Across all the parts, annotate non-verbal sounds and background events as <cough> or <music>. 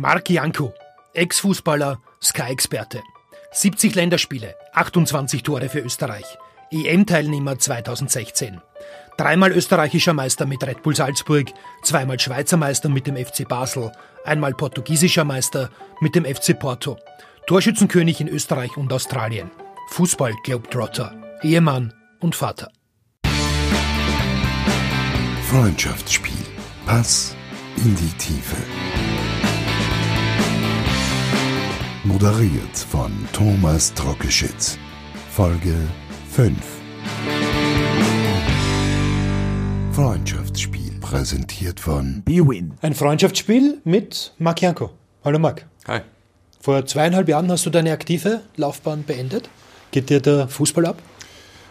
Marc Janko, Ex-Fußballer, Sky-Experte. 70 Länderspiele, 28 Tore für Österreich. EM-Teilnehmer 2016. Dreimal österreichischer Meister mit Red Bull Salzburg, zweimal Schweizer Meister mit dem FC Basel, einmal portugiesischer Meister mit dem FC Porto. Torschützenkönig in Österreich und Australien. Fußball Globetrotter, Ehemann und Vater. Freundschaftsspiel. Pass in die Tiefe. Moderiert von Thomas Trockeschitz. Folge 5. Freundschaftsspiel präsentiert von BWin. Ein Freundschaftsspiel mit Marc Janko. Hallo Marc. Hi. Vor zweieinhalb Jahren hast du deine aktive Laufbahn beendet. Geht dir der Fußball ab?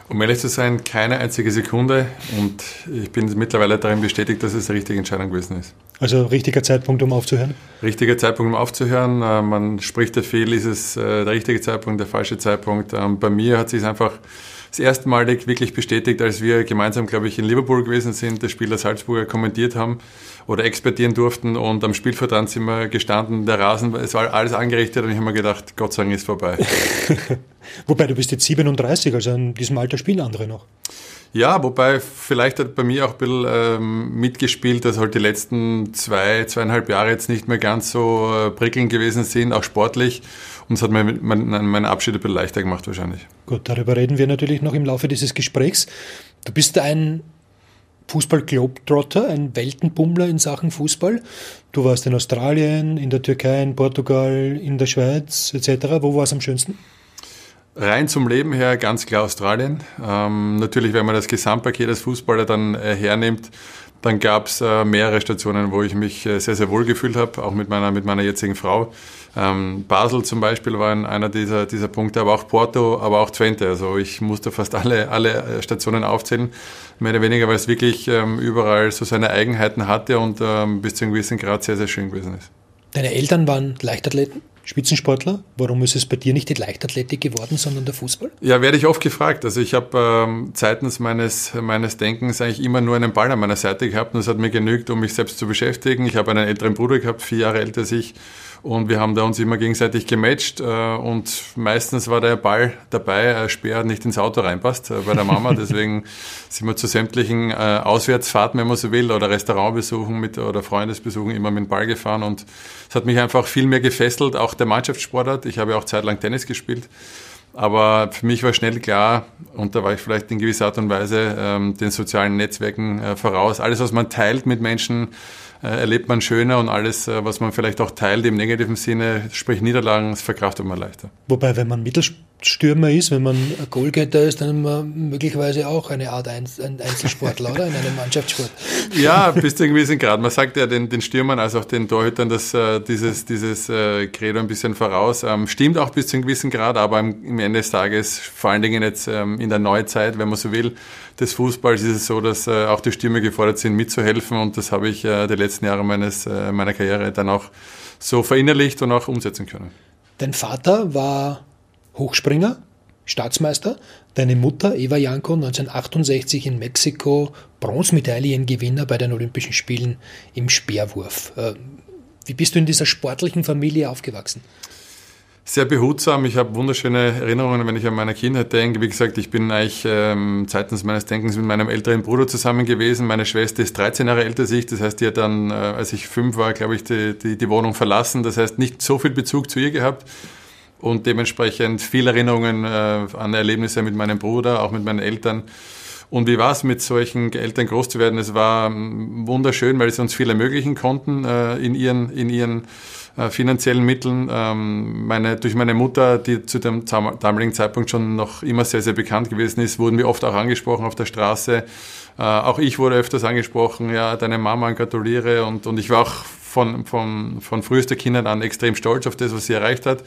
Um ehrlich zu sein, keine einzige Sekunde und ich bin mittlerweile darin bestätigt, dass es die richtige Entscheidung gewesen ist. Also richtiger Zeitpunkt, um aufzuhören? Richtiger Zeitpunkt, um aufzuhören. Äh, man spricht ja viel, ist es äh, der richtige Zeitpunkt, der falsche Zeitpunkt. Ähm, bei mir hat sich einfach das erste Mal wirklich bestätigt, als wir gemeinsam, glaube ich, in Liverpool gewesen sind, das Spiel der Salzburger kommentiert haben oder expertieren durften und am Spielfeldrand sind wir gestanden, der Rasen, es war alles angerichtet und ich habe mir gedacht, Gott sei Dank ist vorbei. <laughs> Wobei du bist jetzt 37, also in diesem Alter spielen andere noch. Ja, wobei vielleicht hat bei mir auch ein bisschen ähm, mitgespielt, dass halt die letzten zwei, zweieinhalb Jahre jetzt nicht mehr ganz so äh, prickelnd gewesen sind, auch sportlich. Und es hat mir meinen mein Abschied ein bisschen leichter gemacht wahrscheinlich. Gut, darüber reden wir natürlich noch im Laufe dieses Gesprächs. Du bist ein Fußball-Globetrotter, ein Weltenbummler in Sachen Fußball. Du warst in Australien, in der Türkei, in Portugal, in der Schweiz etc. Wo war es am schönsten? Rein zum Leben her ganz klar Australien. Ähm, natürlich, wenn man das Gesamtpaket als Fußballer dann äh, hernimmt, dann gab es äh, mehrere Stationen, wo ich mich äh, sehr, sehr wohl gefühlt habe, auch mit meiner, mit meiner jetzigen Frau. Ähm, Basel zum Beispiel war einer dieser, dieser Punkte, aber auch Porto, aber auch Twente. Also ich musste fast alle, alle äh, Stationen aufzählen, mehr oder weniger, weil es wirklich ähm, überall so seine Eigenheiten hatte und ähm, bis zu einem gewissen Grad sehr, sehr schön gewesen ist. Deine Eltern waren Leichtathleten? Spitzensportler. Warum ist es bei dir nicht die Leichtathletik geworden, sondern der Fußball? Ja, werde ich oft gefragt. Also ich habe ähm, seitens meines, meines Denkens eigentlich immer nur einen Ball an meiner Seite gehabt und es hat mir genügt, um mich selbst zu beschäftigen. Ich habe einen älteren Bruder gehabt, vier Jahre älter als ich. Und wir haben da uns immer gegenseitig gematcht äh, und meistens war der Ball dabei, ein Speer nicht ins Auto reinpasst äh, bei der Mama. <laughs> Deswegen sind wir zu sämtlichen äh, Auswärtsfahrten, wenn man so will, oder Restaurantbesuchen mit oder Freundesbesuchen immer mit dem Ball gefahren und es hat mich einfach viel mehr gefesselt, auch der Mannschaftssportart. Ich habe ja auch zeitlang Tennis gespielt. Aber für mich war schnell klar, und da war ich vielleicht in gewisser Art und Weise ähm, den sozialen Netzwerken äh, voraus, alles, was man teilt mit Menschen, erlebt man schöner und alles, äh, was man vielleicht auch teilt im negativen Sinne, sprich Niederlagen, das verkraftet man leichter. Wobei, wenn man Mittelstürmer ist, wenn man Goalgetter ist, dann man möglicherweise auch eine Art Einzelsportler, oder? In einem Mannschaftssport. <laughs> Ja, bis zu einem gewissen Grad. Man sagt ja den, den Stürmern als auch den Torhütern, dass äh, dieses, dieses äh, Credo ein bisschen voraus. Ähm, stimmt auch bis zu einem gewissen Grad, aber im, im Ende des Tages, vor allen Dingen jetzt ähm, in der Neuzeit, wenn man so will, des Fußballs ist es so, dass äh, auch die Stürmer gefordert sind, mitzuhelfen und das habe ich äh, die letzten Jahre meines, äh, meiner Karriere dann auch so verinnerlicht und auch umsetzen können. Dein Vater war Hochspringer, Staatsmeister. Deine Mutter, Eva Janko, 1968 in Mexiko Bronzemedaillengewinner bei den Olympischen Spielen im Speerwurf. Äh, wie bist du in dieser sportlichen Familie aufgewachsen? sehr behutsam. Ich habe wunderschöne Erinnerungen, wenn ich an meine Kindheit denke. Wie gesagt, ich bin eigentlich ähm, seitens meines Denkens mit meinem älteren Bruder zusammen gewesen. Meine Schwester ist 13 Jahre älter als ich. Das heißt, die hat dann, äh, als ich fünf war, glaube ich, die, die, die Wohnung verlassen. Das heißt, nicht so viel Bezug zu ihr gehabt und dementsprechend viele Erinnerungen äh, an Erlebnisse mit meinem Bruder, auch mit meinen Eltern. Und wie war es, mit solchen Eltern groß zu werden? Es war ähm, wunderschön, weil sie uns viel ermöglichen konnten äh, in ihren, in ihren äh, finanziellen Mitteln. Ähm, meine, durch meine Mutter, die zu dem damaligen Zeitpunkt schon noch immer sehr, sehr bekannt gewesen ist, wurden wir oft auch angesprochen auf der Straße. Äh, auch ich wurde öfters angesprochen, ja, deine Mama gratuliere. Und, und ich war auch von, von, von frühester Kindheit an extrem stolz auf das, was sie erreicht hat.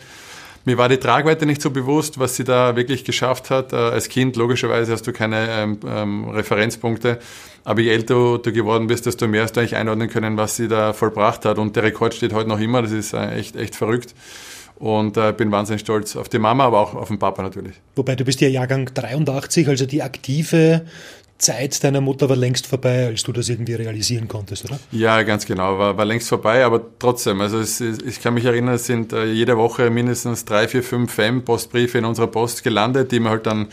Mir war die Tragweite nicht so bewusst, was sie da wirklich geschafft hat. Äh, als Kind, logischerweise, hast du keine ähm, ähm, Referenzpunkte. Aber je älter du geworden bist, desto mehr hast du eigentlich einordnen können, was sie da vollbracht hat. Und der Rekord steht heute noch immer. Das ist äh, echt, echt verrückt. Und äh, bin wahnsinnig stolz auf die Mama, aber auch auf den Papa natürlich. Wobei du bist ja Jahrgang 83, also die aktive Zeit deiner Mutter war längst vorbei, als du das irgendwie realisieren konntest, oder? Ja, ganz genau, war, war längst vorbei, aber trotzdem, also es, ich kann mich erinnern, es sind äh, jede Woche mindestens drei, vier, fünf Fan-Postbriefe in unserer Post gelandet, die wir halt dann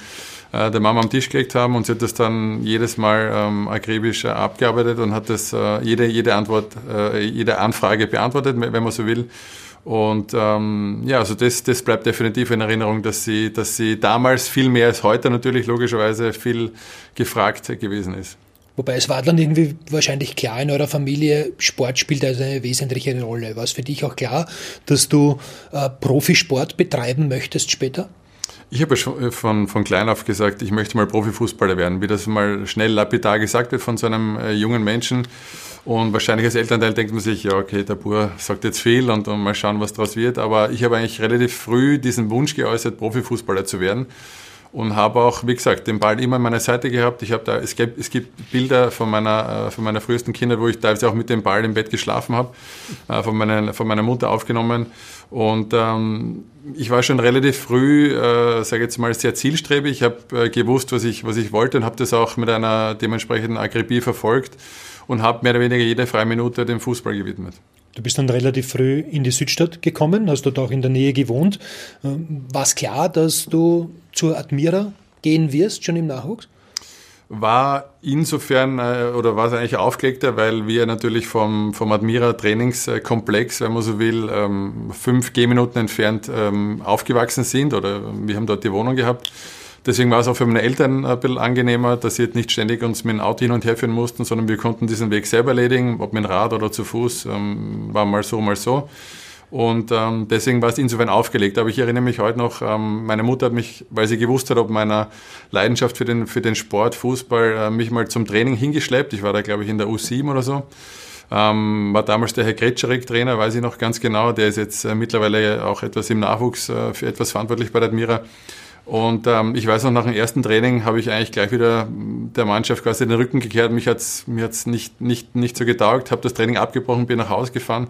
äh, der Mama am Tisch gelegt haben und sie hat das dann jedes Mal ähm, akribisch äh, abgearbeitet und hat das äh, jede, jede Antwort, äh, jede Anfrage beantwortet, wenn man so will. Und ähm, ja, also das, das bleibt definitiv in Erinnerung, dass sie, dass sie damals viel mehr als heute natürlich logischerweise viel gefragt gewesen ist. Wobei es war dann irgendwie wahrscheinlich klar in eurer Familie, Sport spielt also eine wesentliche Rolle. War es für dich auch klar, dass du äh, Profisport betreiben möchtest später? Ich habe schon äh, von, von klein auf gesagt, ich möchte mal Profifußballer werden. Wie das mal schnell lapidar gesagt wird von so einem äh, jungen Menschen. Und wahrscheinlich als Elternteil denkt man sich, ja, okay, der Bur sagt jetzt viel und, und mal schauen, was daraus wird. Aber ich habe eigentlich relativ früh diesen Wunsch geäußert, Profifußballer zu werden und habe auch, wie gesagt, den Ball immer an meiner Seite gehabt. Ich habe da, es gibt, es gibt Bilder von meiner, äh, von meiner frühesten Kinder, wo ich teilweise auch mit dem Ball im Bett geschlafen habe, äh, von, meiner, von meiner Mutter aufgenommen. Und ähm, ich war schon relativ früh, äh, sage jetzt mal, sehr zielstrebig. Ich habe äh, gewusst, was ich, was ich wollte und habe das auch mit einer dementsprechenden Akribie verfolgt und habe mehr oder weniger jede freie Minute dem Fußball gewidmet. Du bist dann relativ früh in die Südstadt gekommen, hast dort auch in der Nähe gewohnt. Ähm, war es klar, dass du zur Admira gehen wirst, schon im Nachwuchs? War insofern äh, oder war es eigentlich aufgelegter, weil wir natürlich vom, vom Admira Trainingskomplex, wenn man so will, ähm, fünf Gehminuten entfernt ähm, aufgewachsen sind oder wir haben dort die Wohnung gehabt. Deswegen war es auch für meine Eltern ein bisschen angenehmer, dass sie nicht ständig uns mit dem Auto hin und her führen mussten, sondern wir konnten diesen Weg selber erledigen, ob mit dem Rad oder zu Fuß, ähm, war mal so, mal so. Und ähm, deswegen war es insofern aufgelegt. Aber ich erinnere mich heute noch, ähm, meine Mutter hat mich, weil sie gewusst hat, ob meiner Leidenschaft für den, für den Sport, Fußball, äh, mich mal zum Training hingeschleppt. Ich war da, glaube ich, in der U7 oder so. Ähm, war damals der Herr Gretscherek Trainer, weiß ich noch ganz genau. Der ist jetzt äh, mittlerweile auch etwas im Nachwuchs äh, für etwas verantwortlich bei der Admira. Und ähm, ich weiß noch, nach dem ersten Training habe ich eigentlich gleich wieder der Mannschaft quasi den Rücken gekehrt. Mich hat's mir hat's nicht, nicht, nicht so getaugt, habe das Training abgebrochen, bin nach Hause gefahren.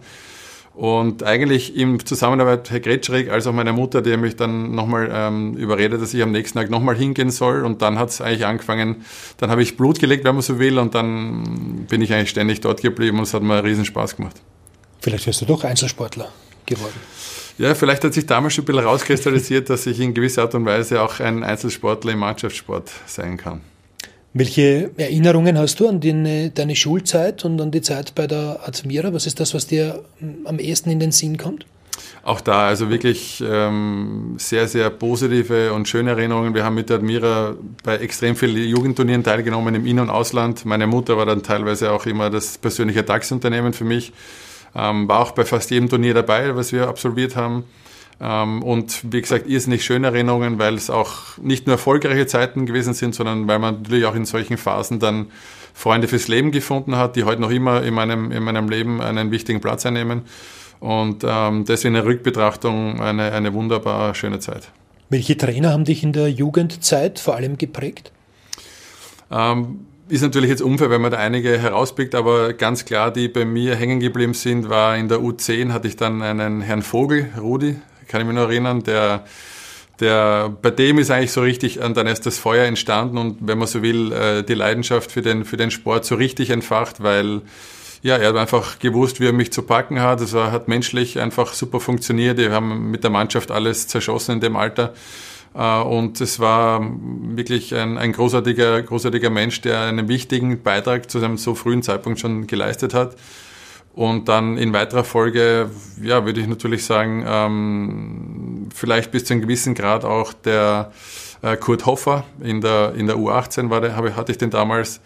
Und eigentlich im Zusammenarbeit Herr Gretschrig als auch meiner Mutter, die mich dann nochmal ähm, überredet, dass ich am nächsten Tag nochmal hingehen soll. Und dann hat es eigentlich angefangen, dann habe ich Blut gelegt, wenn man so will. Und dann bin ich eigentlich ständig dort geblieben und es hat mir riesen Spaß gemacht. Vielleicht wirst du doch Einzelsportler geworden. Ja, vielleicht hat sich damals schon ein bisschen rauskristallisiert, dass ich in gewisser Art und Weise auch ein Einzelsportler im Mannschaftssport sein kann. Welche Erinnerungen hast du an die, deine Schulzeit und an die Zeit bei der Admira? Was ist das, was dir am ehesten in den Sinn kommt? Auch da, also wirklich ähm, sehr, sehr positive und schöne Erinnerungen. Wir haben mit der Admira bei extrem vielen Jugendturnieren teilgenommen im In- und Ausland. Meine Mutter war dann teilweise auch immer das persönliche DAX-Unternehmen für mich. Ähm, war auch bei fast jedem Turnier dabei, was wir absolviert haben. Ähm, und wie gesagt, irrsinnig schöne Erinnerungen, weil es auch nicht nur erfolgreiche Zeiten gewesen sind, sondern weil man natürlich auch in solchen Phasen dann Freunde fürs Leben gefunden hat, die heute noch immer in meinem, in meinem Leben einen wichtigen Platz einnehmen. Und ähm, deswegen eine Rückbetrachtung eine, eine wunderbar schöne Zeit. Welche Trainer haben dich in der Jugendzeit vor allem geprägt? Ähm, ist natürlich jetzt unfair, wenn man da einige herauspickt, aber ganz klar, die bei mir hängen geblieben sind, war in der U10 hatte ich dann einen Herrn Vogel, Rudi, kann ich mich noch erinnern, der der, bei dem ist eigentlich so richtig dann erst das Feuer entstanden und wenn man so will, äh, die Leidenschaft für den, für den Sport so richtig entfacht, weil ja, er hat einfach gewusst, wie er mich zu packen hat. Es hat menschlich einfach super funktioniert. Wir haben mit der Mannschaft alles zerschossen in dem Alter. Äh, und es war wirklich ein, ein großartiger, großartiger Mensch, der einen wichtigen Beitrag zu einem so frühen Zeitpunkt schon geleistet hat. Und dann in weiterer Folge, ja, würde ich natürlich sagen, ähm, vielleicht bis zu einem gewissen Grad auch der äh, Kurt Hoffer in der, in der U18 war der, habe, hatte ich den damals,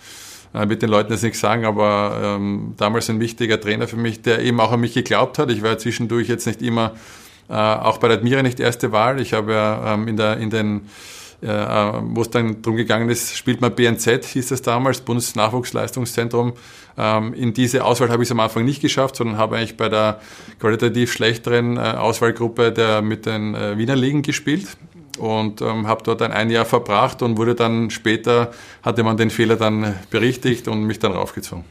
äh, mit den Leuten das nicht sagen, aber ähm, damals ein wichtiger Trainer für mich, der eben auch an mich geglaubt hat. Ich war zwischendurch jetzt nicht immer äh, auch bei der Admira nicht erste Wahl. Ich habe ja ähm, in, der, in den wo es dann darum gegangen ist, spielt man BNZ, hieß es damals, Bundesnachwuchsleistungszentrum. Ähm, in diese Auswahl habe ich es am Anfang nicht geschafft, sondern habe eigentlich bei der qualitativ schlechteren äh, Auswahlgruppe der mit den äh, Wiener Ligen gespielt und ähm, habe dort dann ein Jahr verbracht und wurde dann später, hatte man den Fehler dann berichtigt und mich dann raufgezogen.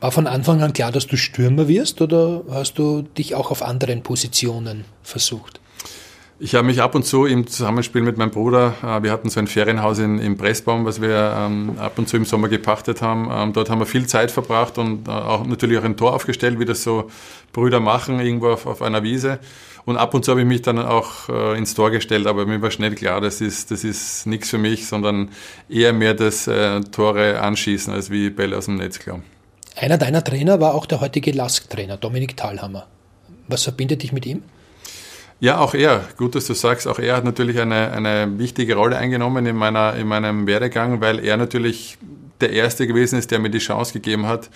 War von Anfang an klar, dass du Stürmer wirst oder hast du dich auch auf anderen Positionen versucht? Ich habe mich ab und zu im Zusammenspiel mit meinem Bruder, äh, wir hatten so ein Ferienhaus in, in Pressbaum, was wir ähm, ab und zu im Sommer gepachtet haben. Ähm, dort haben wir viel Zeit verbracht und äh, auch natürlich auch ein Tor aufgestellt, wie das so Brüder machen, irgendwo auf, auf einer Wiese. Und ab und zu habe ich mich dann auch äh, ins Tor gestellt, aber mir war schnell klar, das ist, das ist nichts für mich, sondern eher mehr das Tore anschießen, als wie Bälle aus dem Netz klauen. Einer deiner Trainer war auch der heutige Lask-Trainer, Dominik Thalhammer. Was verbindet dich mit ihm? Ja, auch er, gut, dass du sagst, auch er hat natürlich eine, eine wichtige Rolle eingenommen in, meiner, in meinem Werdegang, weil er natürlich der Erste gewesen ist, der mir die Chance gegeben hat,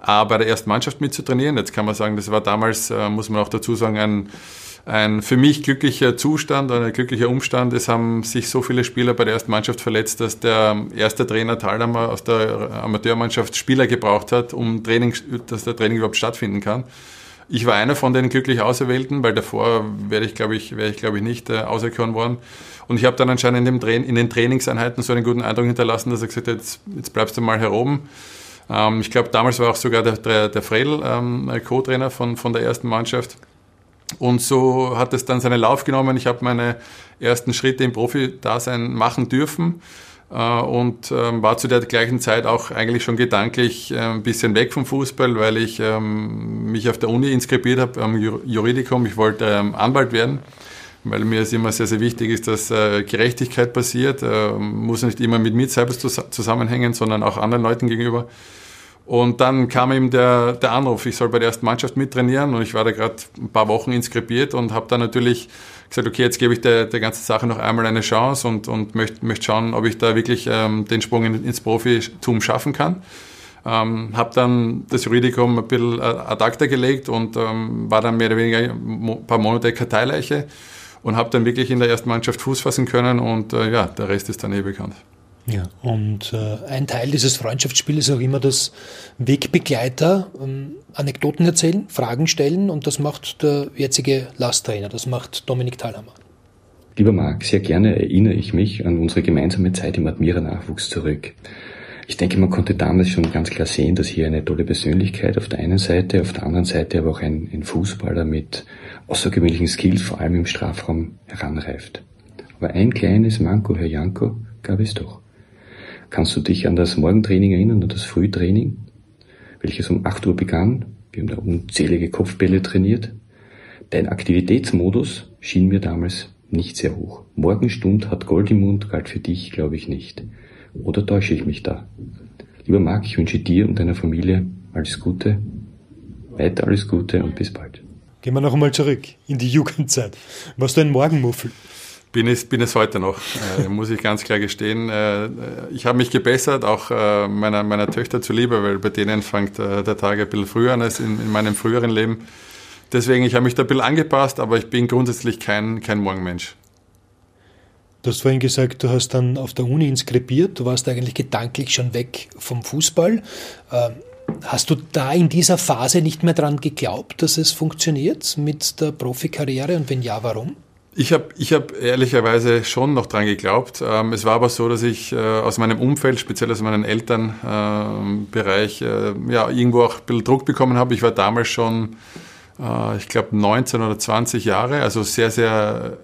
bei der ersten Mannschaft mitzutrainieren. Jetzt kann man sagen, das war damals, äh, muss man auch dazu sagen, ein, ein für mich glücklicher Zustand, ein glücklicher Umstand. Es haben sich so viele Spieler bei der ersten Mannschaft verletzt, dass der erste Trainer Thalhammer aus der Amateurmannschaft Spieler gebraucht hat, um Training, dass der Training überhaupt stattfinden kann. Ich war einer von den glücklich Auserwählten, weil davor wäre ich, glaube ich, wäre ich, glaube ich, nicht äh, auserkoren worden. Und ich habe dann anscheinend in, dem in den Trainingseinheiten so einen guten Eindruck hinterlassen, dass er gesagt hat, jetzt, jetzt bleibst du mal hier oben. Ähm, ich glaube, damals war auch sogar der, der, der Fredel ähm, Co-Trainer von, von der ersten Mannschaft. Und so hat es dann seinen Lauf genommen. Ich habe meine ersten Schritte im Profi-Dasein machen dürfen. Äh, und ähm, war zu der gleichen Zeit auch eigentlich schon gedanklich äh, ein bisschen weg vom Fußball, weil ich ähm, mich auf der Uni inskribiert habe am Juridikum. Ich wollte ähm, Anwalt werden, weil mir es immer sehr, sehr wichtig ist, dass äh, Gerechtigkeit passiert. Muss nicht immer mit mir selbst zusammenhängen, sondern auch anderen Leuten gegenüber. Und dann kam ihm der, der Anruf, ich soll bei der ersten Mannschaft mittrainieren und ich war da gerade ein paar Wochen inskribiert und habe dann natürlich gesagt, okay, jetzt gebe ich der, der ganzen Sache noch einmal eine Chance und, und möchte möcht schauen, ob ich da wirklich ähm, den Sprung in, ins Profitum schaffen kann. Ähm, habe dann das Juridikum ein bisschen ad acta gelegt und ähm, war dann mehr oder weniger ein paar Monate Karteileiche und habe dann wirklich in der ersten Mannschaft Fuß fassen können und äh, ja, der Rest ist dann eh bekannt. Ja, und äh, ein Teil dieses Freundschaftsspiels ist auch immer das Wegbegleiter, ähm, Anekdoten erzählen, Fragen stellen und das macht der jetzige Lasttrainer, das macht Dominik Thalhammer. Lieber Marc, sehr gerne erinnere ich mich an unsere gemeinsame Zeit im Admira-Nachwuchs zurück. Ich denke, man konnte damals schon ganz klar sehen, dass hier eine tolle Persönlichkeit auf der einen Seite, auf der anderen Seite aber auch ein, ein Fußballer mit außergewöhnlichen Skills, vor allem im Strafraum, heranreift. Aber ein kleines Manko, Herr Janko, gab es doch. Kannst du dich an das Morgentraining erinnern, an das Frühtraining, welches um 8 Uhr begann? Wir haben da unzählige Kopfbälle trainiert. Dein Aktivitätsmodus schien mir damals nicht sehr hoch. Morgenstund hat Gold im Mund, galt für dich, glaube ich nicht. Oder täusche ich mich da? Lieber Marc, ich wünsche dir und deiner Familie alles Gute, weiter alles Gute und bis bald. Gehen wir noch einmal zurück in die Jugendzeit. Warst du ein Morgenmuffel? Bin es, bin es heute noch, äh, muss ich ganz klar gestehen. Äh, ich habe mich gebessert, auch äh, meiner, meiner Töchter zuliebe, weil bei denen fängt äh, der Tag ein bisschen früher an als in, in meinem früheren Leben. Deswegen, ich habe mich da ein bisschen angepasst, aber ich bin grundsätzlich kein, kein Morgenmensch. Du hast vorhin gesagt, du hast dann auf der Uni inskribiert, du warst eigentlich gedanklich schon weg vom Fußball. Ähm, hast du da in dieser Phase nicht mehr dran geglaubt, dass es funktioniert mit der Profikarriere und wenn ja, warum? Ich habe ich hab ehrlicherweise schon noch dran geglaubt. Ähm, es war aber so, dass ich äh, aus meinem Umfeld, speziell aus meinem Elternbereich, äh, ja, irgendwo auch ein bisschen Druck bekommen habe. Ich war damals schon, äh, ich glaube, 19 oder 20 Jahre, also sehr, sehr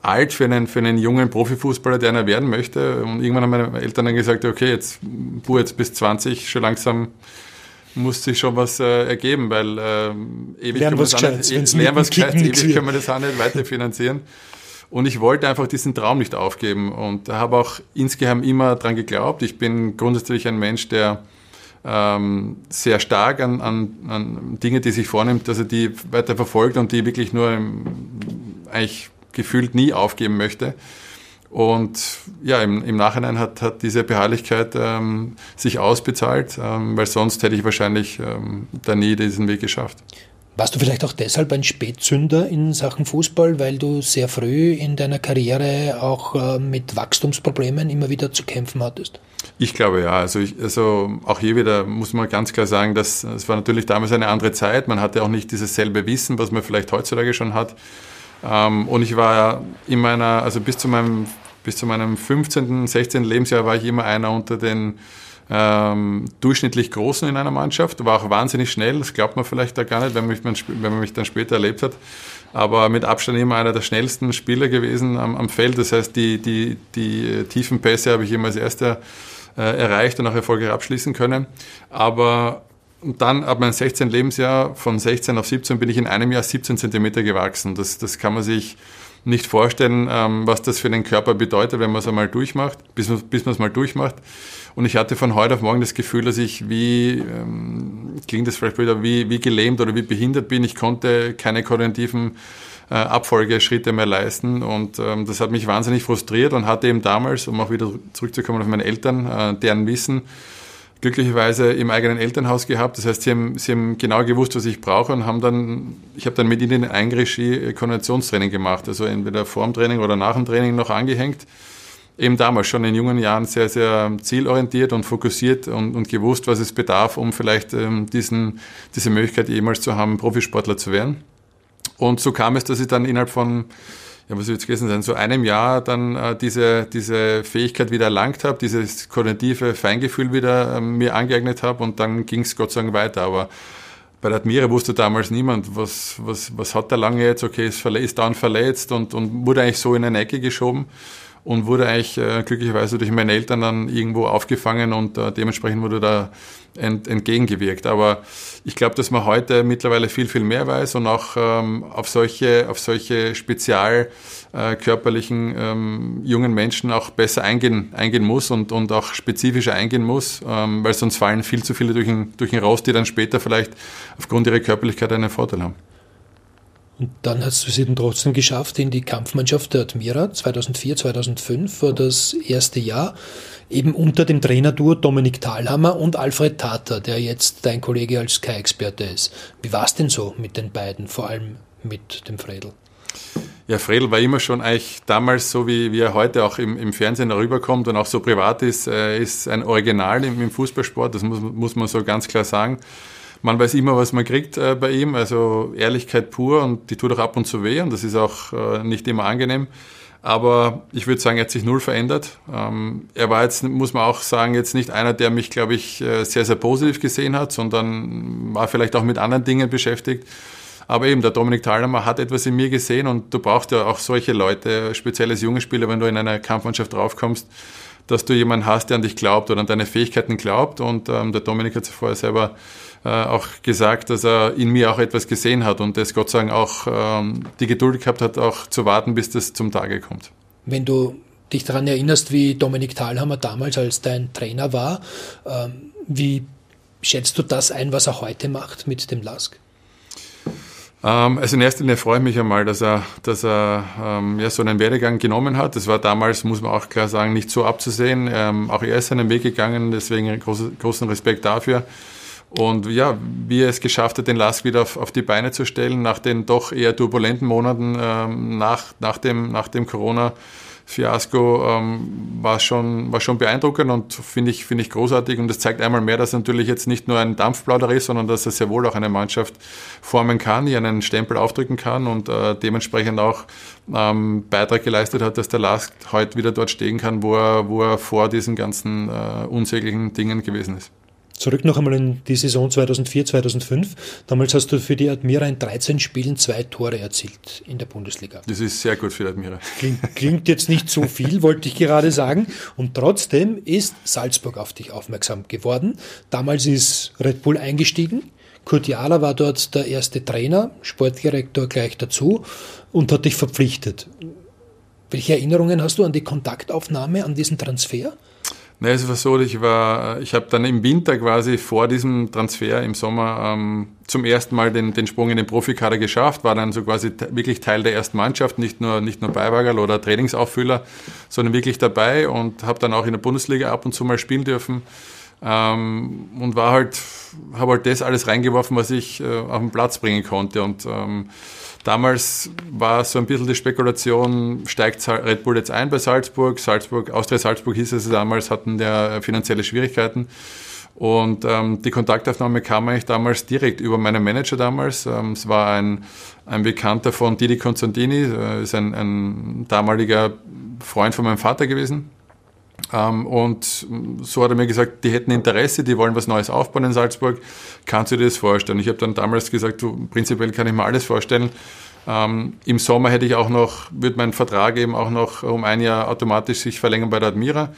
alt für einen, für einen jungen Profifußballer, der einer werden möchte. Und irgendwann haben meine Eltern dann gesagt, okay, jetzt, du jetzt bis 20, schon langsam muss sich schon was äh, ergeben, weil äh, ewig lernen was Gescheites, nicht, lernen was Gescheites, ewig können wir das auch nicht weiter finanzieren. Und ich wollte einfach diesen Traum nicht aufgeben und habe auch insgeheim immer dran geglaubt. Ich bin grundsätzlich ein Mensch, der ähm, sehr stark an, an, an Dinge, die sich vornimmt, dass er die weiter verfolgt und die wirklich nur im, eigentlich gefühlt nie aufgeben möchte. Und ja, im, im Nachhinein hat, hat diese Beharrlichkeit ähm, sich ausbezahlt, ähm, weil sonst hätte ich wahrscheinlich ähm, da nie diesen Weg geschafft. Warst du vielleicht auch deshalb ein Spätzünder in Sachen Fußball, weil du sehr früh in deiner Karriere auch äh, mit Wachstumsproblemen immer wieder zu kämpfen hattest? Ich glaube ja. Also, ich, also auch hier wieder muss man ganz klar sagen, dass es war natürlich damals eine andere Zeit. Man hatte auch nicht dieses selbe Wissen, was man vielleicht heutzutage schon hat. Ähm, und ich war in meiner, also bis zu meinem, bis zu meinem 15., 16. Lebensjahr war ich immer einer unter den ähm, durchschnittlich Großen in einer Mannschaft, war auch wahnsinnig schnell, das glaubt man vielleicht da gar nicht, wenn man, mich, wenn man mich dann später erlebt hat, aber mit Abstand immer einer der schnellsten Spieler gewesen am, am Feld, das heißt, die, die, die tiefen Pässe habe ich immer als erster äh, erreicht und auch erfolgreich abschließen können, aber und dann ab meinem 16. Lebensjahr, von 16 auf 17, bin ich in einem Jahr 17 Zentimeter gewachsen. Das, das kann man sich nicht vorstellen, ähm, was das für den Körper bedeutet, wenn man es einmal durchmacht, bis, man es mal durchmacht. Und ich hatte von heute auf morgen das Gefühl, dass ich wie, ähm, klingt das vielleicht wieder, wie, wie gelähmt oder wie behindert bin. Ich konnte keine koordinativen äh, Abfolgeschritte mehr leisten. Und ähm, das hat mich wahnsinnig frustriert und hatte eben damals, um auch wieder zurückzukommen auf meine Eltern, äh, deren Wissen, glücklicherweise im eigenen Elternhaus gehabt. Das heißt, sie haben, sie haben genau gewusst, was ich brauche und haben dann, ich habe dann mit ihnen in Eigenregie Konditionstraining gemacht, also entweder vor dem Training oder nach dem Training noch angehängt. Eben damals schon in jungen Jahren sehr, sehr zielorientiert und fokussiert und, und gewusst, was es bedarf, um vielleicht ähm, diesen, diese Möglichkeit jemals zu haben, Profisportler zu werden. Und so kam es, dass ich dann innerhalb von ja, was wird es gewesen sein, so einem Jahr dann äh, diese, diese Fähigkeit wieder erlangt habe, dieses koordinative Feingefühl wieder äh, mir angeeignet habe und dann ging es Gott sei Dank weiter. Aber bei der Admira wusste damals niemand, was, was, was hat der lange jetzt, okay, ist, verletzt, ist dann verletzt und, und wurde eigentlich so in eine Ecke geschoben und wurde eigentlich äh, glücklicherweise durch meine Eltern dann irgendwo aufgefangen und äh, dementsprechend wurde da ent, entgegengewirkt. Aber ich glaube, dass man heute mittlerweile viel, viel mehr weiß und auch ähm, auf solche, auf solche spezial äh, körperlichen ähm, jungen Menschen auch besser eingehen, eingehen muss und, und auch spezifischer eingehen muss, ähm, weil sonst fallen viel zu viele durch den, durch den Raus, die dann später vielleicht aufgrund ihrer Körperlichkeit einen Vorteil haben. Und dann hast du es eben trotzdem geschafft in die Kampfmannschaft der Admira. 2004, 2005 war das erste Jahr. Eben unter dem Trainerduo Dominik Thalhammer und Alfred Tater, der jetzt dein Kollege als Sky-Experte ist. Wie war es denn so mit den beiden, vor allem mit dem Fredel? Ja, Fredel war immer schon eigentlich damals so, wie, wie er heute auch im, im Fernsehen rüberkommt und auch so privat ist, äh, ist ein Original im, im Fußballsport, das muss, muss man so ganz klar sagen man weiß immer, was man kriegt äh, bei ihm, also Ehrlichkeit pur und die tut auch ab und zu weh und das ist auch äh, nicht immer angenehm. Aber ich würde sagen, er hat sich null verändert. Ähm, er war jetzt, muss man auch sagen, jetzt nicht einer, der mich, glaube ich, äh, sehr, sehr positiv gesehen hat, sondern war vielleicht auch mit anderen Dingen beschäftigt. Aber eben, der Dominik Thalhammer hat etwas in mir gesehen und du brauchst ja auch solche Leute, speziell als junge Spieler, wenn du in eine Kampfmannschaft draufkommst, dass du jemanden hast, der an dich glaubt oder an deine Fähigkeiten glaubt. Und ähm, der Dominik hat es vorher selber auch gesagt, dass er in mir auch etwas gesehen hat und das Gott sei Dank auch ähm, die Geduld gehabt hat, auch zu warten, bis das zum Tage kommt. Wenn du dich daran erinnerst, wie Dominik Thalhammer damals als dein Trainer war, ähm, wie schätzt du das ein, was er heute macht mit dem Lask? Ähm, also in erster Linie freue ich mich einmal, dass er, dass er ähm, ja, so einen Werdegang genommen hat. Das war damals, muss man auch klar sagen, nicht so abzusehen. Ähm, auch er ist seinen Weg gegangen, deswegen groß, großen Respekt dafür. Und ja, wie er es geschafft hat, den Lask wieder auf, auf die Beine zu stellen, nach den doch eher turbulenten Monaten ähm, nach, nach dem, nach dem Corona. Fiasko ähm, war, schon, war schon beeindruckend und finde ich, finde ich großartig. Und das zeigt einmal mehr, dass er natürlich jetzt nicht nur ein Dampfplauder ist, sondern dass er sehr wohl auch eine Mannschaft formen kann, die einen Stempel aufdrücken kann und äh, dementsprechend auch ähm, Beitrag geleistet hat, dass der Lask heute wieder dort stehen kann, wo er, wo er vor diesen ganzen äh, unsäglichen Dingen gewesen ist. Zurück noch einmal in die Saison 2004, 2005. Damals hast du für die Admira in 13 Spielen zwei Tore erzielt in der Bundesliga. Das ist sehr gut für die Admira. Klingt, klingt jetzt nicht so viel, <laughs> wollte ich gerade sagen. Und trotzdem ist Salzburg auf dich aufmerksam geworden. Damals ist Red Bull eingestiegen. Kurt Jahler war dort der erste Trainer, Sportdirektor gleich dazu und hat dich verpflichtet. Welche Erinnerungen hast du an die Kontaktaufnahme, an diesen Transfer? Nein, es war so, ich war, ich habe dann im Winter quasi vor diesem Transfer im Sommer ähm, zum ersten Mal den, den Sprung in den Profikader geschafft, war dann so quasi wirklich Teil der ersten Mannschaft, nicht nur, nicht nur Beiwagerl oder Trainingsauffüller, sondern wirklich dabei und habe dann auch in der Bundesliga ab und zu mal spielen dürfen ähm, und war halt, habe halt das alles reingeworfen, was ich äh, auf den Platz bringen konnte und ähm, Damals war so ein bisschen die Spekulation, steigt Red Bull jetzt ein bei Salzburg? Salzburg, Austria Salzburg hieß es damals, hatten der finanzielle Schwierigkeiten. Und ähm, die Kontaktaufnahme kam eigentlich damals direkt über meinen Manager damals. Ähm, es war ein, ein Bekannter von Didi Konstantini, äh, ist ein, ein damaliger Freund von meinem Vater gewesen. Ähm, und so hat er mir gesagt, die hätten Interesse, die wollen was Neues aufbauen in Salzburg. Kannst du dir das vorstellen? Ich habe dann damals gesagt, du, prinzipiell kann ich mir alles vorstellen. Ähm, Im Sommer hätte ich auch noch, wird mein Vertrag eben auch noch um ein Jahr automatisch sich verlängern bei der Admira.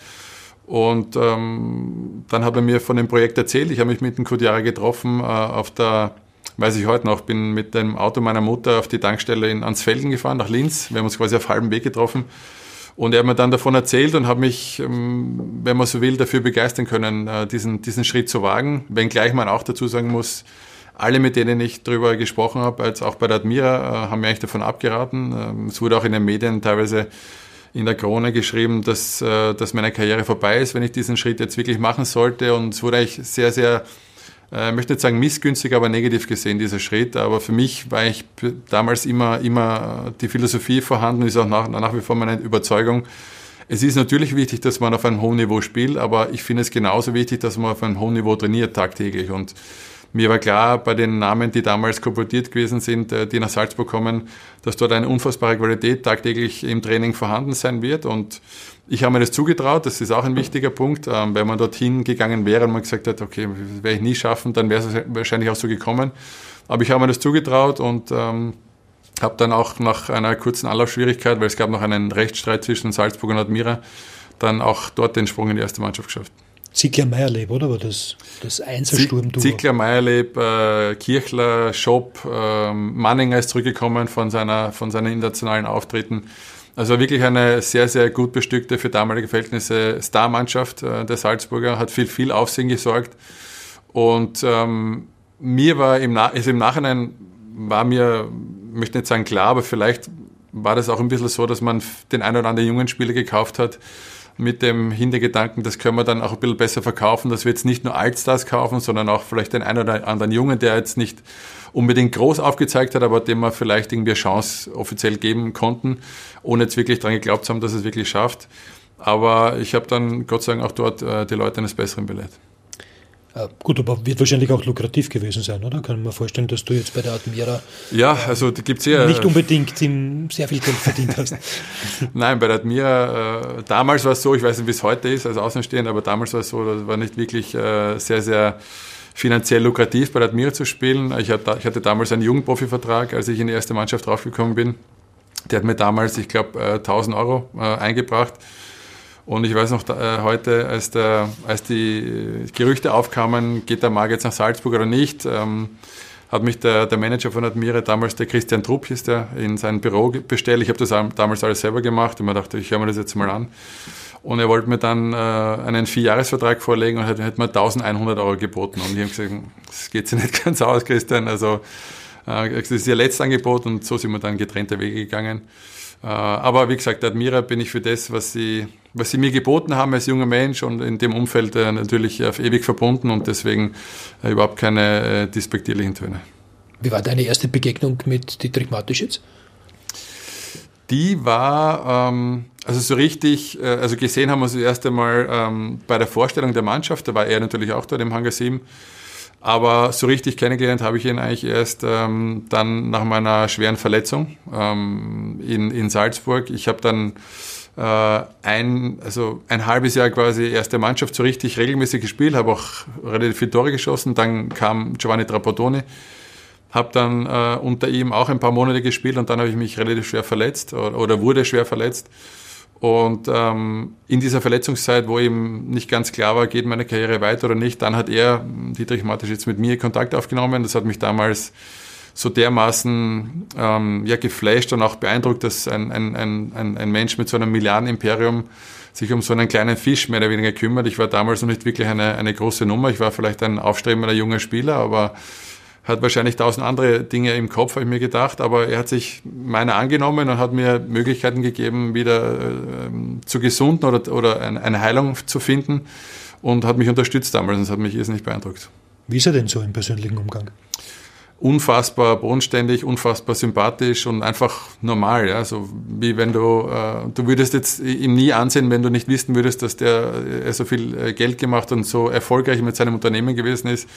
Und ähm, dann hat er mir von dem Projekt erzählt. Ich habe mich mit dem Kudjara getroffen äh, auf der, weiß ich heute noch, bin mit dem Auto meiner Mutter auf die Tankstelle in Ansfelden gefahren, nach Linz. Wir haben uns quasi auf halbem Weg getroffen. Und er hat mir dann davon erzählt und hat mich, ähm, wenn man so will, dafür begeistern können, äh, diesen, diesen Schritt zu wagen. Wenngleich man auch dazu sagen muss, alle, mit denen ich darüber gesprochen habe, als auch bei der Admira, äh, haben mir eigentlich davon abgeraten. Ähm, es wurde auch in den Medien teilweise in der Krone geschrieben, dass, äh, dass meine Karriere vorbei ist, wenn ich diesen Schritt jetzt wirklich machen sollte. Und es wurde eigentlich sehr, sehr, äh, ich möchte nicht sagen missgünstig, aber negativ gesehen, dieser Schritt. Aber für mich war ich damals immer, immer die Philosophie vorhanden, ist auch nach, nach wie vor meine Überzeugung. Es ist natürlich wichtig, dass man auf einem hohen Niveau spielt, aber ich finde es genauso wichtig, dass man auf einem hohen Niveau trainiert tagtäglich. Und mir war klar, bei den Namen, die damals kolportiert gewesen sind, äh, die nach Salzburg kommen, dass dort eine unfassbare Qualität tagtäglich im Training vorhanden sein wird. Und ich habe mir das zugetraut, das ist auch ein wichtiger Punkt. Ähm, wenn man dorthin gegangen wäre und man gesagt hat, okay, das werde ich nie schaffen, dann wäre es wahrscheinlich auch so gekommen. Aber ich habe mir das zugetraut und ähm, habe dann auch nach einer kurzen Anlaufschwierigkeit, weil es gab noch einen Rechtsstreit zwischen Salzburg und Admira, dann auch dort den Sprung in die erste Mannschaft geschafft. Ziegler Meierleb, oder? War das das Einzelsturm-Duo? Ziegler Meierleb, äh, Kirchler, Schopp, äh, Manninger ist zurückgekommen von, seiner, von seinen internationalen Auftritten. Also wirklich eine sehr, sehr gut bestückte, für damalige Verhältnisse Starmannschaft äh, der Salzburger, hat viel, viel Aufsehen gesorgt. Und ähm, mir war im, Na also im Nachhinein, war mir, möchte nicht sagen klar, aber vielleicht war das auch ein bisschen so, dass man den einen oder anderen jungen Spieler gekauft hat, mit dem Hintergedanken, das können wir dann auch ein bisschen besser verkaufen, dass wir jetzt nicht nur Altstars kaufen, sondern auch vielleicht den einen oder anderen Jungen, der jetzt nicht unbedingt groß aufgezeigt hat, aber dem wir vielleicht irgendwie eine Chance offiziell geben konnten, ohne jetzt wirklich daran geglaubt zu haben, dass es wirklich schafft. Aber ich habe dann Gott sei Dank auch dort äh, die Leute eines Besseren belehrt. Äh, gut, aber wird wahrscheinlich auch lukrativ gewesen sein, oder? Kann man vorstellen, dass du jetzt bei der Admira ja, also gibt's ja nicht unbedingt sehr viel Geld verdient hast. <laughs> Nein, bei der Admira, äh, damals war es so, ich weiß nicht, wie es heute ist als Außenstehend, aber damals war es so, das war nicht wirklich äh, sehr, sehr finanziell lukrativ bei Admira zu spielen. Ich hatte, damals einen Jugendprofi-Vertrag, als ich in die erste Mannschaft draufgekommen bin. Der hat mir damals, ich glaube, äh, 1000 Euro äh, eingebracht. Und ich weiß noch äh, heute, als, der, als die Gerüchte aufkamen, geht der Marc jetzt nach Salzburg oder nicht, ähm, hat mich der, der Manager von Admire, damals der Christian Trupp hieß der, in sein Büro bestellt. Ich habe das damals alles selber gemacht und mir dachte, ich höre mir das jetzt mal an. Und er wollte mir dann äh, einen Vierjahresvertrag vorlegen und hat, hat mir 1100 Euro geboten. Und ich habe gesagt, das geht sich nicht <laughs> ganz aus, Christian. Also äh, das ist Ihr letztes Angebot und so sind wir dann getrennte Wege gegangen. Äh, aber wie gesagt, Admira bin ich für das, was sie, was sie mir geboten haben als junger Mensch und in dem Umfeld äh, natürlich auf ewig verbunden und deswegen äh, überhaupt keine despektierlichen Töne. Wie war deine erste Begegnung mit Dietrich Matischitz? Die war, ähm, also so richtig, also gesehen haben wir uns das erste Mal ähm, bei der Vorstellung der Mannschaft, da war er natürlich auch dort im Hangar 7 aber so richtig kennengelernt habe ich ihn eigentlich erst ähm, dann nach meiner schweren Verletzung ähm, in, in Salzburg. Ich habe dann äh, ein, also ein halbes Jahr quasi erste Mannschaft so richtig regelmäßig gespielt, habe auch relativ viele Tore geschossen. Dann kam Giovanni Trapattoni, habe dann äh, unter ihm auch ein paar Monate gespielt und dann habe ich mich relativ schwer verletzt oder, oder wurde schwer verletzt. Und ähm, in dieser Verletzungszeit, wo ihm nicht ganz klar war, geht meine Karriere weiter oder nicht, dann hat er, Dietrich Mattisch, jetzt mit mir Kontakt aufgenommen. Das hat mich damals so dermaßen ähm, ja, geflasht und auch beeindruckt, dass ein, ein, ein, ein Mensch mit so einem Milliardenimperium sich um so einen kleinen Fisch mehr oder weniger kümmert. Ich war damals noch nicht wirklich eine, eine große Nummer. Ich war vielleicht ein aufstrebender junger Spieler, aber hat wahrscheinlich tausend andere Dinge im Kopf, habe ich mir gedacht, aber er hat sich meiner angenommen und hat mir Möglichkeiten gegeben, wieder äh, zu gesunden oder, oder eine Heilung zu finden und hat mich unterstützt damals und das hat mich irrsinnig beeindruckt. Wie ist er denn so im persönlichen Umgang? Unfassbar bodenständig, unfassbar sympathisch und einfach normal. Ja? So wie wenn du, äh, du würdest jetzt ihm nie ansehen, wenn du nicht wissen würdest, dass der äh, so viel äh, Geld gemacht und so erfolgreich mit seinem Unternehmen gewesen ist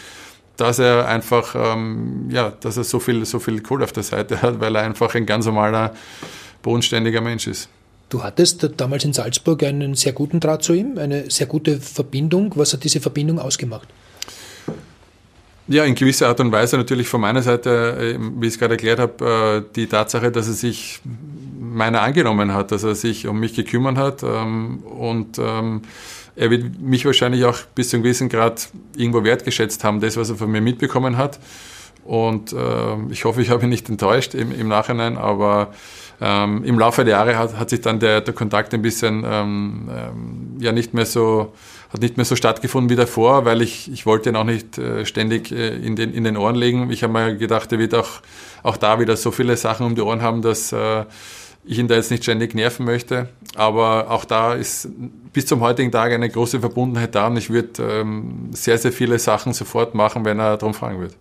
dass er einfach, ähm, ja, dass er so viel, so viel Kohle auf der Seite hat, weil er einfach ein ganz normaler, bodenständiger Mensch ist. Du hattest damals in Salzburg einen sehr guten Draht zu ihm, eine sehr gute Verbindung. Was hat diese Verbindung ausgemacht? Ja, in gewisser Art und Weise natürlich von meiner Seite, äh, wie ich es gerade erklärt habe, äh, die Tatsache, dass er sich meiner angenommen hat, dass er sich um mich gekümmert hat ähm, und ähm, er wird mich wahrscheinlich auch bis zu einem gewissen Grad irgendwo wertgeschätzt haben, das, was er von mir mitbekommen hat. Und äh, ich hoffe, ich habe ihn nicht enttäuscht im, im Nachhinein, aber ähm, im Laufe der Jahre hat, hat sich dann der, der Kontakt ein bisschen ähm, ähm, ja nicht mehr so hat nicht mehr so stattgefunden wie davor, weil ich, ich wollte ihn auch nicht äh, ständig äh, in, den, in den Ohren legen. Ich habe mir gedacht, er wird auch, auch da wieder so viele Sachen um die Ohren haben, dass äh, ich ihn da jetzt nicht ständig nerven möchte. Aber auch da ist bis zum heutigen Tag eine große Verbundenheit da und ich würde ähm, sehr, sehr viele Sachen sofort machen, wenn er darum fragen wird.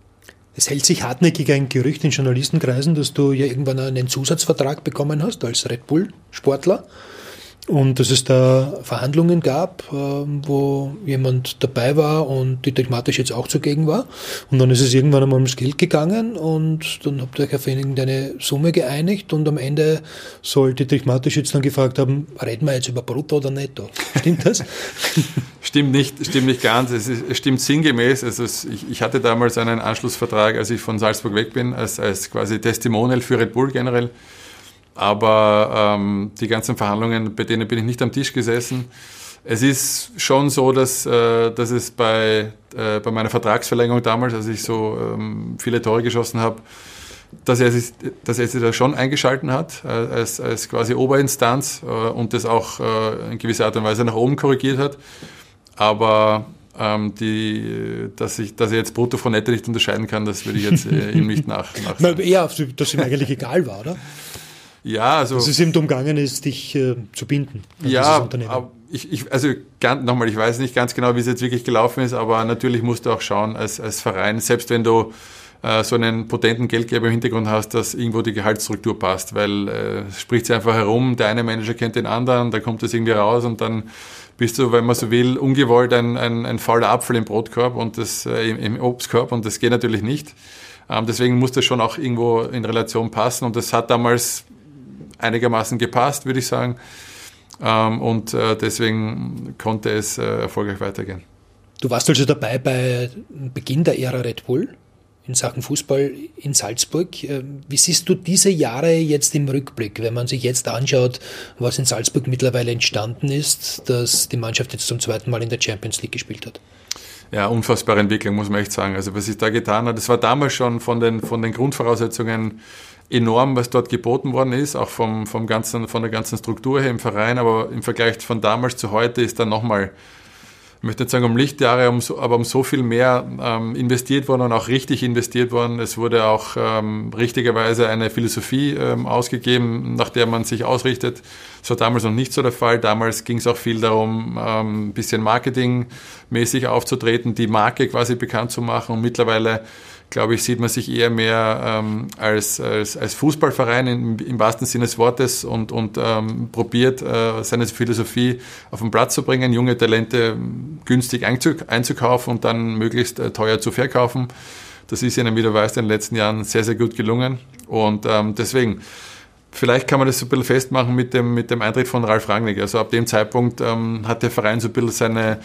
Es hält sich hartnäckig ein Gerücht in Journalistenkreisen, dass du ja irgendwann einen Zusatzvertrag bekommen hast als Red Bull-Sportler. Und dass es da Verhandlungen gab, ähm, wo jemand dabei war und Dietrich Matisch jetzt auch zugegen war. Und dann ist es irgendwann einmal ums Geld gegangen und dann habt ihr euch auf irgendeine Summe geeinigt und am Ende soll Dietrich Matisch jetzt dann gefragt haben, reden wir jetzt über Brutto oder Netto? Stimmt das? <laughs> stimmt nicht, stimmt nicht ganz. Es, ist, es stimmt sinngemäß. Also es, ich, ich, hatte damals einen Anschlussvertrag, als ich von Salzburg weg bin, als, als quasi Testimonial für Red Bull generell. Aber ähm, die ganzen Verhandlungen, bei denen bin ich nicht am Tisch gesessen. Es ist schon so, dass, äh, dass es bei, äh, bei meiner Vertragsverlängerung damals, als ich so ähm, viele Tore geschossen habe, dass er, sich, dass er sich da schon eingeschalten hat, äh, als, als quasi Oberinstanz äh, und das auch äh, in gewisser Art und Weise nach oben korrigiert hat. Aber ähm, die, dass, ich, dass er jetzt Brutto von Netto nicht unterscheiden kann, das würde ich jetzt äh, ihm nicht nach. <laughs> nach eher, dass ihm eigentlich egal war, oder? Ja, also. Dass es ihm umgangen ist, dich äh, zu binden. Ja, ich, ich, also nochmal, ich weiß nicht ganz genau, wie es jetzt wirklich gelaufen ist, aber natürlich musst du auch schauen als, als Verein, selbst wenn du äh, so einen potenten Geldgeber im Hintergrund hast, dass irgendwo die Gehaltsstruktur passt, weil äh, es spricht sich einfach herum, der eine Manager kennt den anderen, da kommt das irgendwie raus und dann bist du, wenn man so will, ungewollt ein, ein, ein fauler Apfel im Brotkorb und das äh, im, im Obstkorb und das geht natürlich nicht. Ähm, deswegen muss das schon auch irgendwo in Relation passen und das hat damals einigermaßen gepasst, würde ich sagen. Ähm, und äh, deswegen konnte es äh, erfolgreich weitergehen. Du warst also dabei bei Beginn der Ära Red Bull in Sachen Fußball in Salzburg. Äh, wie siehst du diese Jahre jetzt im Rückblick, wenn man sich jetzt anschaut, was in Salzburg mittlerweile entstanden ist, dass die Mannschaft jetzt zum zweiten Mal in der Champions League gespielt hat? Ja, unfassbare Entwicklung, muss man echt sagen. Also was sich da getan hat, das war damals schon von den, von den Grundvoraussetzungen enorm, was dort geboten worden ist, auch vom, vom ganzen, von der ganzen Struktur her im Verein, aber im Vergleich von damals zu heute ist dann nochmal, ich möchte nicht sagen um Lichtjahre, um so, aber um so viel mehr ähm, investiert worden und auch richtig investiert worden. Es wurde auch ähm, richtigerweise eine Philosophie ähm, ausgegeben, nach der man sich ausrichtet. Das war damals noch nicht so der Fall. Damals ging es auch viel darum, ähm, ein bisschen marketingmäßig aufzutreten, die Marke quasi bekannt zu machen und mittlerweile glaube ich, sieht man sich eher mehr ähm, als, als, als Fußballverein im, im wahrsten Sinne des Wortes und, und ähm, probiert, äh, seine Philosophie auf den Platz zu bringen, junge Talente günstig einzukaufen und dann möglichst äh, teuer zu verkaufen. Das ist ihnen, wie du weißt, in den letzten Jahren sehr, sehr gut gelungen. Und ähm, deswegen, vielleicht kann man das so ein bisschen festmachen mit dem, mit dem Eintritt von Ralf Rangnick. Also ab dem Zeitpunkt ähm, hat der Verein so ein bisschen seine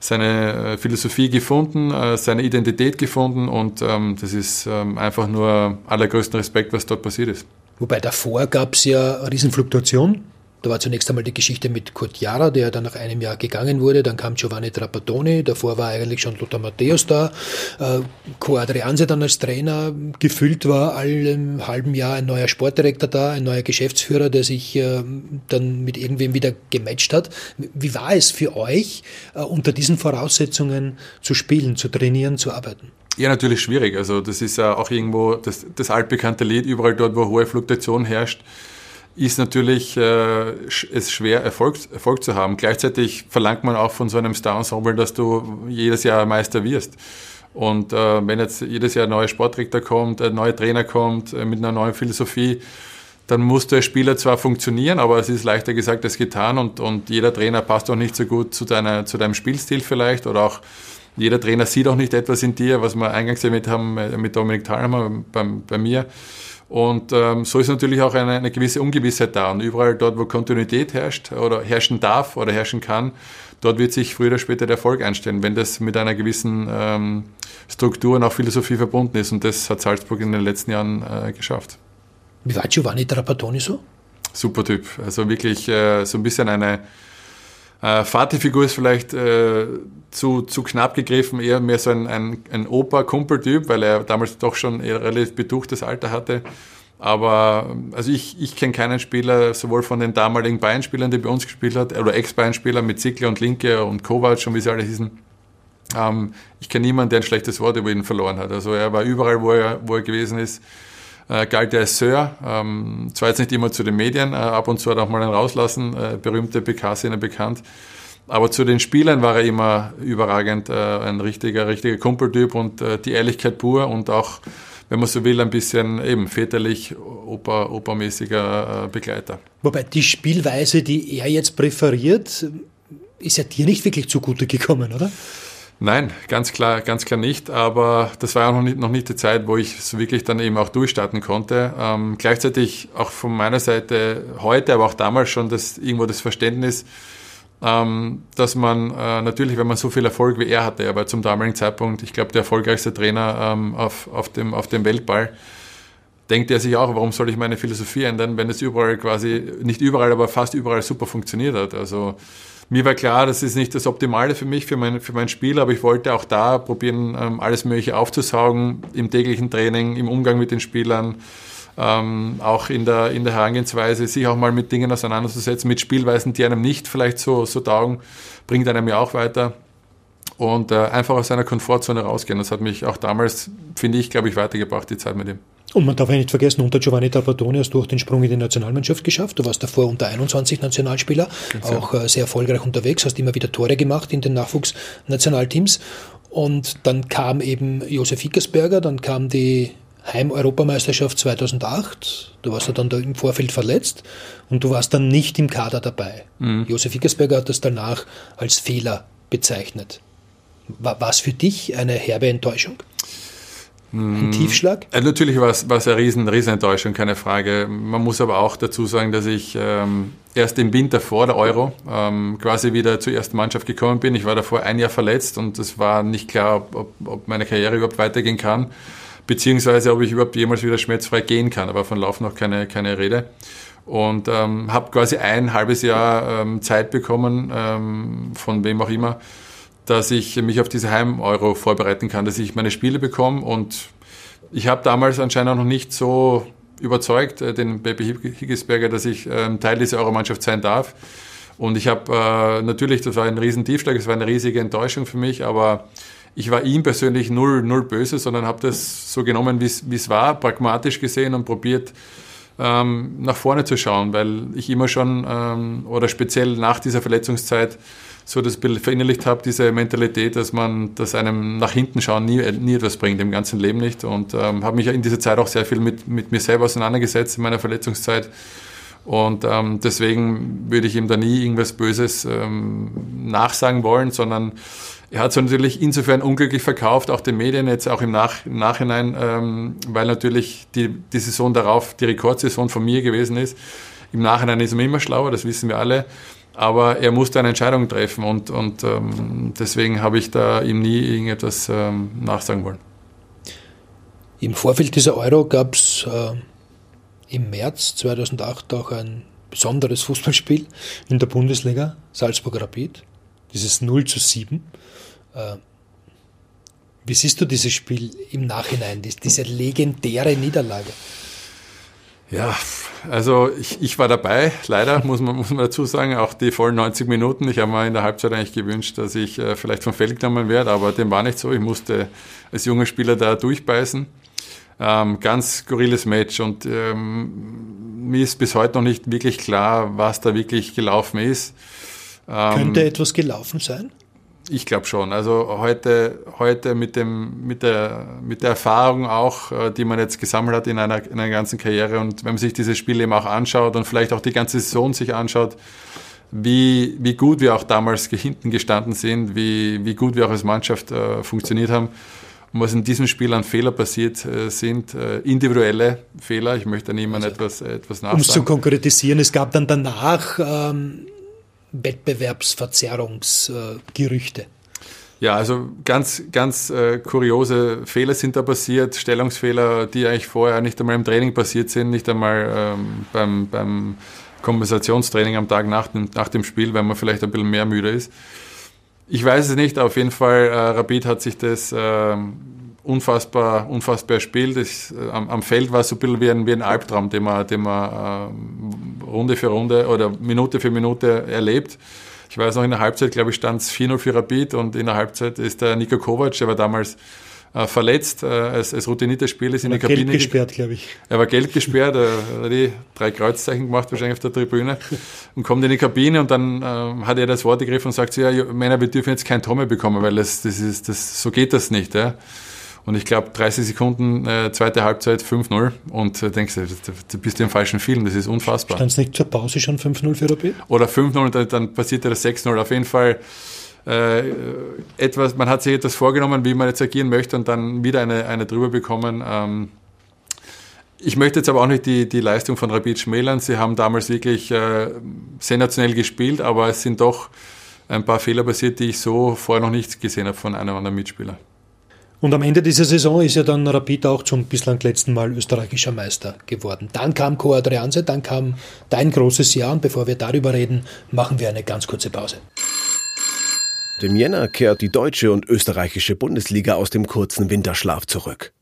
seine äh, Philosophie gefunden, äh, seine Identität gefunden und ähm, das ist ähm, einfach nur allergrößten Respekt, was dort passiert ist. Wobei davor gab es ja Riesenfluktuation da war zunächst einmal die Geschichte mit Kurt Jara, der dann nach einem Jahr gegangen wurde. Dann kam Giovanni Trapattoni, davor war eigentlich schon Lothar Matthäus da. Äh, Adrianse dann als Trainer. Gefüllt war allem halben Jahr ein neuer Sportdirektor da, ein neuer Geschäftsführer, der sich äh, dann mit irgendwem wieder gematcht hat. Wie war es für euch, äh, unter diesen Voraussetzungen zu spielen, zu trainieren, zu arbeiten? Ja, natürlich schwierig. Also das ist ja auch irgendwo das, das altbekannte Lied, überall dort, wo hohe Fluktuation herrscht ist natürlich äh, es schwer, Erfolg, Erfolg zu haben. Gleichzeitig verlangt man auch von so einem Star-Ensemble, dass du jedes Jahr Meister wirst. Und äh, wenn jetzt jedes Jahr ein neuer Sportdirektor kommt, ein neuer Trainer kommt äh, mit einer neuen Philosophie, dann muss der Spieler zwar funktionieren, aber es ist leichter gesagt als getan und, und jeder Trainer passt auch nicht so gut zu, deiner, zu deinem Spielstil vielleicht oder auch jeder Trainer sieht auch nicht etwas in dir, was wir eingangs erwähnt haben äh, mit Dominik Thalhammer bei, bei mir. Und ähm, so ist natürlich auch eine, eine gewisse Ungewissheit da. Und überall dort, wo Kontinuität herrscht oder herrschen darf oder herrschen kann, dort wird sich früher oder später der Erfolg einstellen, wenn das mit einer gewissen ähm, Struktur und auch Philosophie verbunden ist. Und das hat Salzburg in den letzten Jahren äh, geschafft. Wie war Giovanni Trapattoni so? Super Typ. Also wirklich äh, so ein bisschen eine äh, Vaterfigur ist vielleicht äh, zu, zu knapp gegriffen, eher mehr so ein, ein, ein Opa-Kumpel-Typ, weil er damals doch schon eher relativ betuchtes Alter hatte. Aber also ich, ich kenne keinen Spieler, sowohl von den damaligen Bayern-Spielern, die bei uns gespielt hat, oder Ex-Bayern-Spieler mit Zickler und Linke und Kovac und wie sie alle hießen. Ähm, ich kenne niemanden, der ein schlechtes Wort über ihn verloren hat. Also er war überall, wo er, wo er gewesen ist, äh, galt als Sir. Ähm, zwar jetzt nicht immer zu den Medien, äh, ab und zu hat er auch mal einen rauslassen, äh, berühmte PK-Szene bekannt. Aber zu den Spielern war er immer überragend, äh, ein richtiger, richtiger Kumpeltyp und äh, die Ehrlichkeit pur und auch wenn man so will, ein bisschen eben väterlich, oper, opermäßiger äh, Begleiter. Wobei die Spielweise, die er jetzt präferiert, ist ja dir nicht wirklich zugute gekommen, oder? Nein, ganz klar, ganz klar nicht. Aber das war auch noch nicht, noch nicht die Zeit, wo ich so wirklich dann eben auch durchstarten konnte. Ähm, gleichzeitig auch von meiner Seite heute, aber auch damals schon das irgendwo das Verständnis, ähm, dass man äh, natürlich, wenn man so viel Erfolg wie er hatte, er war zum damaligen Zeitpunkt, ich glaube, der erfolgreichste Trainer ähm, auf, auf, dem, auf dem Weltball, denkt er sich auch, warum soll ich meine Philosophie ändern, wenn es überall quasi, nicht überall, aber fast überall super funktioniert hat. Also mir war klar, das ist nicht das Optimale für mich, für mein, für mein Spiel, aber ich wollte auch da probieren, ähm, alles Mögliche aufzusaugen im täglichen Training, im Umgang mit den Spielern ähm, auch in der, in der Herangehensweise, sich auch mal mit Dingen auseinanderzusetzen, mit Spielweisen, die einem nicht vielleicht so, so taugen, bringt einem ja auch weiter. Und äh, einfach aus seiner Komfortzone rausgehen. Das hat mich auch damals, finde ich, glaube ich, weitergebracht, die Zeit mit ihm. Und man darf ja nicht vergessen, unter Giovanni Trapattoni hast du auch den Sprung in die Nationalmannschaft geschafft. Du warst davor unter 21 Nationalspieler, Ganz auch äh, sehr erfolgreich unterwegs, hast immer wieder Tore gemacht in den Nachwuchsnationalteams. Und dann kam eben Josef Hickersberger, dann kam die Heim-Europameisterschaft 2008. Du warst ja dann da im Vorfeld verletzt und du warst dann nicht im Kader dabei. Mhm. Josef Hickersberger hat das danach als Fehler bezeichnet. War es für dich eine herbe Enttäuschung? Ein mhm. Tiefschlag? Ja, natürlich war es, eine riesen, riesen Enttäuschung, keine Frage. Man muss aber auch dazu sagen, dass ich ähm, erst im Winter vor der Euro ähm, quasi wieder zur ersten Mannschaft gekommen bin. Ich war davor ein Jahr verletzt und es war nicht klar, ob, ob meine Karriere überhaupt weitergehen kann beziehungsweise ob ich überhaupt jemals wieder schmerzfrei gehen kann. Aber von Lauf noch keine, keine Rede. Und ähm, habe quasi ein halbes Jahr ähm, Zeit bekommen, ähm, von wem auch immer, dass ich mich auf diese Heim-Euro vorbereiten kann, dass ich meine Spiele bekomme. Und ich habe damals anscheinend auch noch nicht so überzeugt, äh, den Baby Higgesberger, dass ich ähm, Teil dieser Euromannschaft sein darf. Und ich habe äh, natürlich, das war ein riesen Tiefschlag, es war eine riesige Enttäuschung für mich, aber ich war ihm persönlich null, null böse, sondern habe das so genommen, wie es war, pragmatisch gesehen und probiert, ähm, nach vorne zu schauen, weil ich immer schon ähm, oder speziell nach dieser Verletzungszeit so das Bild verinnerlicht habe, diese Mentalität, dass man, dass einem nach hinten schauen nie, nie etwas bringt, im ganzen Leben nicht. Und ähm, habe mich in dieser Zeit auch sehr viel mit, mit mir selber auseinandergesetzt in meiner Verletzungszeit. Und ähm, deswegen würde ich ihm da nie irgendwas Böses ähm, nachsagen wollen, sondern er hat es natürlich insofern unglücklich verkauft, auch den Medien, jetzt auch im, Nach im Nachhinein, ähm, weil natürlich die, die Saison darauf die Rekordsaison von mir gewesen ist. Im Nachhinein ist man immer schlauer, das wissen wir alle. Aber er musste eine Entscheidung treffen und, und ähm, deswegen habe ich da ihm nie irgendetwas ähm, nachsagen wollen. Im Vorfeld dieser Euro gab es äh, im März 2008 auch ein besonderes Fußballspiel in der Bundesliga, Salzburg Rapid, dieses 0 zu 7. Äh, wie siehst du dieses Spiel im Nachhinein, diese legendäre Niederlage? Ja, also ich, ich war dabei, leider muss man, muss man dazu sagen, auch die vollen 90 Minuten. Ich habe mir in der Halbzeit eigentlich gewünscht, dass ich äh, vielleicht vom Feld genommen werde, aber dem war nicht so. Ich musste als junger Spieler da durchbeißen. Ähm, ganz skurriles Match und ähm, mir ist bis heute noch nicht wirklich klar, was da wirklich gelaufen ist. Ähm, Könnte etwas gelaufen sein? Ich glaube schon. Also heute, heute mit, dem, mit, der, mit der Erfahrung auch, äh, die man jetzt gesammelt hat in einer, in einer ganzen Karriere und wenn man sich dieses Spiel eben auch anschaut und vielleicht auch die ganze Saison sich anschaut, wie, wie gut wir auch damals hinten gestanden sind, wie, wie gut wir auch als Mannschaft äh, funktioniert haben, Und was in diesem Spiel an Fehler passiert äh, sind, äh, individuelle Fehler. Ich möchte niemandem also, etwas, etwas nachsagen. Um es zu konkretisieren, es gab dann danach ähm, Wettbewerbsverzerrungsgerüchte. Ja, also ganz, ganz äh, kuriose Fehler sind da passiert, Stellungsfehler, die eigentlich vorher nicht einmal im Training passiert sind, nicht einmal ähm, beim, beim Kompensationstraining am Tag nach dem, nach dem Spiel, weil man vielleicht ein bisschen mehr müde ist. Ich weiß es nicht, auf jeden Fall, äh, Rapid hat sich das äh, unfassbar, unfassbar spielt. Das, äh, am, am, Feld war es so ein bisschen wie ein, wie ein Albtraum, den man, den man äh, Runde für Runde oder Minute für Minute erlebt. Ich weiß noch, in der Halbzeit, glaube ich, stand es 4-0 für Rapid und in der Halbzeit ist der Niko Kovac, der war damals äh, verletzt, äh, als, als routinierter Spieler ist in die Kabine. Geld gesperrt, glaube ich. Er war Geld gesperrt, er hat die drei Kreuzzeichen gemacht, wahrscheinlich auf der Tribüne, und kommt in die Kabine und dann äh, hat er das Wort gegriffen und sagt, ja, Männer, wir dürfen jetzt kein Tor mehr bekommen, weil das, das ist, das, so geht das nicht. Ja. Und ich glaube, 30 Sekunden, äh, zweite Halbzeit 5-0 und äh, denkst du, du bist im falschen Film, das ist unfassbar. Stand es nicht zur Pause schon 5-0 für Rapid? Oder 5-0 und dann, dann passiert das 6-0. Auf jeden Fall äh, etwas, man hat sich etwas vorgenommen, wie man jetzt agieren möchte und dann wieder eine, eine drüber bekommen. Ähm, ich möchte jetzt aber auch nicht die, die Leistung von Rapid schmälern. Sie haben damals wirklich äh, sensationell gespielt, aber es sind doch ein paar Fehler passiert, die ich so vorher noch nicht gesehen habe von einem anderen Mitspieler. Und am Ende dieser Saison ist ja dann Rapid auch zum bislang letzten Mal österreichischer Meister geworden. Dann kam Co Adrianse, dann kam dein großes Jahr und bevor wir darüber reden, machen wir eine ganz kurze Pause. Dem Jänner kehrt die deutsche und österreichische Bundesliga aus dem kurzen Winterschlaf zurück.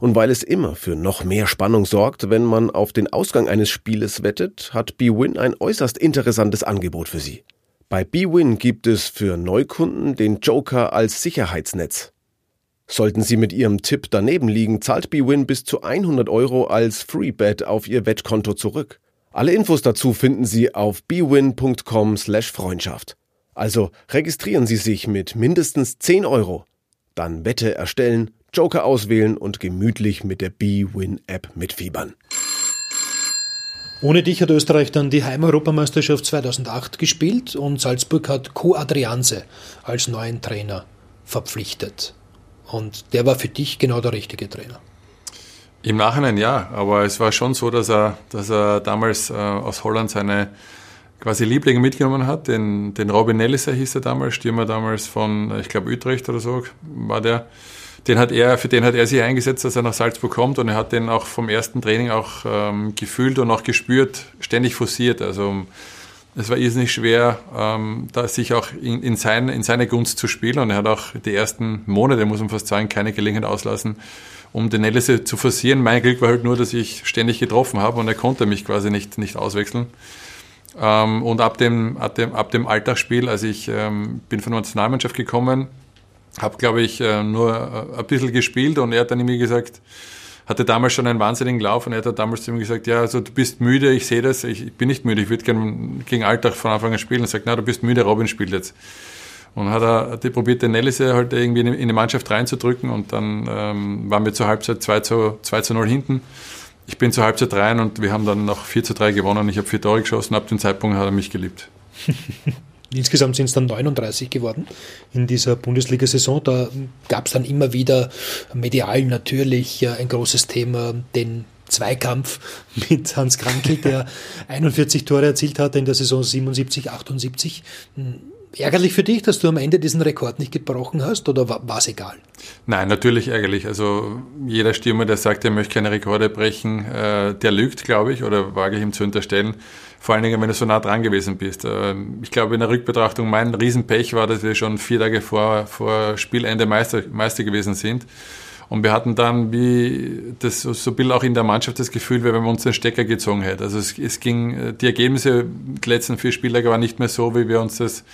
Und weil es immer für noch mehr Spannung sorgt, wenn man auf den Ausgang eines Spieles wettet, hat BWin ein äußerst interessantes Angebot für Sie. Bei BWin gibt es für Neukunden den Joker als Sicherheitsnetz. Sollten Sie mit Ihrem Tipp daneben liegen, zahlt BWin bis zu 100 Euro als Freebet auf Ihr Wettkonto zurück. Alle Infos dazu finden Sie auf bwin.com/freundschaft. Also registrieren Sie sich mit mindestens 10 Euro. Dann Wette erstellen, Joker auswählen und gemütlich mit der BWin-App mitfiebern. Ohne dich hat Österreich dann die Heimeuropameisterschaft 2008 gespielt und Salzburg hat Co Adrianse als neuen Trainer verpflichtet. Und der war für dich genau der richtige Trainer. Im Nachhinein ja, aber es war schon so, dass er, dass er damals äh, aus Holland seine quasi Lieblinge mitgenommen hat. Den, den Robin Nelliser hieß er damals, Stürmer damals von, ich glaube, Utrecht oder so war der. Den hat er, für den hat er sich eingesetzt, dass er nach Salzburg kommt und er hat den auch vom ersten Training auch ähm, gefühlt und auch gespürt, ständig forciert. Also es war irrsinnig schwer, ähm, da sich auch in, in, sein, in seine Gunst zu spielen. Und er hat auch die ersten Monate, muss man fast sagen, keine Gelegenheit auslassen, um den Nellese zu forcieren. Mein Glück war halt nur, dass ich ständig getroffen habe und er konnte mich quasi nicht, nicht auswechseln. Ähm, und ab dem, ab dem, ab dem Alltagsspiel, also ich ähm, bin von der Nationalmannschaft gekommen, habe, glaube ich, äh, nur äh, ein bisschen gespielt und er hat dann immer gesagt, hatte damals schon einen wahnsinnigen Lauf und er hat damals zu mir gesagt, ja, also du bist müde, ich sehe das, ich bin nicht müde, ich würde gerne gegen Alltag von Anfang an spielen. Und sagt, na, du bist müde, Robin spielt jetzt. Und hat er hat probiert, den Nellise halt irgendwie in die Mannschaft reinzudrücken und dann ähm, waren wir zur Halbzeit 2 zu, 2 zu 0 hinten. Ich bin zur Halbzeit rein und wir haben dann noch 4 zu 3 gewonnen. Ich habe vier Tore geschossen, ab dem Zeitpunkt hat er mich geliebt. <laughs> Insgesamt sind es dann 39 geworden in dieser Bundesliga-Saison. Da gab es dann immer wieder medial natürlich ein großes Thema, den Zweikampf <laughs> mit Hans Krankel, der <laughs> 41 Tore erzielt hatte in der Saison 77, 78. Ärgerlich für dich, dass du am Ende diesen Rekord nicht gebrochen hast oder war es egal? Nein, natürlich ärgerlich. Also jeder Stürmer, der sagt, er möchte keine Rekorde brechen, äh, der lügt, glaube ich, oder wage ich ihm zu unterstellen. Vor allen Dingen, wenn du so nah dran gewesen bist. Äh, ich glaube, in der Rückbetrachtung mein Riesenpech war, dass wir schon vier Tage vor, vor Spielende Meister, Meister gewesen sind. Und wir hatten dann wie das so ein auch in der Mannschaft das Gefühl, wie wenn man uns den Stecker gezogen hätte. Also es, es ging, die Ergebnisse die letzten vier Spieltage waren nicht mehr so, wie wir uns das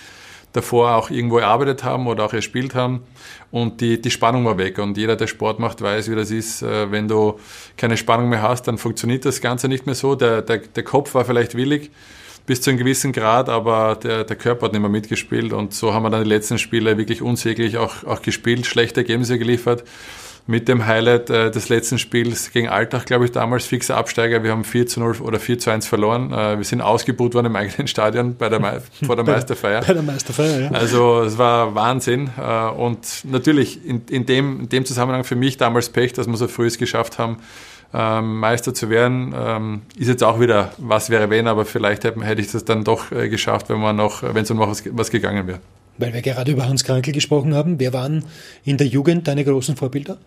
davor auch irgendwo erarbeitet haben oder auch erspielt haben. Und die, die Spannung war weg. Und jeder, der Sport macht, weiß, wie das ist. Äh, wenn du keine Spannung mehr hast, dann funktioniert das Ganze nicht mehr so. Der, der, der Kopf war vielleicht willig bis zu einem gewissen Grad, aber der, der Körper hat nicht mehr mitgespielt. Und so haben wir dann die letzten Spiele wirklich unsäglich auch, auch gespielt, schlechte Ergebnisse geliefert. Mit dem Highlight äh, des letzten Spiels gegen Altach, glaube ich, damals fixer Absteiger. Wir haben 4 zu 0 oder 4 zu 1 verloren. Äh, wir sind ausgebucht worden im eigenen Stadion bei der, vor der <laughs> Meisterfeier. bei der Meisterfeier, ja. Also es war Wahnsinn. Äh, und natürlich in, in, dem, in dem Zusammenhang für mich damals Pech, dass wir so früh es geschafft haben, ähm, Meister zu werden. Ähm, ist jetzt auch wieder, was wäre wenn, aber vielleicht hätte, hätte ich das dann doch äh, geschafft, wenn man noch, wenn es um noch was, was gegangen wäre. Weil wir gerade über Hans Krankel gesprochen haben, wer waren in der Jugend deine großen Vorbilder?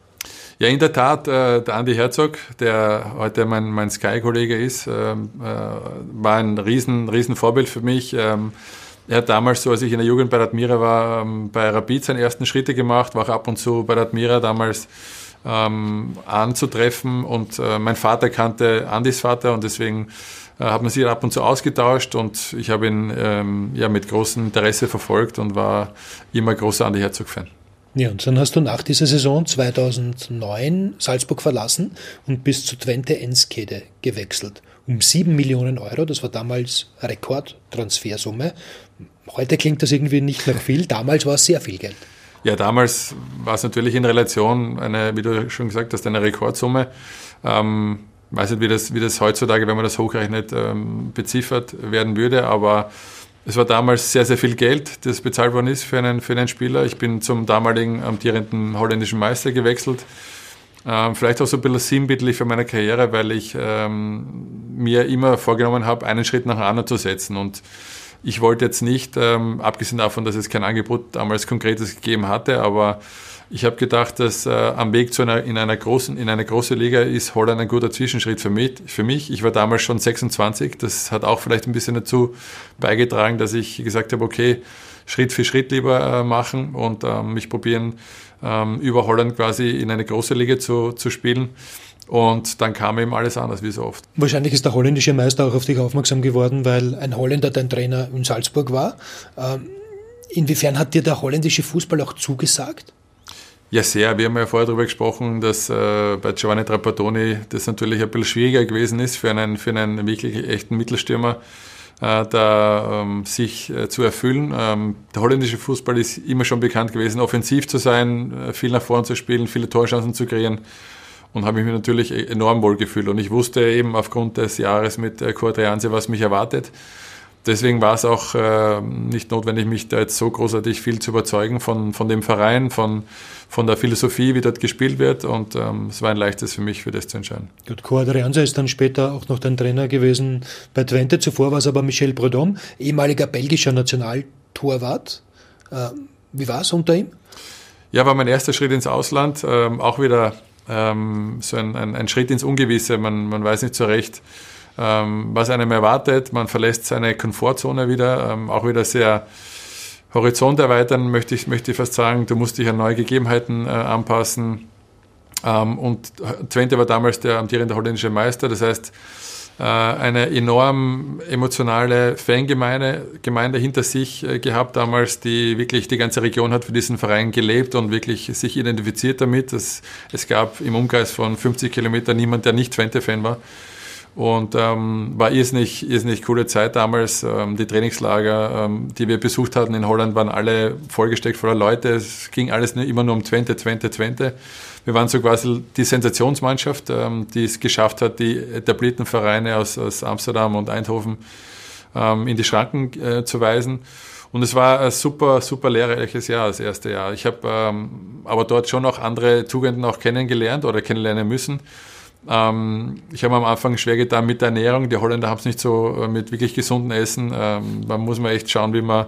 Ja, in der Tat, äh, der Andi Herzog, der heute mein, mein Sky-Kollege ist, ähm, äh, war ein riesen, riesen Vorbild für mich. Ähm, er hat damals, so als ich in der Jugend bei der Admira war, ähm, bei Rapid seine ersten Schritte gemacht, war auch ab und zu bei der Admira damals ähm, anzutreffen und äh, mein Vater kannte Andis Vater und deswegen äh, hat man sich ab und zu ausgetauscht und ich habe ihn ähm, ja mit großem Interesse verfolgt und war immer großer Andi Herzog-Fan. Ja, und dann hast du nach dieser Saison 2009 Salzburg verlassen und bis zu Twente Enskede gewechselt. Um 7 Millionen Euro, das war damals Rekordtransfersumme. Heute klingt das irgendwie nicht nach viel, damals war es sehr viel Geld. Ja, damals war es natürlich in Relation eine, wie du schon gesagt hast, eine Rekordsumme. Ähm, weiß nicht, wie das, wie das heutzutage, wenn man das hochrechnet, ähm, beziffert werden würde, aber es war damals sehr, sehr viel Geld, das bezahlt worden ist für einen, für einen Spieler. Ich bin zum damaligen amtierenden holländischen Meister gewechselt. Ähm, vielleicht auch so ein bisschen sinnbildlich für meine Karriere, weil ich ähm, mir immer vorgenommen habe, einen Schritt nach anderen zu setzen. Und ich wollte jetzt nicht, ähm, abgesehen davon, dass es kein Angebot damals konkretes gegeben hatte, aber ich habe gedacht, dass äh, am Weg zu einer, in einer großen, in eine große Liga ist Holland ein guter Zwischenschritt für mich, für mich. Ich war damals schon 26. Das hat auch vielleicht ein bisschen dazu beigetragen, dass ich gesagt habe, okay, Schritt für Schritt lieber äh, machen und ähm, mich probieren, ähm, über Holland quasi in eine große Liga zu, zu spielen. Und dann kam eben alles anders, wie so oft. Wahrscheinlich ist der holländische Meister auch auf dich aufmerksam geworden, weil ein Holländer dein Trainer in Salzburg war. Ähm, inwiefern hat dir der holländische Fußball auch zugesagt? Ja, sehr. Wir haben ja vorher darüber gesprochen, dass äh, bei Giovanni Trapattoni das natürlich ein bisschen schwieriger gewesen ist für einen, für einen wirklich echten Mittelstürmer, äh, da ähm, sich äh, zu erfüllen. Ähm, der holländische Fußball ist immer schon bekannt gewesen, offensiv zu sein, äh, viel nach vorne zu spielen, viele Torchancen zu kreieren. Und habe ich mich natürlich e-, enorm wohl gefühlt. Und ich wusste eben aufgrund des Jahres mit äh, Kurt Reanse, was mich erwartet. Deswegen war es auch äh, nicht notwendig, mich da jetzt so großartig viel zu überzeugen von, von dem Verein, von, von der Philosophie, wie dort gespielt wird. Und ähm, es war ein leichtes für mich, für das zu entscheiden. Gut, Coadrianza ist dann später auch noch dein Trainer gewesen bei Twente. Zuvor war es aber Michel Prudhomme, ehemaliger belgischer Nationaltorwart. Äh, wie war es unter ihm? Ja, war mein erster Schritt ins Ausland. Ähm, auch wieder ähm, so ein, ein, ein, Schritt ins Ungewisse. Man, man weiß nicht so recht, was einem erwartet. Man verlässt seine Komfortzone wieder, ähm, auch wieder sehr Horizont erweitern, möchte ich, möchte ich fast sagen. Du musst dich an neue Gegebenheiten äh, anpassen. Ähm, und Twente war damals der amtierende holländische Meister, das heißt, äh, eine enorm emotionale Fangemeinde Gemeinde hinter sich äh, gehabt damals, die wirklich die ganze Region hat für diesen Verein gelebt und wirklich sich identifiziert damit. Es, es gab im Umkreis von 50 Kilometern niemand, der nicht Twente-Fan war. Und ähm, war irrsinnig, irrsinnig coole Zeit damals. Ähm, die Trainingslager, ähm, die wir besucht hatten in Holland, waren alle vollgesteckt voller Leute. Es ging alles nur, immer nur um Twente, Twente, Twente. Wir waren so quasi die Sensationsmannschaft, ähm, die es geschafft hat, die etablierten Vereine aus, aus Amsterdam und Eindhoven ähm, in die Schranken äh, zu weisen. Und es war ein super, super lehrreiches Jahr, das erste Jahr. Ich habe ähm, aber dort schon auch andere Tugenden auch kennengelernt oder kennenlernen müssen. Ähm, ich habe am Anfang schwer getan mit der Ernährung. Die Holländer haben es nicht so äh, mit wirklich gesundem Essen. Ähm, da muss man echt schauen, wie man,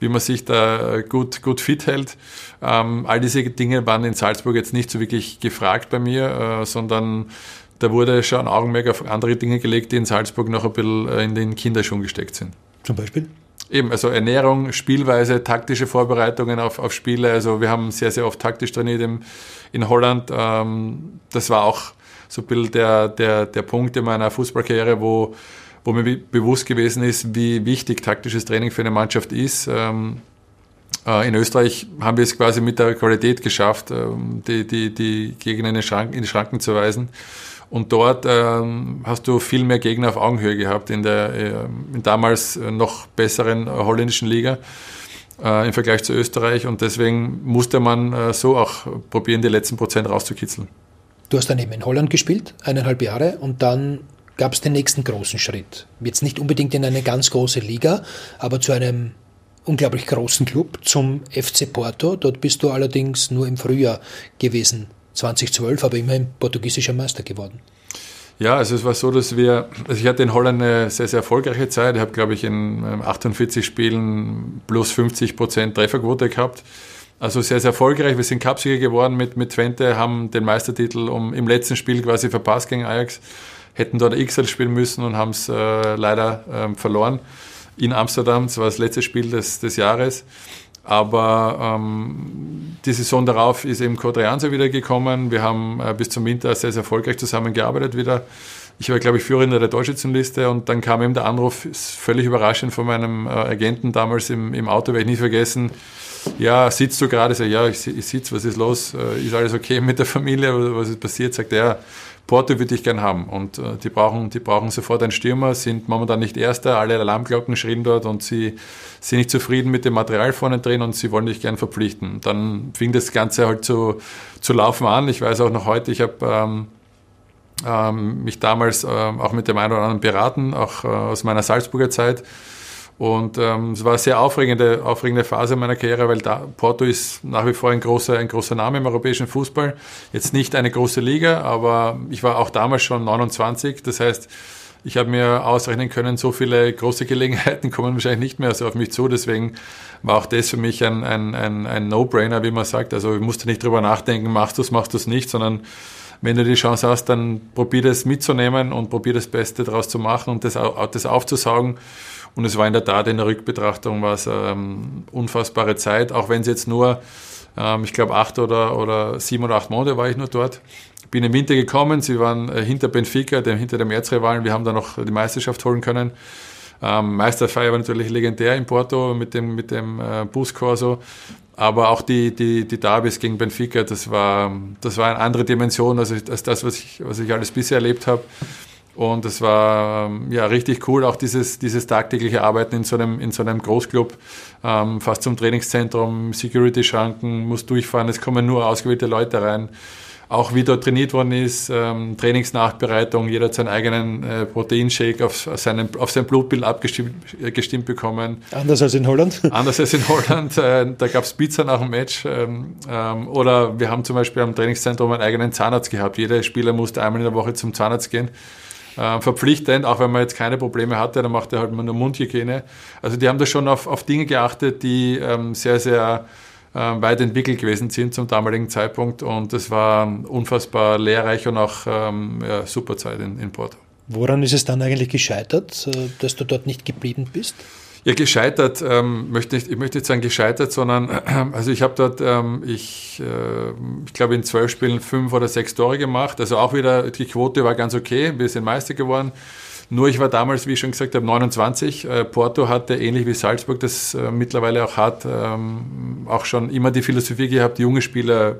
wie man sich da gut, gut fit hält. Ähm, all diese Dinge waren in Salzburg jetzt nicht so wirklich gefragt bei mir, äh, sondern da wurde schon Augenmerk auf andere Dinge gelegt, die in Salzburg noch ein bisschen äh, in den Kinderschuhen gesteckt sind. Zum Beispiel? Eben, also Ernährung, Spielweise, taktische Vorbereitungen auf, auf Spiele. Also wir haben sehr, sehr oft taktisch trainiert in Holland. Ähm, das war auch so ein bisschen der, der, der Punkt in meiner Fußballkarriere, wo, wo mir bewusst gewesen ist, wie wichtig taktisches Training für eine Mannschaft ist. Ähm, äh, in Österreich haben wir es quasi mit der Qualität geschafft, ähm, die, die, die Gegner in, den Schranken, in die Schranken zu weisen. Und dort ähm, hast du viel mehr Gegner auf Augenhöhe gehabt in der äh, in damals noch besseren holländischen Liga. äh, im Vergleich zu Österreich und deswegen musste man äh, so auch probieren, die letzten Prozent rauszukitzeln. Du hast dann eben in Holland gespielt, eineinhalb Jahre, und dann gab es den nächsten großen Schritt. Jetzt nicht unbedingt in eine ganz große Liga, aber zu einem unglaublich großen Club, zum FC Porto. Dort bist du allerdings nur im Frühjahr gewesen, 2012, aber immerhin portugiesischer Meister geworden. Ja, also es war so, dass wir, also ich hatte in Holland eine sehr, sehr erfolgreiche Zeit. Ich habe, glaube ich, in 48 ähm, Spielen plus 50 Prozent Trefferquote gehabt. Also sehr, sehr erfolgreich. Wir sind Cupsieger geworden mit, mit Twente, haben den Meistertitel um, im letzten Spiel quasi verpasst gegen Ajax, hätten dort XL spielen müssen und haben es äh, leider äh, verloren in Amsterdam. Das war das letzte Spiel des, des Jahres. Aber ähm, die Saison darauf ist eben Quadrianza wieder gekommen. Wir haben äh, bis zum Winter sehr, sehr erfolgreich zusammengearbeitet wieder. Ich war, glaube ich, Führender der Torschützenliste und dann kam eben der Anruf, völlig überraschend von meinem äh, Agenten damals im, im Auto, werde ich nie vergessen. Ja, sitzt du gerade? Sag, ja, ich, ich sitze, was ist los? Äh, ist alles okay mit der Familie? Was ist passiert? Sagt er, Porto würde ich gern haben. Und äh, die, brauchen, die brauchen sofort einen Stürmer, sind momentan nicht Erster, alle Alarmglocken schrien dort und sie sind nicht zufrieden mit dem Material vorne drin und sie wollen dich gern verpflichten. Dann fing das Ganze halt zu, zu laufen an. Ich weiß auch noch heute, ich habe ähm, ähm, mich damals ähm, auch mit dem einen oder anderen beraten, auch äh, aus meiner Salzburger Zeit. Und ähm, es war eine sehr aufregende, aufregende Phase meiner Karriere, weil da, Porto ist nach wie vor ein großer, ein großer Name im europäischen Fußball. Jetzt nicht eine große Liga, aber ich war auch damals schon 29. Das heißt, ich habe mir ausrechnen können, so viele große Gelegenheiten <laughs> kommen wahrscheinlich nicht mehr so auf mich zu. Deswegen war auch das für mich ein, ein, ein, ein No-Brainer, wie man sagt. Also ich musste nicht drüber nachdenken, machst du es, machst du es nicht, sondern wenn du die Chance hast, dann probier das mitzunehmen und probier das Beste daraus zu machen und das, das aufzusaugen. Und es war in der Tat in der Rückbetrachtung war ähm, unfassbare Zeit, auch wenn es jetzt nur, ähm, ich glaube, acht oder, oder sieben oder acht Monate war ich nur dort. Bin im Winter gekommen, sie waren äh, hinter Benfica, dem, hinter dem Erzrivalen, wir haben da noch die Meisterschaft holen können. Ähm, Meisterfeier war natürlich legendär in Porto mit dem, mit dem äh, Buscorso. Aber auch die, die, die Derbys gegen Benfica, das war, das war eine andere Dimension als, als das, was ich, was ich alles bisher erlebt habe. Und es war ähm, ja richtig cool, auch dieses, dieses tagtägliche Arbeiten in so einem, in so einem Großclub, ähm, fast zum Trainingszentrum, Security-Schranken, muss durchfahren, es kommen nur ausgewählte Leute rein auch wie dort trainiert worden ist, ähm, Trainingsnachbereitung, jeder hat seinen eigenen äh, Proteinshake auf, seinen, auf sein Blutbild abgestimmt äh, gestimmt bekommen. Anders als in Holland? <laughs> Anders als in Holland. Äh, da gab es Pizza nach dem Match. Ähm, ähm, oder wir haben zum Beispiel am Trainingszentrum einen eigenen Zahnarzt gehabt. Jeder Spieler musste einmal in der Woche zum Zahnarzt gehen. Äh, verpflichtend, auch wenn man jetzt keine Probleme hatte, dann macht er halt nur Mundhygiene. Also die haben da schon auf, auf Dinge geachtet, die ähm, sehr, sehr weit entwickelt gewesen sind zum damaligen Zeitpunkt und es war unfassbar lehrreich und auch ähm, ja, super Zeit in, in Porto. Woran ist es dann eigentlich gescheitert, äh, dass du dort nicht geblieben bist? Ja, gescheitert, ähm, möchte ich, ich möchte nicht sagen gescheitert, sondern <clears throat> also ich habe dort, ähm, ich, äh, ich glaube in zwölf Spielen fünf oder sechs Tore gemacht. Also auch wieder, die Quote war ganz okay, wir sind Meister geworden. Nur ich war damals, wie ich schon gesagt habe, 29. Äh, Porto hatte ähnlich wie Salzburg das äh, mittlerweile auch hat, ähm, auch schon immer die Philosophie gehabt, junge Spieler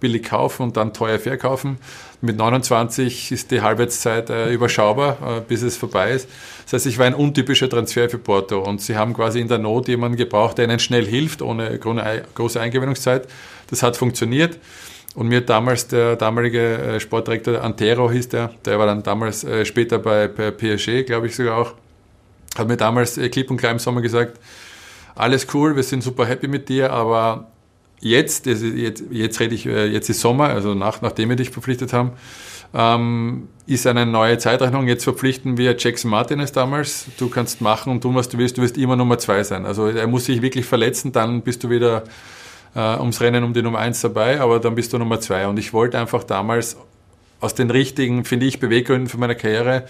billig kaufen und dann teuer verkaufen. Mit 29 ist die Halbwertszeit äh, überschaubar, bis es vorbei ist. Das heißt, ich war ein untypischer Transfer für Porto und sie haben quasi in der Not jemanden gebraucht, der ihnen schnell hilft, ohne große Eingewöhnungszeit. Das hat funktioniert. Und mir damals der damalige äh, Sportdirektor Antero hieß der, der war dann damals äh, später bei, bei PSG, glaube ich sogar auch, hat mir damals äh, klipp und klar im Sommer gesagt, alles cool, wir sind super happy mit dir, aber jetzt, jetzt, jetzt rede ich, jetzt ist Sommer, also nach, nachdem wir dich verpflichtet haben, ähm, ist eine neue Zeitrechnung. Jetzt verpflichten wir Jackson Martinez damals. Du kannst machen und tun, was du willst. Du wirst immer Nummer zwei sein. Also er muss sich wirklich verletzen, dann bist du wieder äh, ums Rennen um die Nummer eins dabei, aber dann bist du Nummer zwei. Und ich wollte einfach damals aus den richtigen, finde ich, Beweggründen für meine Karriere,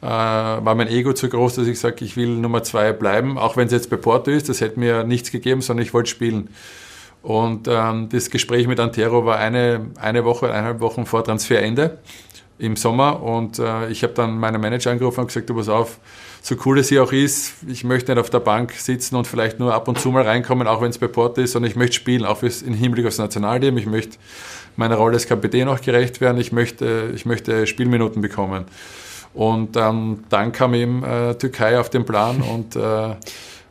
äh, war mein Ego zu groß, dass ich sage, ich will Nummer zwei bleiben, auch wenn es jetzt bei Porto ist, das hätte mir nichts gegeben, sondern ich wollte spielen. Und ähm, das Gespräch mit Antero war eine, eine Woche, eineinhalb Wochen vor Transferende im Sommer und äh, ich habe dann meinen Manager angerufen und gesagt, du pass auf, so cool es hier auch ist, ich möchte nicht auf der Bank sitzen und vielleicht nur ab und zu mal reinkommen, auch wenn es bei Porto ist, sondern ich möchte spielen, auch im Hinblick aufs Nationalteam. Ich möchte meiner Rolle als Kapitän auch gerecht werden. Ich möchte, ich möchte Spielminuten bekommen. Und ähm, dann kam eben äh, Türkei auf den Plan <laughs> und äh,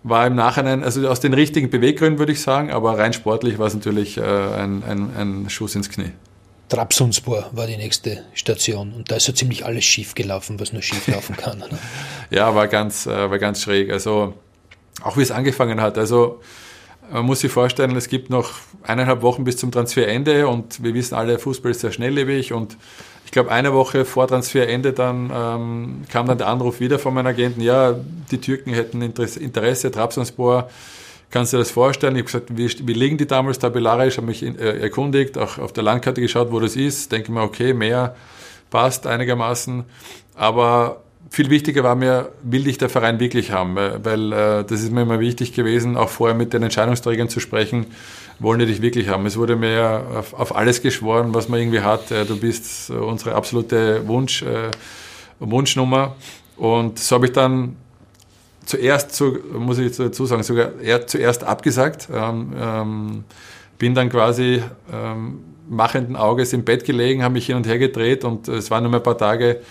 war im Nachhinein, also aus den richtigen Beweggründen würde ich sagen, aber rein sportlich war es natürlich äh, ein, ein, ein Schuss ins Knie. Trabzonspor war die nächste Station und da ist so ziemlich alles schief gelaufen, was nur schief laufen kann. Ne? <laughs> ja, war ganz, äh, war ganz schräg. Also auch wie es angefangen hat. Also man muss sich vorstellen, es gibt noch eineinhalb Wochen bis zum Transferende und wir wissen alle, Fußball ist sehr schnelllebig und ich glaube, eine Woche vor Transferende dann ähm, kam dann der Anruf wieder von meinem Agenten, ja, die Türken hätten Interesse, Trabzonspor, kannst du dir das vorstellen? Ich habe gesagt, wie, wie liegen die damals tabellarisch, habe mich äh, erkundigt, auch auf der Landkarte geschaut, wo das ist, denke mir, okay, mehr passt einigermaßen, aber viel wichtiger war mir, will dich der Verein wirklich haben, weil äh, das ist mir immer wichtig gewesen, auch vorher mit den Entscheidungsträgern zu sprechen, wollen die dich wirklich haben. Es wurde mir auf, auf alles geschworen, was man irgendwie hat. Äh, du bist unsere absolute Wunsch, äh, Wunschnummer. Und so habe ich dann zuerst, zu, muss ich dazu sagen, sogar eher zuerst abgesagt. Ähm, ähm, bin dann quasi ähm, machenden Auges im Bett gelegen, habe mich hin und her gedreht und es waren nur ein paar Tage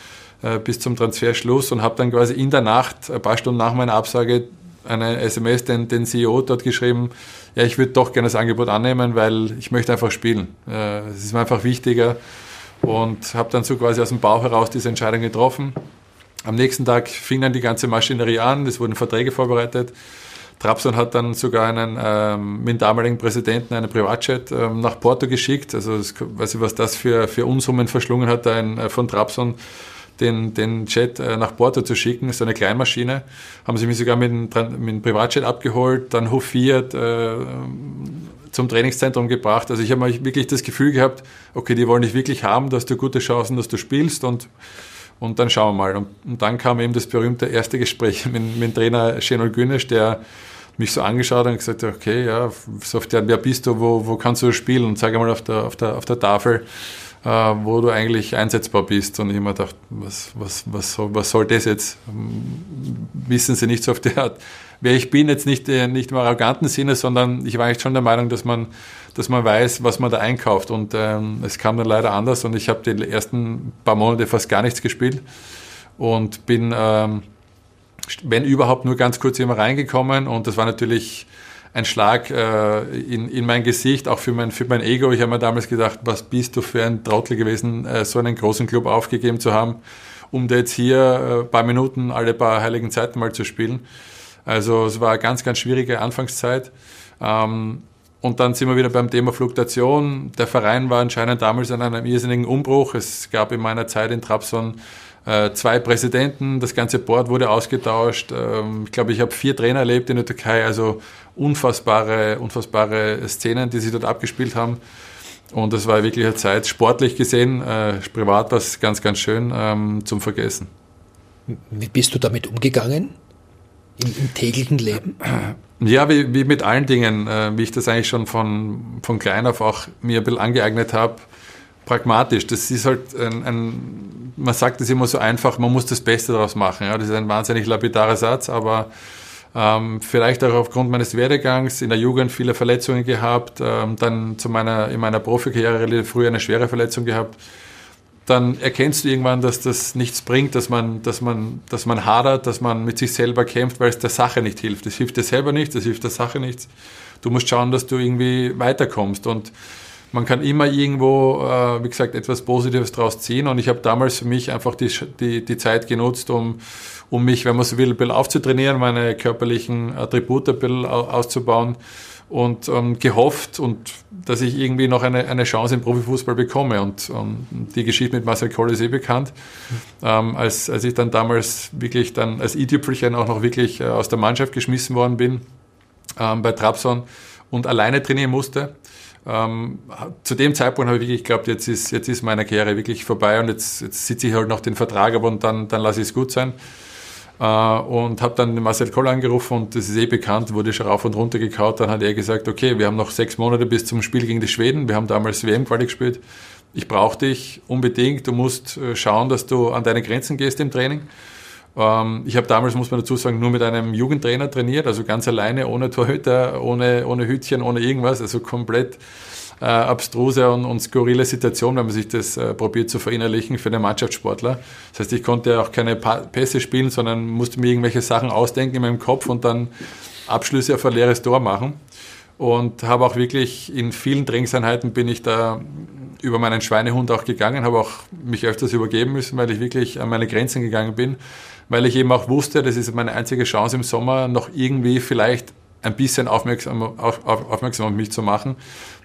äh, bis zum Transferschluss und habe dann quasi in der Nacht, ein paar Stunden nach meiner Absage, eine SMS den, den CEO dort geschrieben, ja, ich würde doch gerne das Angebot annehmen, weil ich möchte einfach spielen. Äh, es ist mir einfach wichtiger und habe dann so quasi aus dem Bauch heraus diese Entscheidung getroffen. Am nächsten Tag fing dann die ganze Maschinerie an, es wurden Verträge vorbereitet. Trabzon hat dann sogar einen, ähm, mit dem damaligen Präsidenten einen Privatjet ähm, nach Porto geschickt. Also, das, weiß ich, was das für, für Unsummen verschlungen hat, ein, äh, von Trabzon den, den Jet äh, nach Porto zu schicken, so eine Kleinmaschine. Haben sie mich sogar mit dem, mit dem Privatjet abgeholt, dann hofiert, äh, zum Trainingszentrum gebracht. Also ich habe wirklich das Gefühl gehabt, okay, die wollen dich wirklich haben, dass du gute Chancen, dass du spielst und, und dann schauen wir mal. Und, und dann kam eben das berühmte erste Gespräch <laughs> mit, mit dem Trainer Şenol Güneş, der mich so angeschaut und gesagt, okay, ja, so auf der, wer bist du, wo, wo kannst du spielen? Und sage mal auf der, auf der, auf der Tafel äh, wo du eigentlich einsetzbar bist. Und ich immer gedacht, was, was, was, soll, was soll das jetzt? Wissen Sie nicht so auf die Art, wer ich bin, jetzt nicht, äh, nicht im arroganten Sinne, sondern ich war eigentlich schon der Meinung, dass man, dass man weiß, was man da einkauft. Und ähm, es kam dann leider anders und ich habe die ersten paar Monate fast gar nichts gespielt und bin, ähm, wenn überhaupt, nur ganz kurz immer reingekommen und das war natürlich ein Schlag äh, in, in mein Gesicht, auch für mein, für mein Ego. Ich habe mir damals gedacht, was bist du für ein Trottel gewesen, äh, so einen großen Club aufgegeben zu haben, um da jetzt hier äh, paar Minuten alle paar heiligen Zeiten mal zu spielen. Also es war eine ganz, ganz schwierige Anfangszeit. Ähm, und dann sind wir wieder beim Thema Fluktuation. Der Verein war anscheinend damals an einem irrsinnigen Umbruch. Es gab in meiner Zeit in Trabzon äh, zwei Präsidenten, das ganze Board wurde ausgetauscht. Ähm, ich glaube, ich habe vier Trainer erlebt in der Türkei, also unfassbare, unfassbare Szenen, die sich dort abgespielt haben. Und das war wirklich eine Zeit, sportlich gesehen, äh, privat war es ganz, ganz schön ähm, zum Vergessen. Wie bist du damit umgegangen? Im, im täglichen Leben? Ja, wie, wie mit allen Dingen, äh, wie ich das eigentlich schon von, von klein auf auch mir ein bisschen angeeignet habe, pragmatisch. Das ist halt ein, ein man sagt es immer so einfach, man muss das Beste daraus machen. Ja, das ist ein wahnsinnig lapidarer Satz, aber ähm, vielleicht auch aufgrund meines Werdegangs in der Jugend viele Verletzungen gehabt, ähm, dann zu meiner, in meiner Profikarriere relativ früh eine schwere Verletzung gehabt. Dann erkennst du irgendwann, dass das nichts bringt, dass man, dass man, dass man hadert, dass man mit sich selber kämpft, weil es der Sache nicht hilft. Das hilft dir selber nicht, das hilft der Sache nichts. Du musst schauen, dass du irgendwie weiterkommst und man kann immer irgendwo, äh, wie gesagt, etwas Positives daraus ziehen. Und ich habe damals für mich einfach die, die, die Zeit genutzt, um, um mich, wenn man so will, ein bisschen aufzutrainieren, meine körperlichen Attribute ein bisschen auszubauen und ähm, gehofft und dass ich irgendwie noch eine, eine Chance im Profifußball bekomme. Und ähm, die Geschichte mit Marcel Koll ist eh bekannt. Ähm, als, als ich dann damals wirklich dann als i-Tüpfelchen auch noch wirklich äh, aus der Mannschaft geschmissen worden bin ähm, bei Trabzon und alleine trainieren musste, ähm, zu dem Zeitpunkt habe ich wirklich geglaubt, jetzt ist, jetzt ist meine Karriere wirklich vorbei und jetzt, jetzt sitze ich halt noch den Vertrag ab und dann, dann lasse ich es gut sein. Äh, und habe dann Marcel Koll angerufen und das ist eh bekannt, wurde schon rauf und runter gekaut. Dann hat er gesagt, okay, wir haben noch sechs Monate bis zum Spiel gegen die Schweden. Wir haben damals WM-Quali gespielt. Ich brauche dich unbedingt. Du musst äh, schauen, dass du an deine Grenzen gehst im Training. Ähm, ich habe damals, muss man dazu sagen, nur mit einem Jugendtrainer trainiert, also ganz alleine, ohne Torhüter, ohne, ohne Hütchen, ohne irgendwas, also komplett äh, abstruse und, und skurrile Situation, wenn man sich das äh, probiert zu verinnerlichen für einen Mannschaftssportler. Das heißt, ich konnte auch keine pa Pässe spielen, sondern musste mir irgendwelche Sachen ausdenken in meinem Kopf und dann Abschlüsse auf ein leeres Tor machen. Und habe auch wirklich in vielen Trainingseinheiten bin ich da über meinen Schweinehund auch gegangen, habe auch mich öfters übergeben müssen, weil ich wirklich an meine Grenzen gegangen bin, weil ich eben auch wusste, das ist meine einzige Chance im Sommer, noch irgendwie vielleicht ein bisschen aufmerksam auf, aufmerksam auf mich zu machen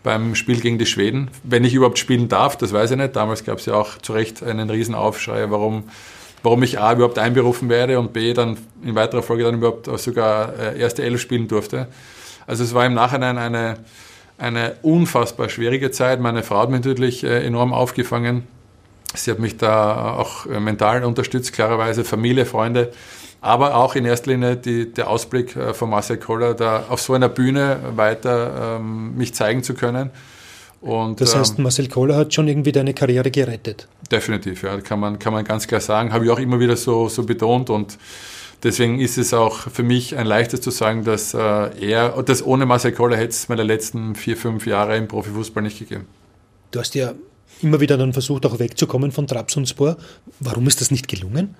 beim Spiel gegen die Schweden. Wenn ich überhaupt spielen darf, das weiß ich nicht. Damals gab es ja auch zu Recht einen Riesenaufschrei, warum, warum ich A überhaupt einberufen werde und B dann in weiterer Folge dann überhaupt sogar äh, erste Elf spielen durfte. Also es war im Nachhinein eine, eine unfassbar schwierige Zeit. Meine Frau hat mich natürlich äh, enorm aufgefangen. Sie hat mich da auch äh, mental unterstützt, klarerweise Familie, Freunde aber auch in erster Linie die, der Ausblick äh, von Marcel Koller, da auf so einer Bühne weiter ähm, mich zeigen zu können. Und, das heißt, ähm, Marcel Koller hat schon irgendwie deine Karriere gerettet. Definitiv, ja, kann man, kann man ganz klar sagen. Habe ich auch immer wieder so, so betont und deswegen ist es auch für mich ein leichtes zu sagen, dass äh, er, dass ohne Marcel Koller hätte es meine letzten vier, fünf Jahre im Profifußball nicht gegeben. Du hast ja immer wieder dann versucht, auch wegzukommen von Trabzonspor. Warum ist das nicht gelungen?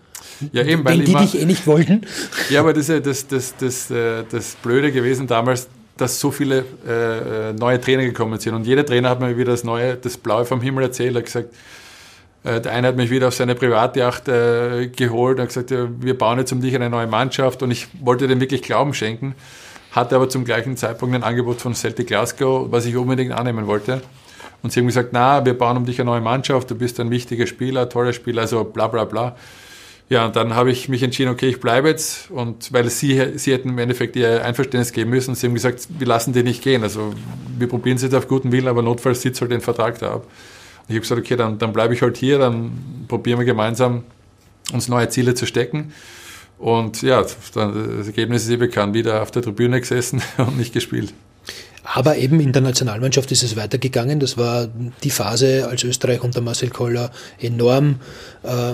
Ja, eben, weil Wenn die dich eh nicht wollten. Ja, aber das ist ja das, das, das, äh, das Blöde gewesen damals, dass so viele äh, neue Trainer gekommen sind. Und jeder Trainer hat mir wieder das Neue, das Blaue vom Himmel erzählt. Er hat gesagt, äh, der eine hat mich wieder auf seine Privatjacht äh, geholt und hat gesagt, ja, wir bauen jetzt um dich eine neue Mannschaft. Und ich wollte dem wirklich Glauben schenken, hatte aber zum gleichen Zeitpunkt ein Angebot von Celtic Glasgow, was ich unbedingt annehmen wollte. Und sie haben gesagt, na, wir bauen um dich eine neue Mannschaft, du bist ein wichtiger Spieler, toller Spieler, also bla bla bla. Ja, und dann habe ich mich entschieden, okay, ich bleibe jetzt. Und weil sie, sie hätten im Endeffekt ihr Einverständnis geben müssen. Sie haben gesagt, wir lassen die nicht gehen. Also wir probieren es jetzt auf guten Willen, aber notfalls sitzt halt den Vertrag da ab. Und ich habe gesagt, okay, dann, dann bleibe ich halt hier, dann probieren wir gemeinsam uns neue Ziele zu stecken. Und ja, das Ergebnis ist eh bekannt, wieder auf der Tribüne gesessen <laughs> und nicht gespielt. Aber eben in der Nationalmannschaft ist es weitergegangen. Das war die Phase, als Österreich unter Marcel Koller enorm äh,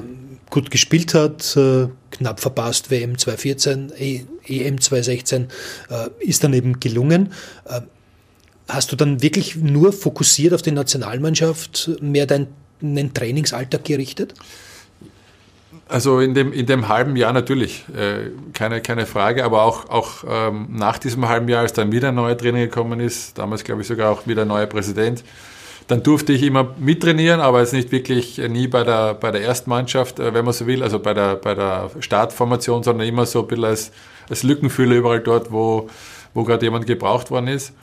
gut gespielt hat, äh, knapp verpasst WM 2014, e EM 2016, äh, ist dann eben gelungen. Äh, hast du dann wirklich nur fokussiert auf die Nationalmannschaft, mehr deinen Trainingsalltag gerichtet? Also in dem, in dem halben Jahr natürlich, äh, keine, keine Frage, aber auch, auch ähm, nach diesem halben Jahr, als dann wieder ein neuer Trainer gekommen ist, damals glaube ich sogar auch wieder ein neuer Präsident, dann durfte ich immer mittrainieren, aber jetzt nicht wirklich äh, nie bei der, bei der Erstmannschaft, äh, wenn man so will, also bei der, bei der Startformation, sondern immer so ein bisschen als, als Lückenfüller überall dort, wo, wo gerade jemand gebraucht worden ist.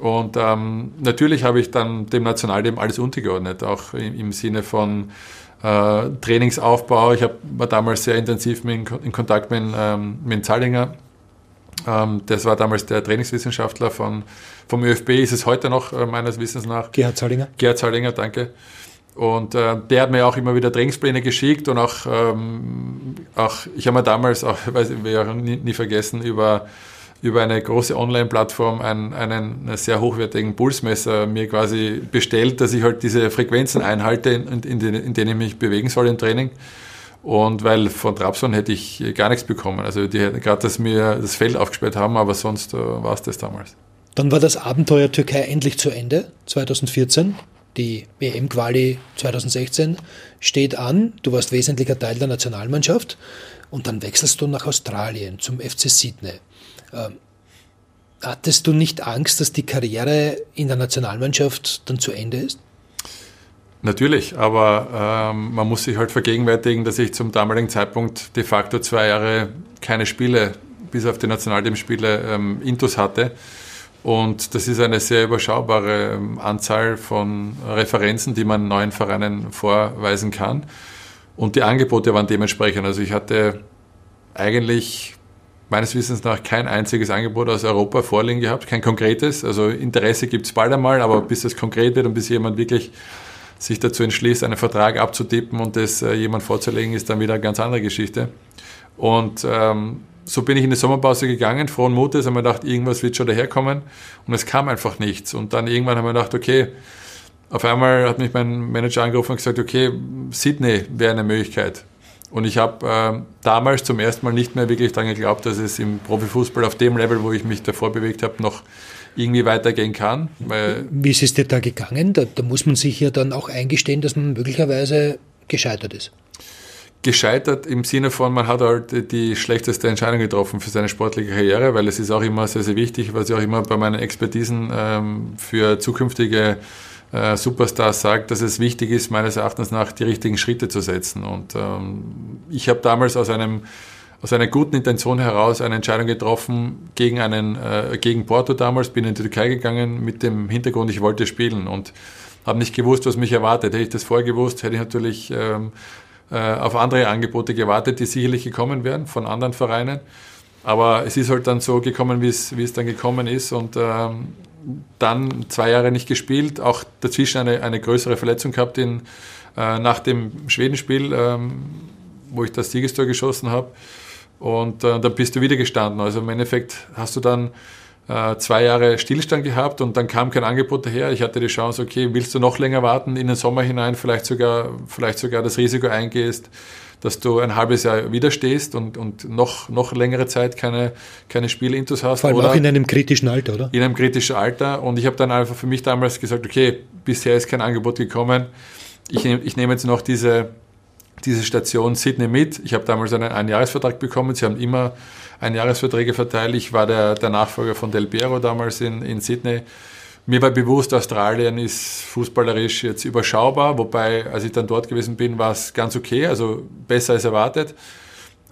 Und ähm, natürlich habe ich dann dem Nationalteam alles untergeordnet, auch im, im Sinne von äh, Trainingsaufbau. Ich hab, war damals sehr intensiv mit, in Kontakt mit, ähm, mit Zallinger. Ähm, das war damals der Trainingswissenschaftler von, vom ÖFB, ist es heute noch äh, meines Wissens nach. Gerhard Zallinger. Gerhard Zallinger, danke. Und äh, der hat mir auch immer wieder Trainingspläne geschickt und auch, ähm, auch ich habe mir damals, auch, <laughs> weiß ich, wir nie, nie vergessen, über über eine große Online-Plattform einen, einen sehr hochwertigen Pulsmesser mir quasi bestellt, dass ich halt diese Frequenzen einhalte, in, in, in denen ich mich bewegen soll im Training. Und weil von Trabzon hätte ich gar nichts bekommen. Also die hätten gerade, dass mir das Feld aufgesperrt haben, aber sonst äh, war es das damals. Dann war das Abenteuer Türkei endlich zu Ende, 2014. Die WM-Quali 2016 steht an. Du warst wesentlicher Teil der Nationalmannschaft. Und dann wechselst du nach Australien zum FC Sydney. Ähm, hattest du nicht Angst, dass die Karriere in der Nationalmannschaft dann zu Ende ist? Natürlich, aber ähm, man muss sich halt vergegenwärtigen, dass ich zum damaligen Zeitpunkt de facto zwei Jahre keine Spiele, bis auf die Nationalteamspiele, ähm, Intus hatte. Und das ist eine sehr überschaubare ähm, Anzahl von Referenzen, die man neuen Vereinen vorweisen kann. Und die Angebote waren dementsprechend. Also ich hatte eigentlich meines Wissens nach kein einziges Angebot aus Europa vorliegen gehabt, kein konkretes. Also Interesse gibt es bald einmal, aber bis das konkret wird und bis jemand wirklich sich dazu entschließt, einen Vertrag abzutippen und das äh, jemand vorzulegen, ist dann wieder eine ganz andere Geschichte. Und ähm, so bin ich in die Sommerpause gegangen, frohen Mutes, haben wir gedacht, irgendwas wird schon daherkommen und es kam einfach nichts. Und dann irgendwann haben wir gedacht, okay, auf einmal hat mich mein Manager angerufen und gesagt, okay, Sydney wäre eine Möglichkeit. Und ich habe äh, damals zum ersten Mal nicht mehr wirklich daran geglaubt, dass es im Profifußball auf dem Level, wo ich mich davor bewegt habe, noch irgendwie weitergehen kann. Wie ist es dir da gegangen? Da, da muss man sich ja dann auch eingestehen, dass man möglicherweise gescheitert ist. gescheitert im Sinne von, man hat halt die schlechteste Entscheidung getroffen für seine sportliche Karriere, weil es ist auch immer sehr, sehr wichtig, was ich auch immer bei meinen Expertisen ähm, für zukünftige äh, Superstars sage, dass es wichtig ist, meines Erachtens nach die richtigen Schritte zu setzen. Und ähm, ich habe damals aus einem aus einer guten Intention heraus eine Entscheidung getroffen gegen einen äh, gegen Porto damals, bin in die Türkei gegangen mit dem Hintergrund, ich wollte spielen und habe nicht gewusst, was mich erwartet. Hätte ich das vorher gewusst, hätte ich natürlich ähm, äh, auf andere Angebote gewartet, die sicherlich gekommen wären von anderen Vereinen. Aber es ist halt dann so gekommen, wie es, wie es dann gekommen ist und ähm, dann zwei Jahre nicht gespielt, auch dazwischen eine, eine größere Verletzung gehabt in, äh, nach dem Schwedenspiel, ähm, wo ich das Siegestor geschossen habe. Und äh, dann bist du wieder gestanden. Also im Endeffekt hast du dann äh, zwei Jahre Stillstand gehabt und dann kam kein Angebot daher. Ich hatte die Chance, okay, willst du noch länger warten in den Sommer hinein, vielleicht sogar, vielleicht sogar das Risiko eingehst, dass du ein halbes Jahr widerstehst und, und noch, noch längere Zeit keine, keine Spielintus hast. Vor allem oder auch in einem kritischen Alter, oder? In einem kritischen Alter. Und ich habe dann einfach für mich damals gesagt, okay, bisher ist kein Angebot gekommen. Ich, ich nehme jetzt noch diese, diese Station Sydney mit. Ich habe damals einen Einjahresvertrag bekommen. Sie haben immer Einjahresverträge verteilt. Ich war der, der Nachfolger von Del Piero damals in, in Sydney. Mir war bewusst, Australien ist fußballerisch jetzt überschaubar, wobei, als ich dann dort gewesen bin, war es ganz okay, also besser als erwartet.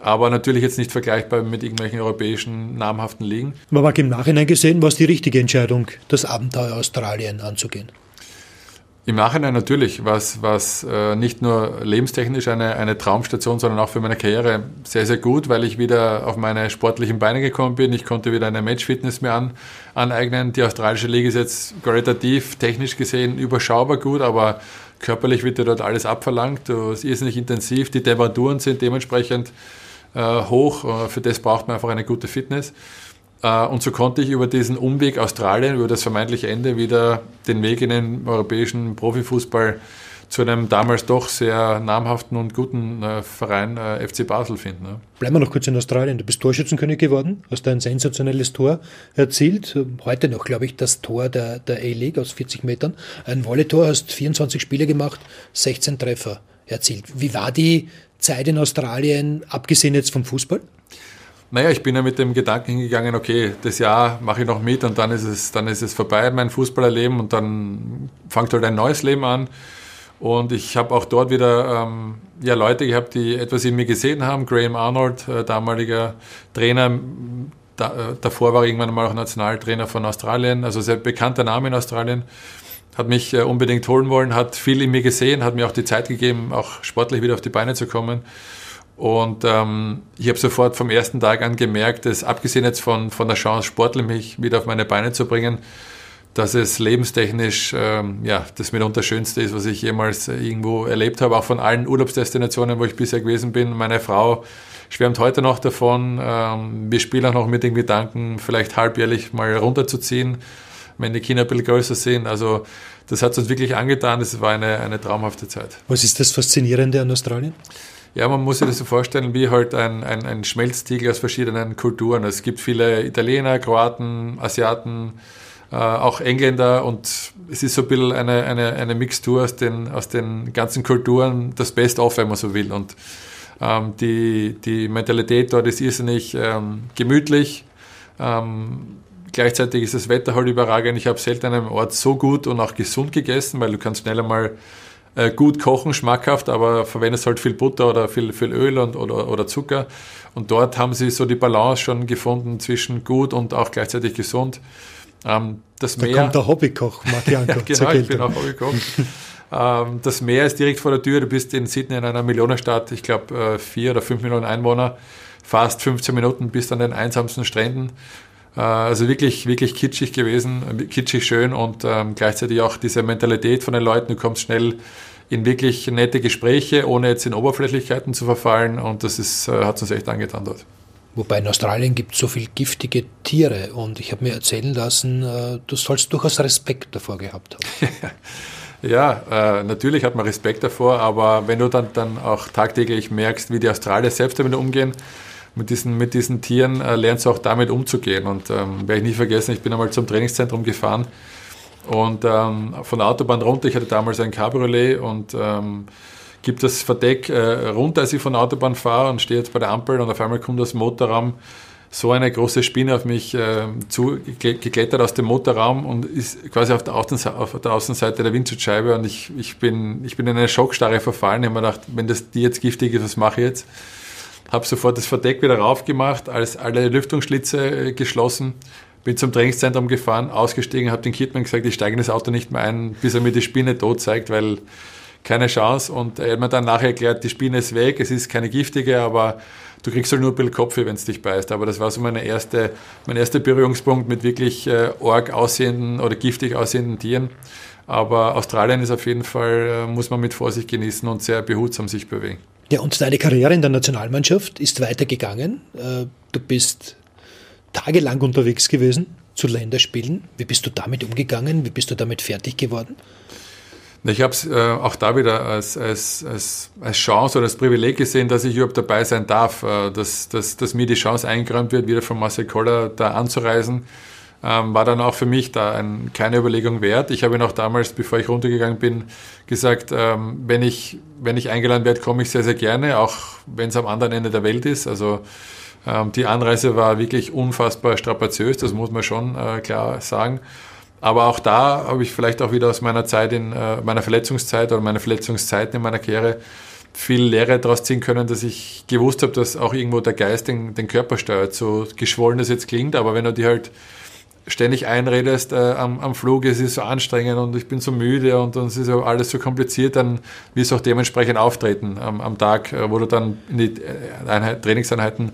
Aber natürlich jetzt nicht vergleichbar mit irgendwelchen europäischen namhaften Ligen. Aber im Nachhinein gesehen, war es die richtige Entscheidung, das Abenteuer Australien anzugehen? Im Nachhinein natürlich, was, was äh, nicht nur lebenstechnisch eine, eine Traumstation, sondern auch für meine Karriere sehr, sehr gut, weil ich wieder auf meine sportlichen Beine gekommen bin. Ich konnte wieder eine Matchfitness mir an, aneignen. Die australische Liga ist jetzt qualitativ, technisch gesehen überschaubar gut, aber körperlich wird dir dort alles abverlangt. Du ist irrsinnig intensiv. Die Temperaturen sind dementsprechend äh, hoch. Äh, für das braucht man einfach eine gute Fitness. Äh, und so konnte ich über diesen Umweg Australien, über das vermeintliche Ende, wieder den Weg in den europäischen Profifußball zu einem damals doch sehr namhaften und guten äh, Verein äh, FC Basel finden. Bleiben wir noch kurz in Australien. Du bist Torschützenkönig geworden, hast ein sensationelles Tor erzielt. Heute noch, glaube ich, das Tor der, der A-League aus 40 Metern. Ein Volley-Tor, hast 24 Spiele gemacht, 16 Treffer erzielt. Wie war die Zeit in Australien, abgesehen jetzt vom Fußball? Naja, ich bin ja mit dem Gedanken hingegangen, okay, das Jahr mache ich noch mit und dann ist es, dann ist es vorbei, mein Fußballerleben und dann fängt halt ein neues Leben an. Und ich habe auch dort wieder ähm, ja, Leute gehabt, die etwas in mir gesehen haben. Graham Arnold, äh, damaliger Trainer, da, äh, davor war irgendwann mal auch Nationaltrainer von Australien, also sehr bekannter Name in Australien, hat mich äh, unbedingt holen wollen, hat viel in mir gesehen, hat mir auch die Zeit gegeben, auch sportlich wieder auf die Beine zu kommen. Und ähm, ich habe sofort vom ersten Tag an gemerkt, dass abgesehen jetzt von, von der Chance, sportlich mich wieder auf meine Beine zu bringen, dass es lebenstechnisch ähm, ja, das mitunter Schönste ist, was ich jemals irgendwo erlebt habe, auch von allen Urlaubsdestinationen, wo ich bisher gewesen bin. Meine Frau schwärmt heute noch davon. Ähm, wir spielen auch noch mit den Gedanken, vielleicht halbjährlich mal runterzuziehen, wenn die Kinder ein bisschen größer sind. Also das hat uns wirklich angetan. Das war eine, eine traumhafte Zeit. Was ist das Faszinierende an Australien? Ja, man muss sich das so vorstellen wie halt ein, ein, ein Schmelztiegel aus verschiedenen Kulturen. Es gibt viele Italiener, Kroaten, Asiaten, äh, auch Engländer und es ist so ein bisschen eine, eine, eine Mixtur aus den, aus den ganzen Kulturen, das Best-of, wenn man so will. Und ähm, die, die Mentalität dort ist irrsinnig ähm, gemütlich. Ähm, gleichzeitig ist das Wetter halt überragend. Ich habe selten an einem Ort so gut und auch gesund gegessen, weil du kannst schneller mal äh, gut kochen, schmackhaft, aber verwendest halt viel Butter oder viel, viel Öl und, oder, oder Zucker. Und dort haben sie so die Balance schon gefunden zwischen gut und auch gleichzeitig gesund. Ähm, das da Meer, kommt der Hobbykoch, Martianko. <laughs> ja, genau, ich bin auch Hobbykoch. ähm, das Meer ist direkt vor der Tür. Du bist in Sydney in einer Millionenstadt, ich glaube äh, vier oder fünf Millionen Einwohner. Fast 15 Minuten bis an den einsamsten Stränden. Äh, also wirklich, wirklich kitschig gewesen, kitschig schön und ähm, gleichzeitig auch diese Mentalität von den Leuten. Du kommst schnell in wirklich nette Gespräche, ohne jetzt in Oberflächlichkeiten zu verfallen. Und das ist, äh, hat uns echt angetan dort. Wobei in Australien gibt es so viele giftige Tiere und ich habe mir erzählen lassen, äh, du sollst durchaus Respekt davor gehabt haben. <laughs> ja, äh, natürlich hat man Respekt davor, aber wenn du dann, dann auch tagtäglich merkst, wie die Australier selbst damit umgehen, mit diesen, mit diesen Tieren, äh, lernst du auch damit umzugehen. Und ähm, werde ich nie vergessen, ich bin einmal zum Trainingszentrum gefahren und ähm, von der Autobahn runter, ich hatte damals ein Cabriolet und ähm, gibt das Verdeck äh, runter, als ich von der Autobahn fahre und stehe jetzt bei der Ampel und auf einmal kommt dem Motorraum so eine große Spinne auf mich äh, zu, geklettert aus dem Motorraum und ist quasi auf der, Außenseite, auf der Außenseite der Windschutzscheibe und ich, ich, bin, ich bin in eine Schockstarre verfallen. Ich habe mir gedacht, wenn das die jetzt giftig ist, was mache ich jetzt? Habe sofort das Verdeck wieder raufgemacht, alles, alle Lüftungsschlitze äh, geschlossen, bin zum Trainingszentrum gefahren, ausgestiegen, habe den Kidman gesagt, ich steige in das Auto nicht mehr ein, bis er mir die Spinne tot zeigt, weil keine Chance. Und er hat mir dann nachher erklärt, die Spinne ist weg, es ist keine giftige, aber du kriegst halt nur ein bisschen Kopfweh, wenn es dich beißt. Aber das war so meine erste, mein erster Berührungspunkt mit wirklich äh, org aussehenden oder giftig aussehenden Tieren. Aber Australien ist auf jeden Fall, äh, muss man mit Vorsicht genießen und sehr behutsam sich bewegen. Ja, und deine Karriere in der Nationalmannschaft ist weitergegangen. Äh, du bist tagelang unterwegs gewesen zu Länderspielen. Wie bist du damit umgegangen? Wie bist du damit fertig geworden? Ich habe es äh, auch da wieder als, als, als, als Chance oder als Privileg gesehen, dass ich überhaupt dabei sein darf, äh, dass, dass, dass mir die Chance eingeräumt wird, wieder von Marcel Koller da anzureisen. Ähm, war dann auch für mich da ein, keine Überlegung wert. Ich habe ihn auch damals, bevor ich runtergegangen bin, gesagt, ähm, wenn, ich, wenn ich eingeladen werde, komme ich sehr, sehr gerne, auch wenn es am anderen Ende der Welt ist. Also ähm, die Anreise war wirklich unfassbar strapaziös, das muss man schon äh, klar sagen. Aber auch da habe ich vielleicht auch wieder aus meiner Zeit in äh, meiner Verletzungszeit oder meiner Verletzungszeiten in meiner Karriere viel Lehre daraus ziehen können, dass ich gewusst habe, dass auch irgendwo der Geist den, den Körper steuert. So geschwollen das jetzt klingt, aber wenn du dir halt ständig einredest äh, am, am Flug, es ist so anstrengend und ich bin so müde und, und es ist alles so kompliziert, dann wirst du auch dementsprechend auftreten am, am Tag, äh, wo du dann in die äh, Einheit, Trainingseinheiten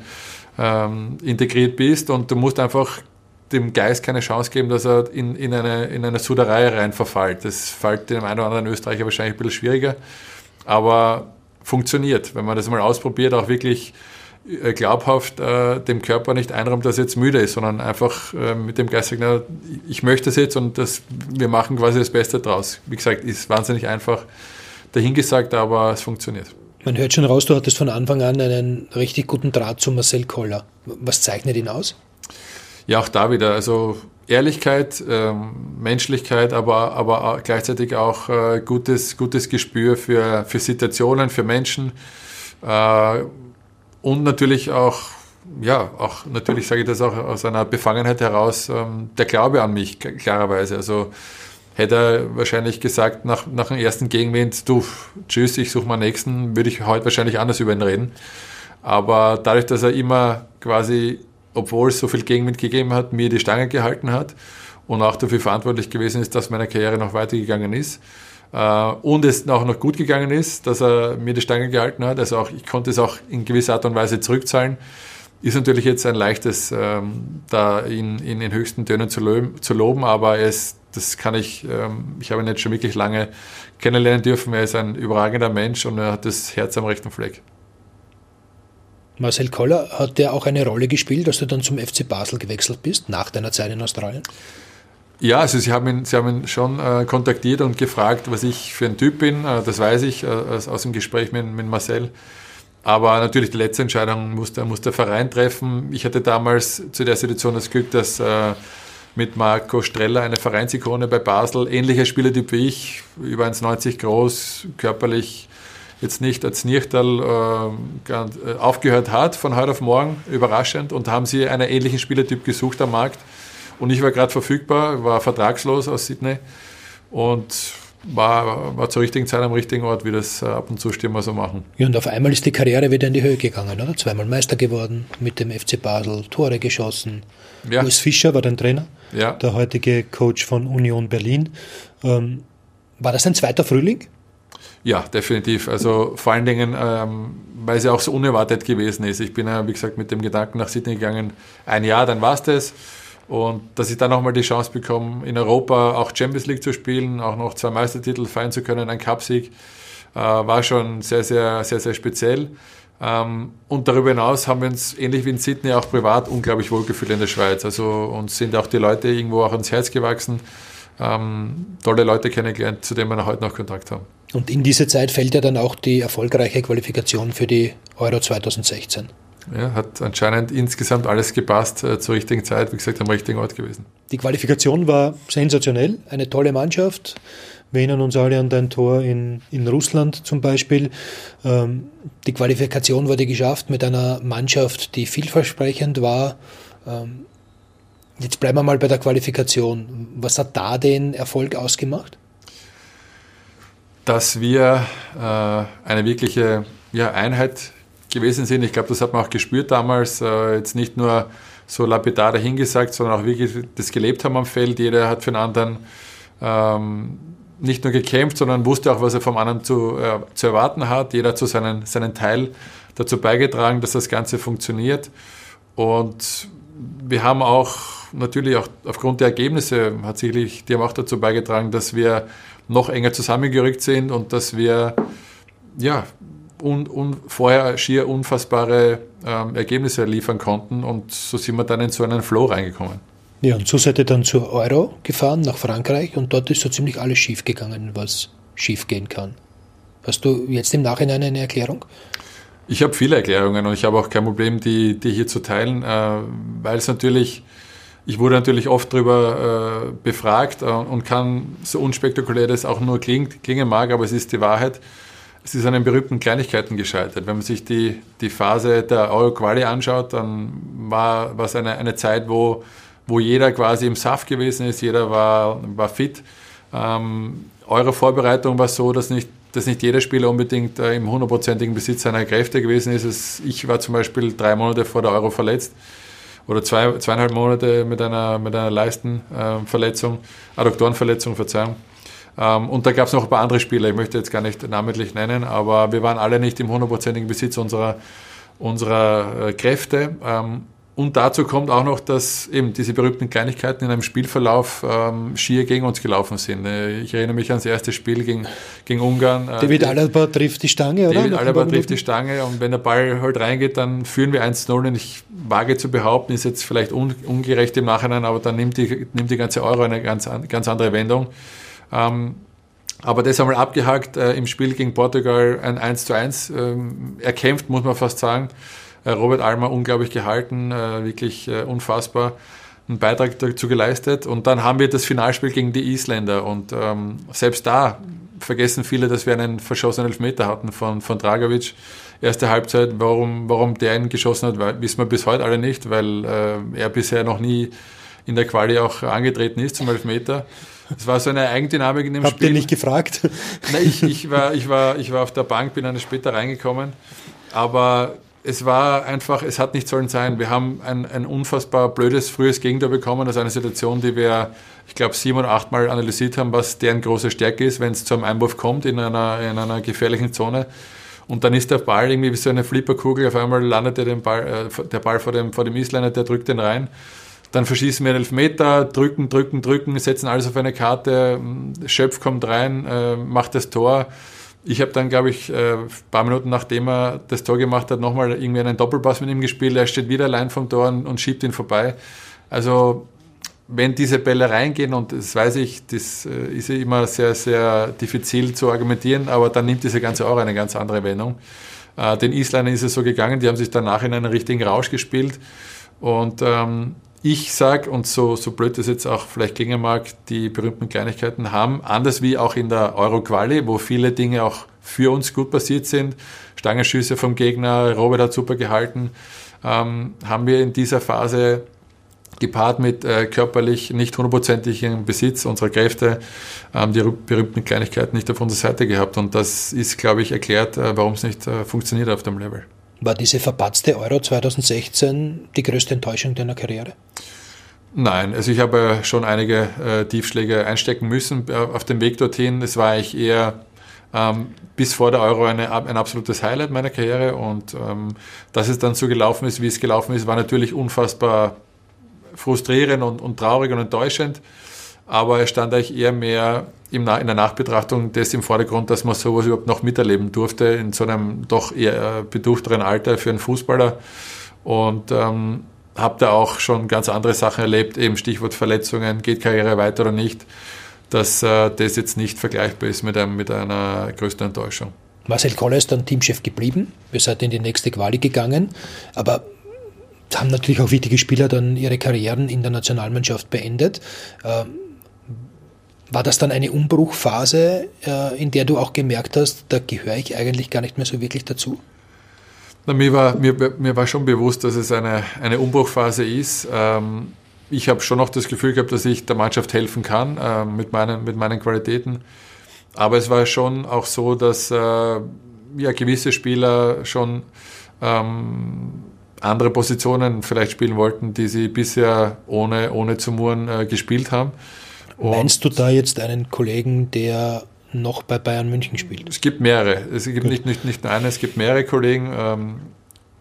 ähm, integriert bist und du musst einfach dem Geist keine Chance geben, dass er in, in, eine, in eine Suderei rein verfällt. Das fällt dem einen oder anderen Österreicher wahrscheinlich ein bisschen schwieriger, aber funktioniert. Wenn man das mal ausprobiert, auch wirklich glaubhaft äh, dem Körper nicht einräumt, dass er jetzt müde ist, sondern einfach äh, mit dem Geist sagt, na, ich möchte das jetzt und das, wir machen quasi das Beste draus. Wie gesagt, ist wahnsinnig einfach dahingesagt, aber es funktioniert. Man hört schon raus, du hattest von Anfang an einen richtig guten Draht zu Marcel Koller. Was zeichnet ihn aus? ja, auch da wieder, also Ehrlichkeit, ähm, Menschlichkeit, aber, aber gleichzeitig auch äh, gutes, gutes Gespür für, für Situationen, für Menschen äh, und natürlich auch, ja, auch natürlich sage ich das auch aus einer Befangenheit heraus, ähm, der Glaube an mich, klarerweise. Also hätte er wahrscheinlich gesagt, nach, nach dem ersten Gegenwind, du, tschüss, ich suche meinen nächsten, würde ich heute wahrscheinlich anders über ihn reden. Aber dadurch, dass er immer quasi obwohl es so viel Gegenwind gegeben hat, mir die Stange gehalten hat und auch dafür verantwortlich gewesen ist, dass meine Karriere noch weitergegangen ist. Äh, und es auch noch gut gegangen ist, dass er mir die Stange gehalten hat. Also auch, ich konnte es auch in gewisser Art und Weise zurückzahlen. Ist natürlich jetzt ein leichtes, ähm, da ihn, in höchsten Tönen zu, loben, zu loben aber es, das kann ich, ähm, ich habe ihn jetzt schon wirklich lange kennenlernen dürfen. Er ist ein überragender Mensch und er hat das Herz am rechten Fleck. Marcel Koller, hat der auch eine Rolle gespielt, dass du dann zum FC Basel gewechselt bist, nach deiner Zeit in Australien? Ja, also Sie haben ihn, Sie haben ihn schon äh, kontaktiert und gefragt, was ich für ein Typ bin. Äh, das weiß ich äh, aus, dem Gespräch mit, mit Marcel. Aber natürlich die letzte Entscheidung muss der, muss der Verein treffen. Ich hatte damals zu der Situation das Glück, dass äh, mit Marco Streller eine Vereinsikone bei Basel, ähnlicher Spielertyp wie ich, über 1,90 groß, körperlich jetzt nicht als Nirchtal äh, äh, aufgehört hat von heute auf morgen, überraschend, und haben sie einen ähnlichen Spielertyp gesucht am Markt. Und ich war gerade verfügbar, war vertragslos aus Sydney und war, war zur richtigen Zeit am richtigen Ort, wie das äh, ab und zu Stürmer so machen. Ja, und auf einmal ist die Karriere wieder in die Höhe gegangen, oder? Zweimal Meister geworden mit dem FC Basel, Tore geschossen. Ja. Urs Fischer war dein Trainer, ja. der heutige Coach von Union Berlin. Ähm, war das ein zweiter Frühling? Ja, definitiv. Also vor allen Dingen, ähm, weil es ja auch so unerwartet gewesen ist. Ich bin ja, wie gesagt, mit dem Gedanken nach Sydney gegangen, ein Jahr, dann war es das. Und dass ich dann nochmal die Chance bekomme, in Europa auch Champions League zu spielen, auch noch zwei Meistertitel feiern zu können, ein Cupsieg, äh, war schon sehr, sehr, sehr, sehr speziell. Ähm, und darüber hinaus haben wir uns ähnlich wie in Sydney auch privat unglaublich wohlgefühlt in der Schweiz. Also uns sind auch die Leute irgendwo auch ans Herz gewachsen. Ähm, tolle Leute kennengelernt, zu denen wir heute noch Kontakt haben. Und in diese Zeit fällt ja dann auch die erfolgreiche Qualifikation für die Euro 2016. Ja, hat anscheinend insgesamt alles gepasst äh, zur richtigen Zeit, wie gesagt, am richtigen Ort gewesen. Die Qualifikation war sensationell, eine tolle Mannschaft. Wir erinnern uns alle an dein Tor in, in Russland zum Beispiel. Ähm, die Qualifikation wurde geschafft mit einer Mannschaft, die vielversprechend war. Ähm, jetzt bleiben wir mal bei der Qualifikation. Was hat da den Erfolg ausgemacht? Dass wir äh, eine wirkliche ja, Einheit gewesen sind. Ich glaube, das hat man auch gespürt damals. Äh, jetzt nicht nur so lapidar dahingesagt, sondern auch wirklich das gelebt haben am Feld. Jeder hat für den anderen ähm, nicht nur gekämpft, sondern wusste auch, was er vom anderen zu, äh, zu erwarten hat. Jeder hat so seinen, seinen Teil dazu beigetragen, dass das Ganze funktioniert. Und wir haben auch natürlich auch aufgrund der Ergebnisse hat sicherlich, die haben auch dazu beigetragen, dass wir noch enger zusammengerückt sind und dass wir ja un, un, vorher schier unfassbare ähm, Ergebnisse liefern konnten und so sind wir dann in so einen Flow reingekommen. Ja, und so seid ihr dann zur Euro gefahren, nach Frankreich und dort ist so ziemlich alles schief gegangen, was schief gehen kann. Hast du jetzt im Nachhinein eine Erklärung? Ich habe viele Erklärungen und ich habe auch kein Problem, die, die hier zu teilen, äh, weil es natürlich, ich wurde natürlich oft darüber äh, befragt äh, und kann, so unspektakulär das auch nur klingt, klingen mag, aber es ist die Wahrheit. Es ist an den berühmten Kleinigkeiten gescheitert. Wenn man sich die, die Phase der Euro-Quali anschaut, dann war es eine, eine Zeit, wo, wo jeder quasi im Saft gewesen ist, jeder war, war fit. Ähm, eure Vorbereitung war so, dass nicht, dass nicht jeder Spieler unbedingt äh, im hundertprozentigen Besitz seiner Kräfte gewesen ist. Es, ich war zum Beispiel drei Monate vor der Euro verletzt oder zwei, zweieinhalb Monate mit einer, mit einer Leistenverletzung, äh, Adduktorenverletzung, Verzeihung. Ähm, und da gab es noch ein paar andere Spieler, ich möchte jetzt gar nicht namentlich nennen, aber wir waren alle nicht im hundertprozentigen Besitz unserer, unserer äh, Kräfte. Ähm, und dazu kommt auch noch, dass eben diese berühmten Kleinigkeiten in einem Spielverlauf ähm, schier gegen uns gelaufen sind. Äh, ich erinnere mich ans erste Spiel gegen, gegen Ungarn. Äh, David Alaba trifft die Stange, oder? David Alaba trifft die Stange und wenn der Ball halt reingeht, dann führen wir 1-0 und ich wage zu behaupten, ist jetzt vielleicht un, ungerecht im Nachhinein, aber dann nimmt die, nimmt die ganze Euro eine ganz, ganz andere Wendung. Ähm, aber das einmal abgehakt äh, im Spiel gegen Portugal ein 1 zu 1 ähm, erkämpft, muss man fast sagen. Äh, Robert Almer unglaublich gehalten, äh, wirklich äh, unfassbar einen Beitrag dazu geleistet. Und dann haben wir das Finalspiel gegen die Isländer. Und ähm, selbst da vergessen viele, dass wir einen verschossenen Elfmeter hatten von, von Dragovic. Erste Halbzeit, warum, warum der ihn geschossen hat, wissen wir bis heute alle nicht, weil äh, er bisher noch nie in der Quali auch angetreten ist zum Elfmeter. Es war so eine Eigendynamik in dem Habt Spiel. Habt ihr nicht gefragt? Nein, ich, ich, war, ich, war, ich war auf der Bank, bin dann später reingekommen. Aber es war einfach, es hat nicht sollen sein. Wir haben ein, ein unfassbar blödes, frühes Gegentor bekommen. Das ist eine Situation, die wir, ich glaube, sieben oder achtmal analysiert haben, was deren große Stärke ist, wenn es zu einem Einwurf kommt in einer, in einer gefährlichen Zone. Und dann ist der Ball irgendwie wie so eine Flipperkugel. Auf einmal landet der, Ball, äh, der Ball vor dem, vor dem Isländer, der drückt den rein. Dann verschießen wir einen Elfmeter, drücken, drücken, drücken, setzen alles auf eine Karte. Schöpf kommt rein, äh, macht das Tor. Ich habe dann, glaube ich, äh, ein paar Minuten nachdem er das Tor gemacht hat, nochmal irgendwie einen Doppelpass mit ihm gespielt. Er steht wieder allein vom Tor und, schiebt ihn vorbei. Also wenn diese Bälle reingehen, und das weiß ich, das äh, ist ja immer sehr, sehr diffizil zu argumentieren, aber dann nimmt diese ganze Euro eine ganz andere Wendung. Äh, den Isländern ist es so gegangen, die haben sich danach in einen richtigen Rausch gespielt. Und ähm, ich sage, und so, so blöd das jetzt auch vielleicht klingen mag, die berühmten Kleinigkeiten haben, anders wie auch in der Euro-Quali, wo viele Dinge auch für uns gut passiert sind, Stangenschüsse vom Gegner, Robert hat super gehalten, ähm, haben wir in dieser Phase gepaart mit äh, körperlich nicht hundertprozentigem Besitz unserer Kräfte, ähm, die berühmten Kleinigkeiten nicht auf unserer Seite gehabt. Und das ist, glaube ich, erklärt, äh, warum es nicht äh, funktioniert auf dem Level. War diese verpatzte Euro 2016 die größte Enttäuschung deiner Karriere? Nein, also ich habe schon einige äh, Tiefschläge einstecken müssen äh, auf dem Weg dorthin. Es war eigentlich eher ähm, bis vor der Euro eine, ein absolutes Highlight meiner Karriere und ähm, dass es dann so gelaufen ist, wie es gelaufen ist, war natürlich unfassbar frustrierend und, und traurig und enttäuschend. Aber es stand eigentlich eher mehr in der Nachbetrachtung das im Vordergrund, dass man sowas überhaupt noch miterleben durfte in so einem doch eher beduchteren Alter für einen Fußballer. Und ähm, habe da auch schon ganz andere Sachen erlebt, eben Stichwort Verletzungen, geht Karriere weiter oder nicht, dass äh, das jetzt nicht vergleichbar ist mit, einem, mit einer größten Enttäuschung. Marcel Koller ist dann Teamchef geblieben. Wir sind in die nächste Quali gegangen. Aber haben natürlich auch wichtige Spieler dann ihre Karrieren in der Nationalmannschaft beendet. Ähm, War das dann eine Umbruchphase, äh, in der du auch gemerkt hast, da gehöre ich eigentlich gar nicht mehr so wirklich dazu? Na, mir, war, mir, mir war schon bewusst, dass es eine, eine Umbruchphase ist. Ähm, ich habe schon noch das Gefühl gehabt, dass ich der Mannschaft helfen kann äh, mit, meinen, mit meinen Qualitäten. Aber es war schon auch so, dass äh, ja, gewisse Spieler schon ähm, andere Positionen vielleicht spielen wollten, die sie bisher ohne, ohne zu murren äh, gespielt haben. Und Meinst du da jetzt einen Kollegen, der noch bei Bayern München spielt? Es gibt mehrere. Es gibt nicht, nicht, nicht nur einen, es gibt mehrere Kollegen. Ähm,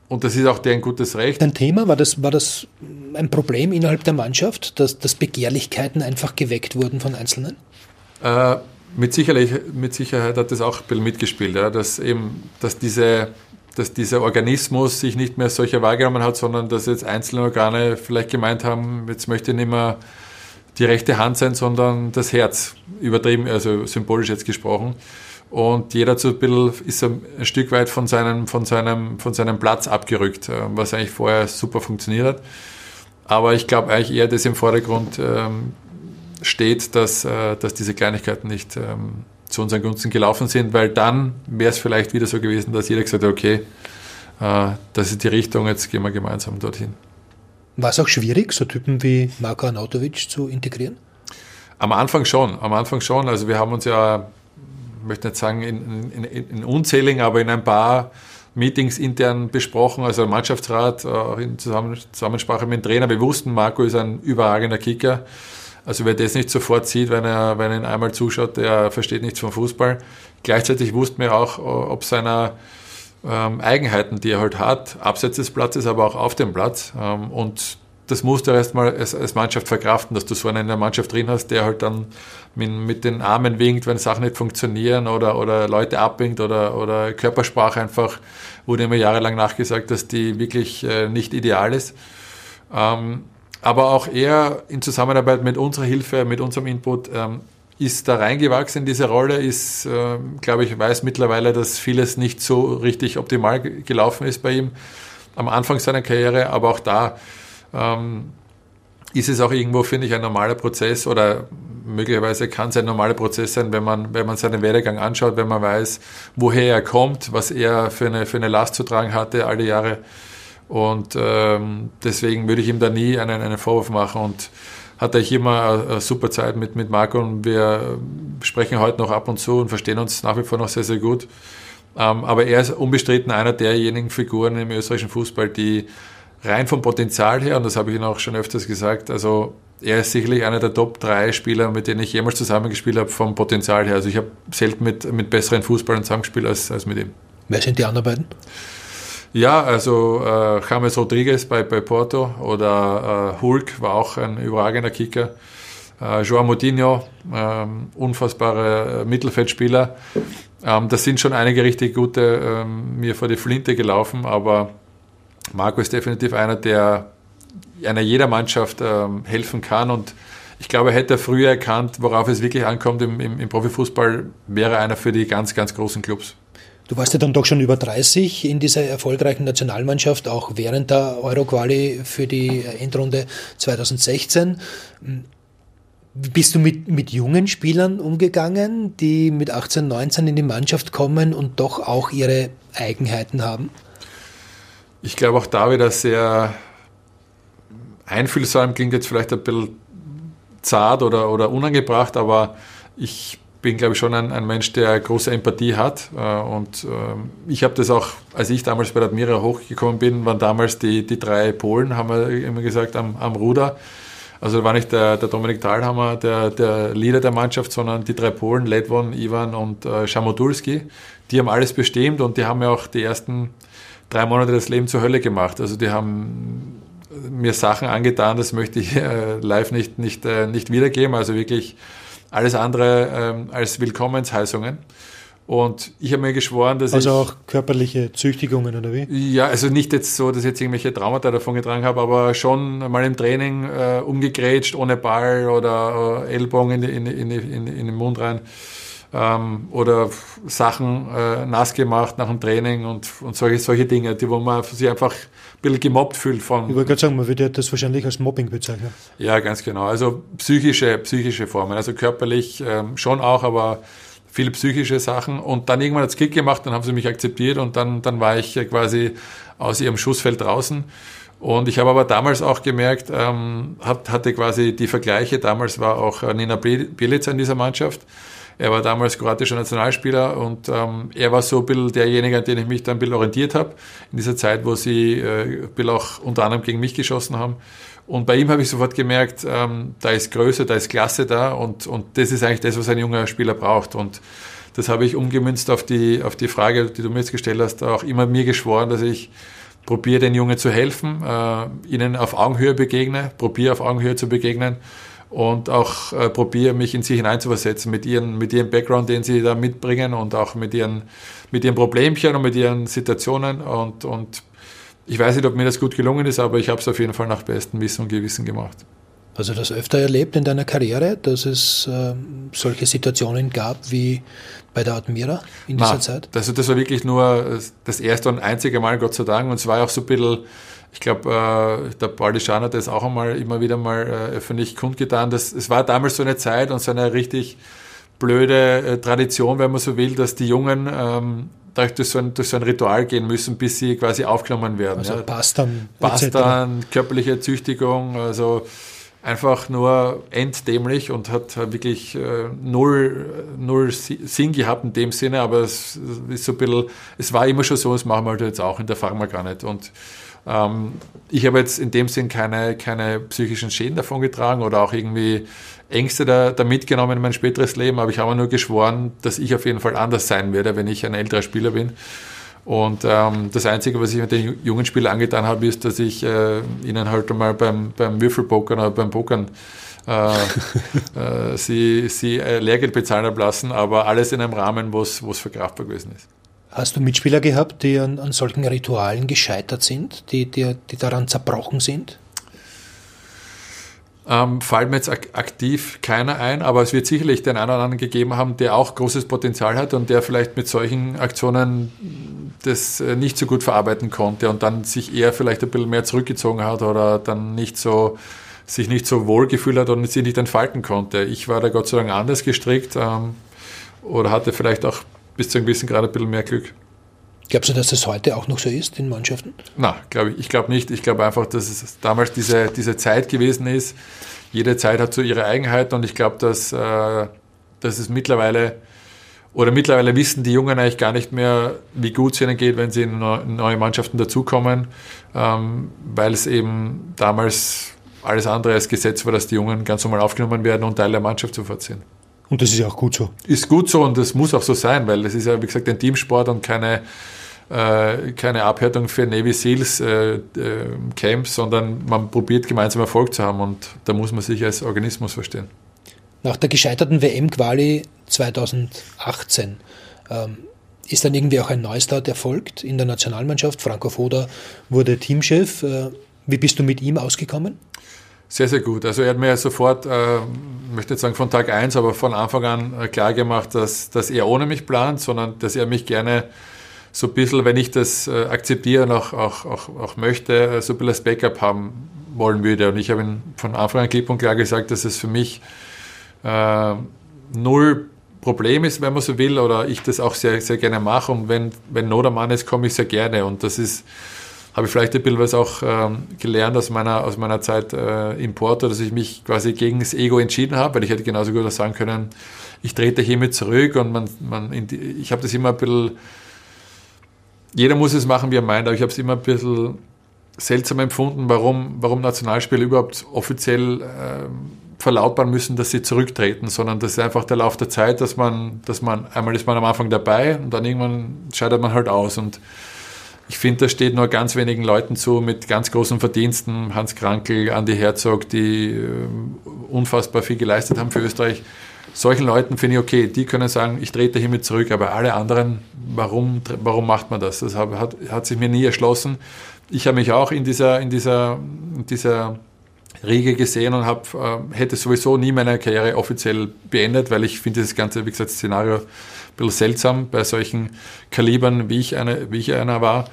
und das ist auch deren gutes Recht. Ein Thema, war das, war das ein Problem innerhalb der Mannschaft, dass, dass Begehrlichkeiten einfach geweckt wurden von Einzelnen? Äh, mit, Sicherheit, mit Sicherheit hat das auch ein bisschen mitgespielt, ja, dass eben, dass diese dass dieser Organismus sich nicht mehr solcher wahrgenommen hat, sondern dass jetzt einzelne Organe vielleicht gemeint haben, jetzt möchte ich nicht mehr die rechte Hand sein, sondern das Herz, übertrieben, also symbolisch jetzt gesprochen. Und jeder so ein bisschen ist ein Stück weit von seinem, von seinem, von seinem Platz abgerückt, äh, was eigentlich vorher super funktioniert hat. Aber ich glaube eigentlich eher, dass im Vordergrund ähm, steht, dass, äh, dass diese Kleinigkeiten nicht ähm, zu unseren Gunsten gelaufen sind, weil dann wäre es vielleicht wieder so gewesen, dass jeder gesagt hat, okay, äh, das ist die Richtung, jetzt gehen wir gemeinsam dorthin. War es auch schwierig, so Typen wie Marko Arnautovic zu integrieren? Am Anfang schon, am Anfang schon. Also wir haben uns ja, ich möchte nicht sagen in, in, in unzähligen, aber in ein paar Meetings intern besprochen, also Mannschaftsrat, auch in Zusammensprache mit dem Trainer. Wir wussten, Marco ist ein überragender Kicker. Also wer das nicht sofort sieht, wenn er, wenn er ihn einmal zuschaut, der versteht nichts vom Fußball. Gleichzeitig wussten wir auch, ob seiner ähm, Eigenheiten, die er halt hat, abseits des Platzes, aber auch auf dem Platz. Ähm, und das musst du erstmal als, als Mannschaft verkraften, dass du so einen in der Mannschaft drin hast, der halt dann mit, mit den Armen winkt, wenn Sachen nicht funktionieren oder, oder Leute abwinkt oder, oder Körpersprache einfach, wurde immer jahrelang nachgesagt, dass die wirklich äh, nicht ideal ist. Ähm, aber auch er in Zusammenarbeit mit unserer Hilfe, mit unserem Input ähm, ist da reingewachsen. In diese Rolle, ist, äh, glaube ich, weiß mittlerweile, dass vieles nicht so richtig optimal gelaufen ist bei ihm am Anfang seiner Karriere, aber auch da ähm, ist es auch irgendwo, finde ich, ein normaler Prozess oder möglicherweise kann es ein normaler Prozess sein, wenn man, wenn man seinen Werdegang anschaut, wenn man weiß, woher er kommt, was er für eine, für eine Last zu tragen hatte alle Jahre. Und ähm, deswegen würde ich ihm da nie einen, einen Vorwurf machen. Und hatte ich immer eine, super Zeit mit, mit Marco und wir sprechen heute noch ab und zu und verstehen uns nach wie vor noch sehr, sehr gut. Ähm, aber er ist unbestritten einer derjenigen Figuren im österreichischen Fußball, die rein vom Potenzial her, und das habe ich Ihnen auch schon öfters gesagt, also er ist sicherlich einer der Top 3 Spieler, mit denen ich jemals zusammengespielt habe, vom Potenzial her. Also ich habe selten mit, mit besseren Fußballern zusammengespielt als, als mit ihm. Wer sind die anderen beiden? Ja, also äh, James Rodriguez bei, bei Porto oder äh, Hulk war auch ein überragender Kicker. Äh, Joao Moutinho, ähm, unfassbare äh, Mittelfeldspieler. Ähm, das sind schon einige richtig gute ähm, mir vor die Flinte gelaufen, aber Marco ist definitiv einer, der einer jeder Mannschaft ähm, helfen kann und ich glaube, hätte er früher erkannt, worauf es wirklich ankommt im, im, im Profifußball, wäre einer für die ganz, ganz großen Clubs. Du warst ja dann doch schon über 30 in dieser erfolgreichen Nationalmannschaft, auch während der Euro-Quali für die Endrunde 2016. Bist du mit, mit jungen Spielern umgegangen, die mit 18, 19 in die Mannschaft kommen und doch auch ihre Eigenheiten haben? Ich glaube auch da wieder sehr einfühlsam, klingt jetzt vielleicht ein bisschen zart oder, oder unangebracht, aber ich bin, glaube ich, schon ein, ein, Mensch, der große Empathie hat. Äh, und ähm, ich habe das auch, als ich damals bei der Admira hochgekommen bin, waren damals die, die drei Polen, haben wir immer gesagt, am, am Ruder. Also war nicht der, der Dominik Thalhammer der, der Leader der Mannschaft, sondern die drei Polen, Ledwon, Ivan und äh, Schamodulski. Die haben alles bestimmt und die haben ja auch die ersten drei Monate das Leben zur Hölle gemacht. Also die haben mir Sachen angetan, das möchte ich äh, live nicht, nicht, äh, nicht wiedergeben. Also wirklich alles andere ähm, als Willkommensheißungen. Und ich habe mir geschworen, dass also ich. Also auch körperliche Züchtigungen oder wie? Ja, also nicht jetzt so, dass ich jetzt irgendwelche Traumata davon getragen habe, aber schon mal im Training äh, umgegrätscht, ohne Ball oder äh, Ellbogen in, in, in, in, in den Mund rein ähm, oder Sachen äh, nass gemacht nach dem Training und, und solche, solche Dinge, die, wo man sich einfach ein bisschen gemobbt fühlt von. Ich wollte gerade sagen, man würde das wahrscheinlich als Mobbing bezeichnen. Ja, ganz genau. Also psychische, psychische Formen. Also körperlich ähm, schon auch, aber viele psychische Sachen. Und dann irgendwann hat es Kick gemacht, dann haben sie mich akzeptiert und dann, dann war ich quasi aus ihrem Schussfeld draußen. Und ich habe aber damals auch gemerkt, ähm, hatte quasi die Vergleiche, damals war auch äh, Nina Bielica in dieser Mannschaft. Er war damals kroatischer Nationalspieler und ähm, er war so ein bisschen derjenige, an den ich mich dann ein bisschen orientiert habe, in dieser Zeit, wo sie äh, ein bisschen auch unter anderem gegen mich geschossen haben. Und bei ihm habe ich sofort gemerkt, ähm, da ist Größe, da ist Klasse da und, und das ist eigentlich das, was ein junger Spieler braucht. Und das habe ich umgemünzt auf die, auf die Frage, die du mir jetzt gestellt hast, auch immer mir geschworen, dass ich probiere den Jungen zu helfen, äh, ihnen auf Augenhöhe begegne, probiere auf Augenhöhe zu begegnen und auch äh, probiere mich in sie hineinzuversetzen mit ihren, mit ihrem Background, den sie da mitbringen und auch mit ihren, mit ihren Problemchen und mit ihren Situationen und, und ich weiß nicht, ob mir das gut gelungen ist, aber ich habe es auf jeden Fall nach bestem Wissen und Gewissen gemacht. Also das öfter erlebt in deiner Karriere, dass es äh, solche Situationen gab wie bei der Admira in dieser Nein, Zeit? Also das war wirklich nur das erste und einzige Mal, Gott sei Dank. Und es war auch so ein bisschen ich glaube, äh, der Paul Deschan hat das auch einmal immer wieder mal äh, öffentlich kundgetan. Dass, es war damals so eine Zeit und so eine richtig blöde äh, Tradition, wenn man so will, dass die Jungen ähm, durch so, ein, durch so ein Ritual gehen müssen, bis sie quasi aufgenommen werden. Also ja. Pastern. Pastern, körperliche Züchtigung, also einfach nur enddämlich und hat wirklich äh, null, null Sinn gehabt in dem Sinne, aber es ist so ein bisschen, es war immer schon so, das machen wir halt jetzt auch in der Pharma gar nicht. Und ähm, ich habe jetzt in dem Sinn keine, keine psychischen Schäden davon getragen oder auch irgendwie Ängste da, da mitgenommen in mein späteres Leben, aber ich habe nur geschworen, dass ich auf jeden Fall anders sein werde, wenn ich ein älterer Spieler bin. Und ähm, das Einzige, was ich mit den jungen Spielern angetan habe, ist, dass ich äh, ihnen halt einmal beim, beim Würfelpokern oder beim Pokern äh, <laughs> äh, sie, sie äh, Lehrgeld bezahlen habe lassen, aber alles in einem Rahmen, wo es verkraftbar gewesen ist. Hast du Mitspieler gehabt, die an, an solchen Ritualen gescheitert sind, die, die, die daran zerbrochen sind? Ähm, fällt mir jetzt ak aktiv keiner ein, aber es wird sicherlich den einen oder anderen gegeben haben, der auch großes Potenzial hat und der vielleicht mit solchen Aktionen das äh, nicht so gut verarbeiten konnte und dann sich eher vielleicht ein bisschen mehr zurückgezogen hat oder dann nicht so sich nicht so wohl gefühlt hat und sich nicht entfalten konnte. Ich war da Gott sei Dank anders gestrickt ähm, oder hatte vielleicht auch bis zu einem gewissen Grad ein bisschen mehr Glück. Glaubst du, dass das heute auch noch so ist in Mannschaften? Na, glaube ich. Ich glaube nicht. Ich glaube einfach, dass es damals diese, diese Zeit gewesen ist. Jede Zeit hat so ihre Eigenheiten und ich glaube, dass, äh, dass es mittlerweile oder mittlerweile wissen die Jungen eigentlich gar nicht mehr, wie gut es ihnen geht, wenn sie in neue Mannschaften dazukommen, ähm, weil es eben damals alles andere als Gesetz war, dass die Jungen ganz normal aufgenommen werden und Teil der Mannschaft sofort sind. Und das ist ja auch gut so. Ist gut so und das muss auch so sein, weil das ist ja, wie gesagt, ein Teamsport und keine, äh, keine Abhärtung für Navy Seals äh, äh, Camps, sondern man probiert gemeinsam Erfolg zu haben und da muss man sich als Organismus verstehen. Nach der gescheiterten WM-Quali 2018 ähm, ist dann irgendwie auch ein Neustart erfolgt in der Nationalmannschaft. Franco Foda wurde Teamchef. Äh, wie bist du mit ihm ausgekommen? Sehr, sehr gut. Also er hat mir sofort, äh, möchte nicht sagen von Tag eins, aber von Anfang an äh, klar gemacht, dass, dass er ohne mich plant, sondern dass er mich gerne so ein bisschen, wenn ich das äh, akzeptiere und auch, auch, auch, auch möchte, äh, so ein bisschen als Backup haben wollen würde. Und ich habe ihm von Anfang an klipp und klar gesagt, dass es für mich äh, null Problem ist, wenn man so will, oder ich das auch sehr, sehr gerne mache. Und wenn, wenn Not am Mann ist, komme ich sehr gerne. Und das ist habe ich vielleicht ein bisschen was auch ähm, gelernt aus meiner, aus meiner Zeit äh, im Porto, dass ich mich quasi gegen das Ego entschieden habe, weil ich hätte genauso gut auch sagen können, ich trete hiermit zurück und man, man die, ich habe das immer ein bisschen, jeder muss es machen, wie er meint, aber ich habe es immer ein bisschen seltsam empfunden, warum, warum Nationalspieler überhaupt offiziell äh, verlautbaren müssen, dass sie zurücktreten, sondern das ist einfach der Lauf der Zeit, dass man, dass man, einmal ist man am Anfang dabei und dann irgendwann scheidet man halt aus und ich finde, das steht nur ganz wenigen Leuten zu mit ganz großen Verdiensten. Hans Krankel, Andi Herzog, die äh, unfassbar viel geleistet haben für Österreich. Solchen Leuten finde ich okay, die können sagen, ich trete hiermit zurück, aber alle anderen, warum, warum macht man das? Das hat, hat sich mir nie erschlossen. Ich habe mich auch in dieser, in dieser, in dieser Riege gesehen und hab, äh, hätte sowieso nie meine Karriere offiziell beendet, weil ich finde das ganze, wie gesagt, Szenario bisschen seltsam bei solchen Kalibern, wie ich, eine, wie ich einer war.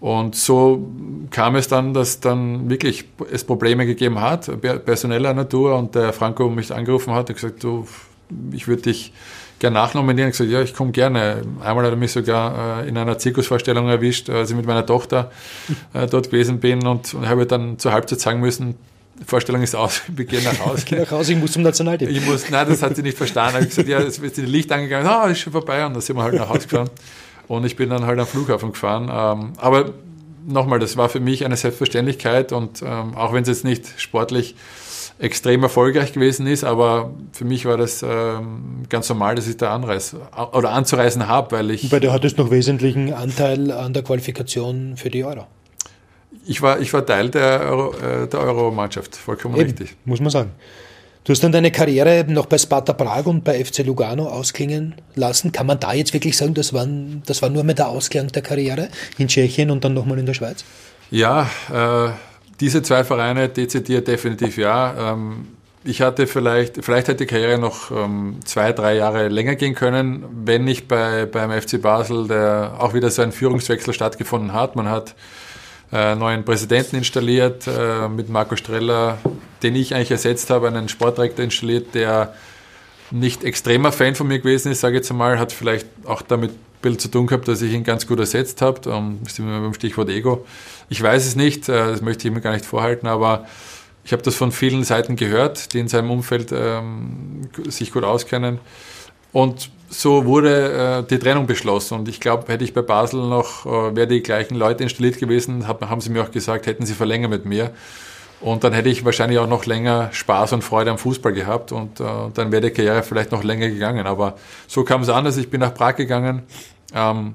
Und so kam es dann, dass dann wirklich es Probleme gegeben hat, personeller Natur, und der Franco mich angerufen hat und gesagt, du, ich würde dich gerne nachnominieren. Ich gesagt, ja, ich komme gerne. Einmal hat er mich sogar äh, in einer Zirkusvorstellung erwischt, als ich mit meiner Tochter äh, dort gewesen bin und, und habe dann zur Halbzeit sagen müssen, Vorstellung ist aus, wir gehen nach Hause. Geh nach Hause, ich muss zum Nationalteam. Ich muss, nein, das hat sie nicht verstanden. Ich habe gesagt, ja, es wird die Licht angegangen, ah, ist schon vorbei und dann sind wir halt nach Hause gefahren. Und ich bin dann halt am Flughafen gefahren. Ähm, aber nochmal, das war für mich eine Selbstverständlichkeit und ähm, auch wenn es jetzt nicht sportlich extrem erfolgreich gewesen ist, aber für mich war das ähm, ganz normal, dass ich da anreise oder anzureisen habe, weil ich. Weil du hattest noch wesentlichen Anteil an der Qualifikation für die Euro. Ich war, ich war Teil der Euro, äh, der Euro-Mannschaft, vollkommen Eben, richtig. Muss man sagen. Du hast dann deine Karriere noch bei Sparta Prag und bei FC Lugano ausklingen lassen. Kann man da jetzt wirklich sagen, das, waren, das war nur mit der Ausklang der Karriere in Tschechien und dann nochmal in der Schweiz? Ja, äh, diese zwei Vereine dezidiert definitiv ja. Ähm, ich hatte vielleicht, vielleicht hätte die Karriere noch ähm, zwei, drei Jahre länger gehen können, wenn nicht bei, beim FC Basel der auch wieder so ein Führungswechsel stattgefunden hat. Man hat äh, neuen Präsidenten installiert, äh, mit Marco Streller, den ich eigentlich ersetzt habe, einen Sportdirektor installiert, der nicht extremer Fan von mir gewesen ist, sage ich jetzt einmal, hat vielleicht auch damit bisschen zu tun gehabt, dass ich ihn ganz gut ersetzt habe. Um, sind wir beim Stichwort Ego. Ich weiß es nicht, äh, das möchte ich mir gar nicht vorhalten, aber ich habe das von vielen Seiten gehört, die in seinem Umfeld ähm, sich gut auskennen. Und so wurde äh, die Trennung beschlossen. Und ich glaube, hätte ich bei Basel noch, äh, wäre die gleichen Leute installiert gewesen, hab, haben sie mir auch gesagt, hätten sie verlängert mit mir. Und dann hätte ich wahrscheinlich auch noch länger Spaß und Freude am Fußball gehabt und äh, dann wäre die Karriere vielleicht noch länger gegangen. Aber so kam es anders. Ich bin nach Prag gegangen. Ähm,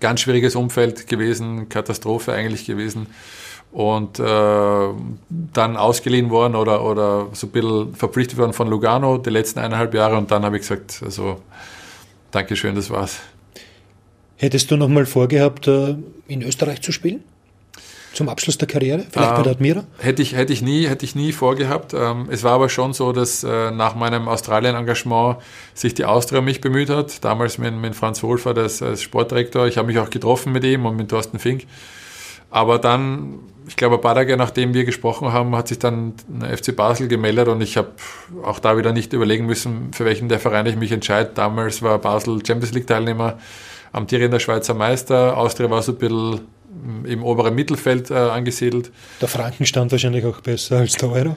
ganz schwieriges Umfeld gewesen, Katastrophe eigentlich gewesen und äh, dann ausgeliehen worden oder, oder so ein bisschen verpflichtet worden von Lugano die letzten eineinhalb Jahre und dann habe ich gesagt, also Dankeschön, das war's. Hättest du nochmal vorgehabt, äh, in Österreich zu spielen? Zum Abschluss der Karriere? Vielleicht ähm, bei der Admira? Hätte ich, hätte ich, nie, hätte ich nie vorgehabt. Ähm, es war aber schon so, dass äh, nach meinem Australien-Engagement sich die Austria mich bemüht hat. Damals mit, mit Franz Wohlfahrt als, als Sportdirektor. Ich habe mich auch getroffen mit ihm und mit Thorsten Fink. Aber dann, ich glaube, ein paar Tage nachdem wir gesprochen haben, hat sich dann der FC Basel gemeldet und ich habe auch da wieder nicht überlegen müssen, für welchen der Verein ich mich entscheide. Damals war Basel Champions League Teilnehmer, amtierender Schweizer Meister. Austria war so ein bisschen im oberen Mittelfeld äh, angesiedelt. Der Franken stand wahrscheinlich auch besser als der Euro.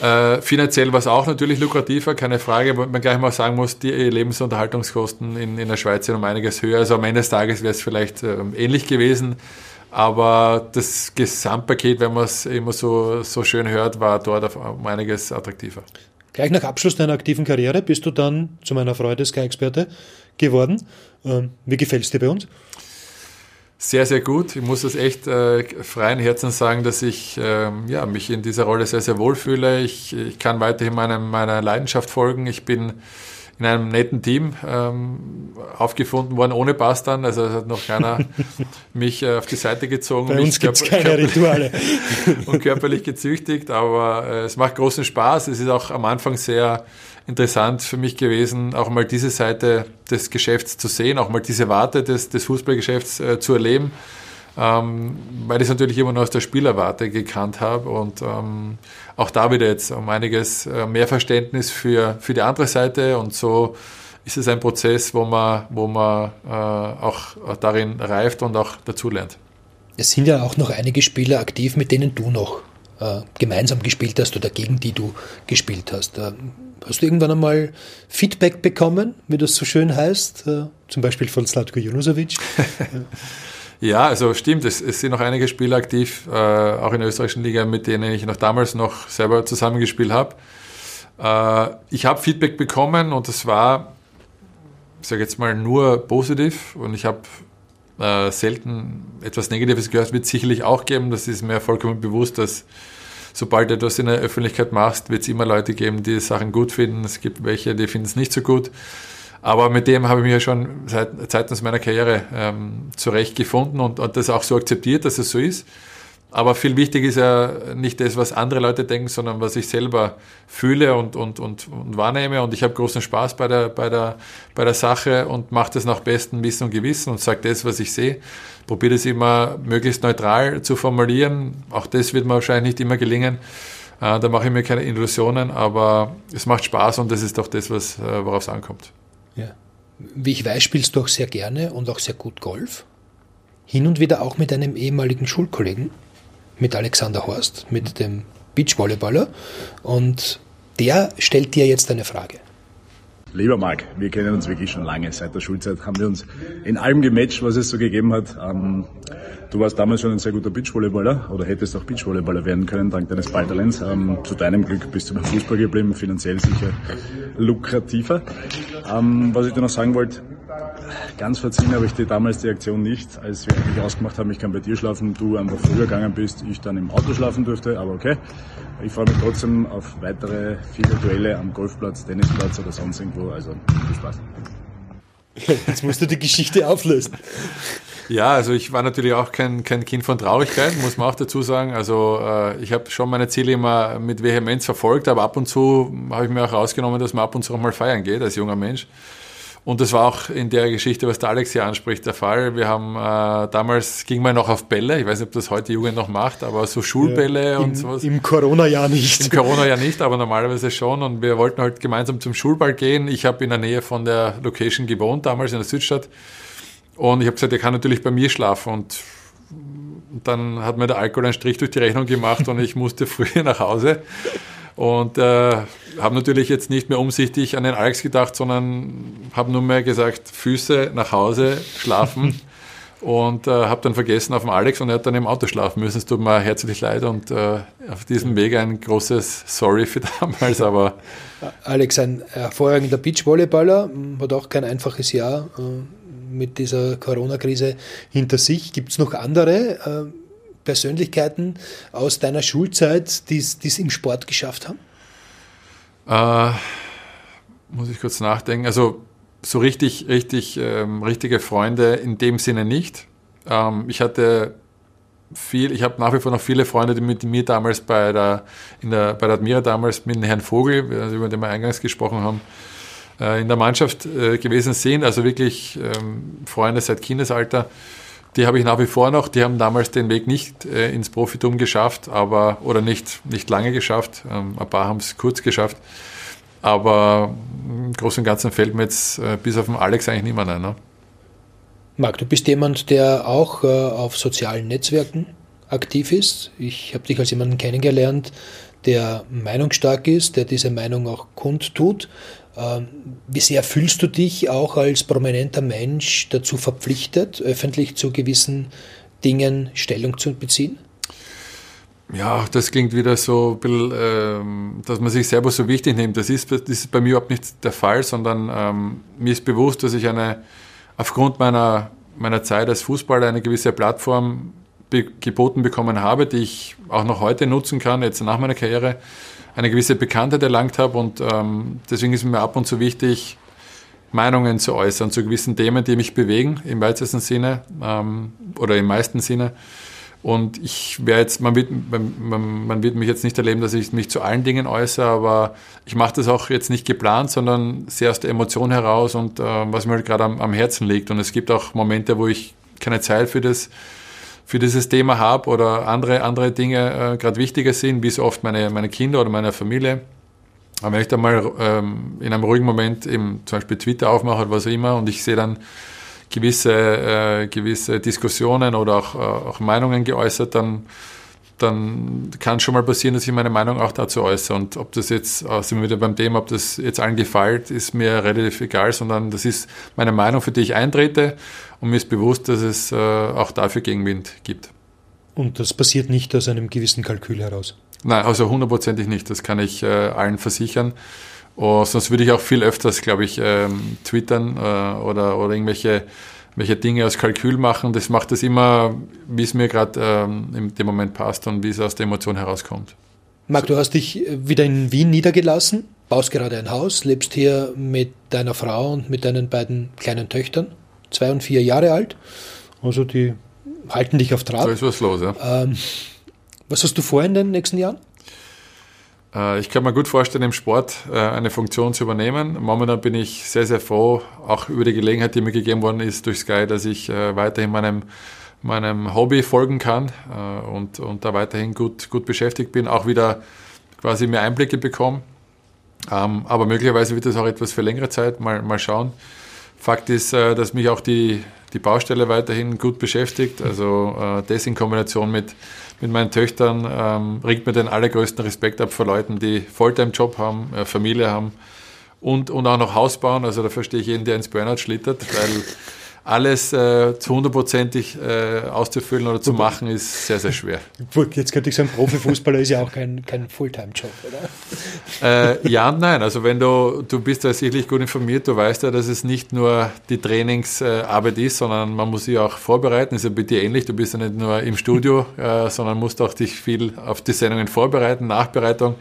Äh, finanziell war es auch natürlich lukrativer, keine Frage, wo man gleich mal sagen muss, die Lebensunterhaltungskosten in, in der Schweiz sind um einiges höher. Also am Ende des Tages wäre es vielleicht äh, ähnlich gewesen. Aber das Gesamtpaket, wenn man es immer so, so schön hört, war dort um einiges attraktiver. Gleich nach Abschluss deiner aktiven Karriere bist du dann zu meiner Freude Sky-Experte geworden. Ähm, wie gefällt es dir bei uns? Sehr, sehr gut. Ich muss das echt äh, freien Herzens sagen, dass ich äh, ja, mich in dieser Rolle sehr, sehr wohl fühle. Ich, ich kann weiterhin meiner, meiner Leidenschaft folgen. Ich bin in einem netten Team ähm, aufgefunden worden, ohne Pass dann. Also es hat noch keiner <laughs> mich äh, auf die Seite gezogen. Bei uns gibt es keine Rituale. <laughs> und körperlich gezüchtigt, aber äh, es macht großen Spaß. Es ist auch am Anfang sehr interessant für mich gewesen, auch mal diese Seite des Geschäfts zu sehen, auch mal diese Warte des, des Fußballgeschäfts äh, zu erleben ähm, weil ich es natürlich immer nur aus der Spielerwarte gekannt habe und ähm, auch da wieder jetzt um einiges äh, mehr Verständnis für, für die andere Seite und so ist es ein Prozess, wo man, wo man äh, auch, darin reift und auch dazulernt. Es sind ja auch noch einige Spieler aktiv, mit denen du noch äh, gemeinsam gespielt hast oder gegen die du gespielt hast. Äh, hast du irgendwann einmal Feedback bekommen, wie das so schön heißt, äh, zum Beispiel von Slatko Junusovic? <laughs> Ja, also stimmt, es, es sind noch einige Spieler aktiv, äh, auch in der österreichischen Liga, mit denen ich noch damals noch selber zusammengespielt habe. Äh, ich habe Feedback bekommen und es war, ich sage jetzt mal, nur positiv und ich habe äh, selten etwas Negatives gehört, wird sicherlich auch geben, das ist mir vollkommen bewusst, dass sobald du etwas in der Öffentlichkeit machst, wird es immer Leute geben, die Sachen gut finden, es gibt welche, die finden es nicht so gut. Aber mit dem habe ich mich ja schon seit seitens meiner Karriere ähm, zurechtgefunden und, und das auch so akzeptiert, dass es so ist. Aber viel wichtig ist ja nicht das, was andere Leute denken, sondern was ich selber fühle und, und, und, und wahrnehme. Und ich habe großen Spaß bei der, bei der, bei der Sache und mache das nach bestem Wissen und Gewissen und sage das, was ich sehe. Probiere das immer möglichst neutral zu formulieren. Auch das wird mir wahrscheinlich nicht immer gelingen. Äh, da mache ich mir keine Illusionen, aber es macht Spaß und das ist doch das, was, äh, worauf es ankommt. Ja. Wie ich weiß, spielst du auch sehr gerne und auch sehr gut Golf. Hin und wieder auch mit einem ehemaligen Schulkollegen mit Alexander Horst, mit dem Beachvolleyballer. Und der stellt dir jetzt eine Frage. Lieber Marc, wir kennen uns wirklich schon lange. Seit der Schulzeit haben wir uns in allem gematcht, was es so gegeben hat. Ähm, du warst damals schon ein sehr guter Beachvolleyballer oder hättest auch Beachvolleyballer werden können, dank deines Balltalents. Ähm, zu deinem Glück bist du beim Fußball geblieben, finanziell sicher lukrativer. Ähm, was ich dir noch sagen wollte, Ganz verziehen habe ich dir damals die Aktion nicht, als wir eigentlich ausgemacht haben, ich kann bei dir schlafen, du einfach früher gegangen bist, ich dann im Auto schlafen durfte, aber okay. Ich freue mich trotzdem auf weitere viele Duelle am Golfplatz, Tennisplatz oder sonst irgendwo, also viel Spaß. Jetzt musst du die Geschichte auflösen. Ja, also ich war natürlich auch kein, kein Kind von Traurigkeit, muss man auch dazu sagen. Also äh, ich habe schon meine Ziele immer mit Vehemenz verfolgt, aber ab und zu habe ich mir auch rausgenommen, dass man ab und zu auch mal feiern geht als junger Mensch. Und das war auch in der Geschichte, was der Alex hier anspricht, der Fall. Wir haben äh, damals ging man noch auf Bälle. Ich weiß nicht, ob das heute Jugend noch macht, aber so Schulbälle ja, und im, sowas. Im Corona-Jahr nicht. Im Corona-Jahr nicht, aber normalerweise schon. Und wir wollten halt gemeinsam zum Schulball gehen. Ich habe in der Nähe von der Location gewohnt, damals in der Südstadt. Und ich habe gesagt, er kann natürlich bei mir schlafen. Und dann hat mir der Alkohol einen Strich durch die Rechnung gemacht und ich musste früher <laughs> nach Hause. Und äh, habe natürlich jetzt nicht mehr umsichtig an den Alex gedacht, sondern habe nur mehr gesagt, Füße nach Hause, schlafen. <laughs> und äh, habe dann vergessen auf dem Alex und er hat dann im Auto schlafen müssen. Es tut mir herzlich leid und äh, auf diesem Weg ein großes Sorry für damals, aber... Alex, ein hervorragender Beachvolleyballer, hat auch kein einfaches Jahr äh, mit dieser Corona-Krise hinter sich. Gibt es noch andere äh, Persönlichkeiten aus deiner Schulzeit, die es im Sport geschafft haben? Äh, muss ich kurz nachdenken. Also so richtig, richtig, ähm, richtige Freunde in dem Sinne nicht. Ähm, ich hatte viel, ich habe nach wie vor noch viele Freunde, die mit mir damals bei der, in der, bei der Admira damals mit dem Herrn Vogel, über den wir eingangs gesprochen haben, äh, in der Mannschaft äh, gewesen sind. Also wirklich ähm, Freunde seit Kindesalter. Die habe ich nach wie vor noch. Die haben damals den Weg nicht äh, ins Profitum geschafft, aber oder nicht, nicht lange geschafft. Ähm, ein paar haben es kurz geschafft. Aber im Großen und Ganzen fällt mir jetzt äh, bis auf den Alex eigentlich niemand ein. Ne? Marc, du bist jemand, der auch äh, auf sozialen Netzwerken aktiv ist. Ich habe dich als jemanden kennengelernt, der meinungsstark ist, der diese Meinung auch kundtut. Ähm, wie sehr fühlst du dich auch als prominenter Mensch dazu verpflichtet, öffentlich zu gewissen Dingen Stellung zu beziehen? Ja, das klingt wieder so ähm, dass man sich selber so wichtig nimmt. Das ist, das ist bei mir überhaupt nicht der Fall, sondern ähm, mir ist bewusst, dass ich eine, aufgrund meiner, meiner Zeit als Fußballer eine gewisse Plattform geboten bekommen habe, die ich auch noch heute nutzen kann, jetzt nach meiner Karriere eine gewisse Bekanntheit erlangt habe und ähm, deswegen ist mir ab und zu wichtig, Meinungen zu äußern zu gewissen Themen, die mich bewegen, im weitesten Sinne ähm, oder im meisten Sinne. Und ich wäre jetzt, man wird, man, man, wird mich jetzt nicht erleben, dass ich mich zu allen Dingen äußere, aber ich mache das auch jetzt nicht geplant, sondern sehr aus der Emotion heraus und äh, was mir halt gerade am, am Herzen liegt. Und es gibt auch Momente, wo ich keine Zeit für das für dieses Thema habe oder andere, andere Dinge äh, gerade wichtiger sind, wie so oft meine, meine Kinder oder meine Familie. Aber wenn ich da mal ähm, in einem ruhigen Moment eben zum Beispiel Twitter aufmache oder was auch immer und ich sehe dann gewisse, äh, gewisse Diskussionen oder auch, äh, auch Meinungen geäußert, dann, dann kann schon mal passieren, dass ich meine Meinung auch dazu äußere. Und ob das jetzt, äh, sind wir wieder beim Thema, ob das jetzt allen gefällt, ist mir relativ egal, sondern das ist meine Meinung, für die ich eintrete und mir ist bewusst, dass es äh, auch dafür Gegenwind gibt. Und das passiert nicht aus einem gewissen Kalkül heraus? Nein, also hundertprozentig nicht. Das kann ich äh, allen versichern. Oh, sonst würde ich auch viel öfters, glaube ich, ähm, twittern äh, oder, oder irgendwelche welche Dinge aus Kalkül machen. Das macht es immer, wie es mir gerade ähm, in dem Moment passt und wie es aus der Emotion herauskommt. Marc, du hast dich wieder in Wien niedergelassen, baust gerade ein Haus, lebst hier mit deiner Frau und mit deinen beiden kleinen Töchtern zwei und vier Jahre alt. Also die halten dich auf Trab. Da ist was los, ja. Ähm, Was hast du vor in den nächsten Jahren? Äh, ich kann mir gut vorstellen, im Sport äh, eine Funktion zu übernehmen. Momentan bin ich sehr, sehr froh, auch über die Gelegenheit, die mir gegeben worden ist durch Sky, dass ich äh, weiterhin meinem, meinem Hobby folgen kann und, und da weiterhin gut, gut beschäftigt bin, auch wieder quasi mehr Einblicke bekomme. Ähm, aber möglicherweise wird das auch etwas für längere Zeit, mal, mal schauen. Fakt ist, dass mich auch die, die Baustelle weiterhin gut beschäftigt. Also das in Kombination mit mit meinen Töchtern ähm, ringt mir den allergrößten Respekt ab vor Leuten, die Volltime-Job haben, äh, Familie haben und, und auch noch Haus bauen. Also da verstehe ich jeden, der ins Burnout schlittert, weil alles äh, zu hundertprozentig äh, auszufüllen oder zu machen, ist sehr, sehr schwer. <laughs> Jetzt könnte ich sagen, Profifußballer ist ja auch kein, kein Fulltime-Job, oder? Äh, ja und nein. Also wenn du, du bist ja sicherlich gut informiert, du weißt ja, dass es nicht nur die Trainingsarbeit ist, sondern man muss sich auch vorbereiten. Ist ja bei dir ähnlich, du bist ja nicht nur im Studio, <laughs> äh, sondern musst auch dich viel auf die Sendungen vorbereiten, Nachbereitung.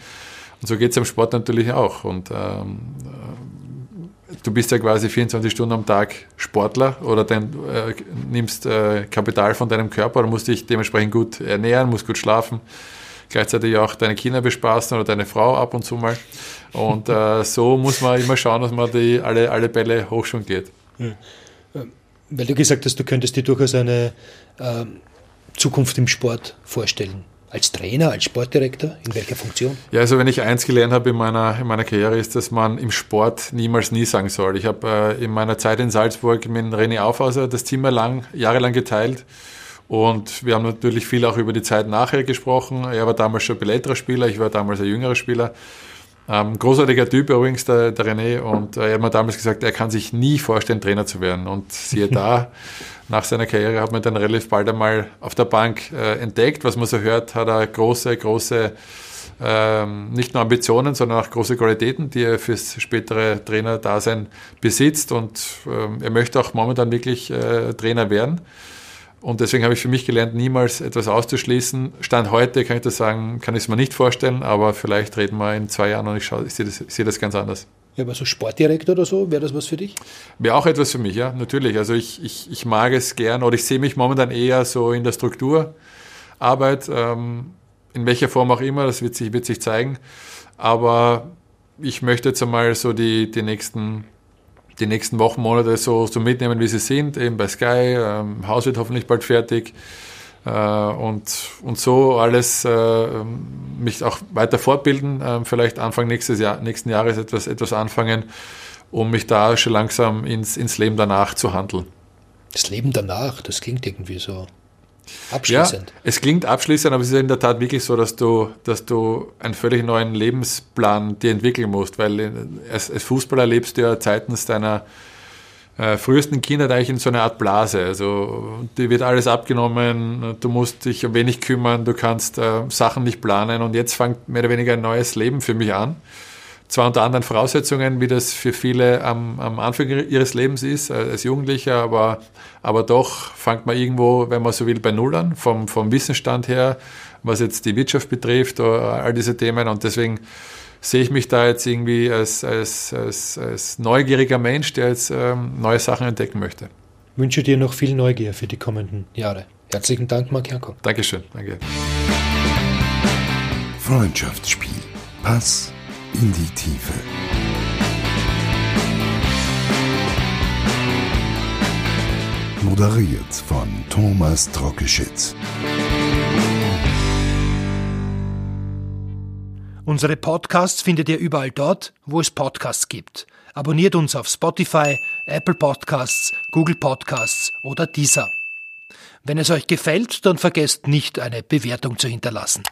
Und so geht es am Sport natürlich auch. Und ähm, du bist ja quasi 24 Stunden am Tag Sportler oder dein, äh, nimmst äh, Kapital von deinem Körper oder musst dich dementsprechend gut ernähren, musst gut schlafen, gleichzeitig auch deine Kinder bespaßen oder deine Frau ab und zu mal. Und äh, so muss man immer schauen, dass man die alle, alle Bälle hoch schon geht. Ja. Ähm, weil du gesagt hast, du könntest dir durchaus eine ähm, Zukunft im Sport vorstellen. Als Trainer, als Sportdirektor? In welcher Funktion? Ja, also wenn ich eins gelernt habe in meiner, in meiner Karriere, ist, dass man im Sport niemals nie sagen soll. Ich habe äh, in meiner Zeit in Salzburg mit René Aufhauser das Team lang, jahrelang geteilt. Und wir haben natürlich viel auch über die Zeit nachher gesprochen. Er war damals schon ein älterer Spieler, ich war damals ein jüngerer Spieler. Ähm, großartiger Typ übrigens, der, der René. Und äh, er hat mir damals gesagt, er kann sich nie vorstellen, Trainer zu werden. Und siehe da, <laughs> nach seiner Karriere hat man dann relativ bald einmal auf der Bank äh, entdeckt. Was man so hört, hat er große, große, ähm, nicht nur Ambitionen, sondern auch große Qualitäten, die er fürs spätere Trainerdasein besitzt. Und ähm, er möchte auch momentan wirklich äh, Trainer werden. Und deswegen habe ich für mich gelernt, niemals etwas auszuschließen. Stand heute kann ich das sagen, kann ich es mir nicht vorstellen, aber vielleicht reden wir in zwei Jahren und ich, schaue, ich sehe, das, ich sehe das ganz anders. Ja, aber so Sportdirektor oder so, wäre das was für dich? Wäre auch etwas für mich, ja, natürlich. Also ich, ich, ich mag es gern oder ich sehe mich momentan eher so in der Strukturarbeit, ähm, in welcher Form auch immer, das wird sich, wird sich zeigen. Aber ich möchte jetzt einmal so die, die nächsten die nächsten Wochen, Monate so, so mitnehmen, wie sie sind, eben bei Sky. Ähm, Haus wird hoffentlich bald fertig. Äh, und, und so alles äh, mich auch weiter fortbilden, äh, vielleicht Anfang nächstes Jahr, nächsten Jahres etwas, etwas anfangen, um mich da schon langsam ins, ins Leben danach zu handeln. Das Leben danach, das klingt irgendwie so abschließend. Ja, es klingt abschließend, aber es ist in der Tat wirklich so, dass du, dass du einen völlig neuen Lebensplan dir entwickeln musst, weil als, als Fußballer lebst du ja zeitens deiner äh, frühesten Kindheit eigentlich in so einer Art Blase. Also dir wird alles abgenommen, du musst dich um wenig kümmern, du kannst äh, Sachen nicht planen und jetzt fängt mehr oder weniger ein neues Leben für mich an. Zwar unter anderen Voraussetzungen, wie das für viele am, am Anfang ihres Lebens ist, äh, als Jugendlicher, aber, aber doch fängt man irgendwo, wenn man so will, bei Null an, vom, vom Wissensstand her, was jetzt die Wirtschaft betrifft, all diese Themen und deswegen sehe ich mich da jetzt irgendwie als, als, als, als neugieriger Mensch, der jetzt ähm, neue Sachen entdecken möchte. Ich wünsche dir noch viel Neugier für die kommenden Jahre. Herzlichen Dank, Marc Janko. Dankeschön. Danke. Freundschaftsspiel. Pass in die Tiefe. Moderiert von Thomas Trockeschitz. Unsere Podcasts findet ihr überall dort, wo es Podcasts gibt. Abonniert uns auf Spotify, Apple Podcasts, Google Podcasts oder Deezer. Wenn es euch gefällt, dann vergesst nicht, eine Bewertung zu hinterlassen.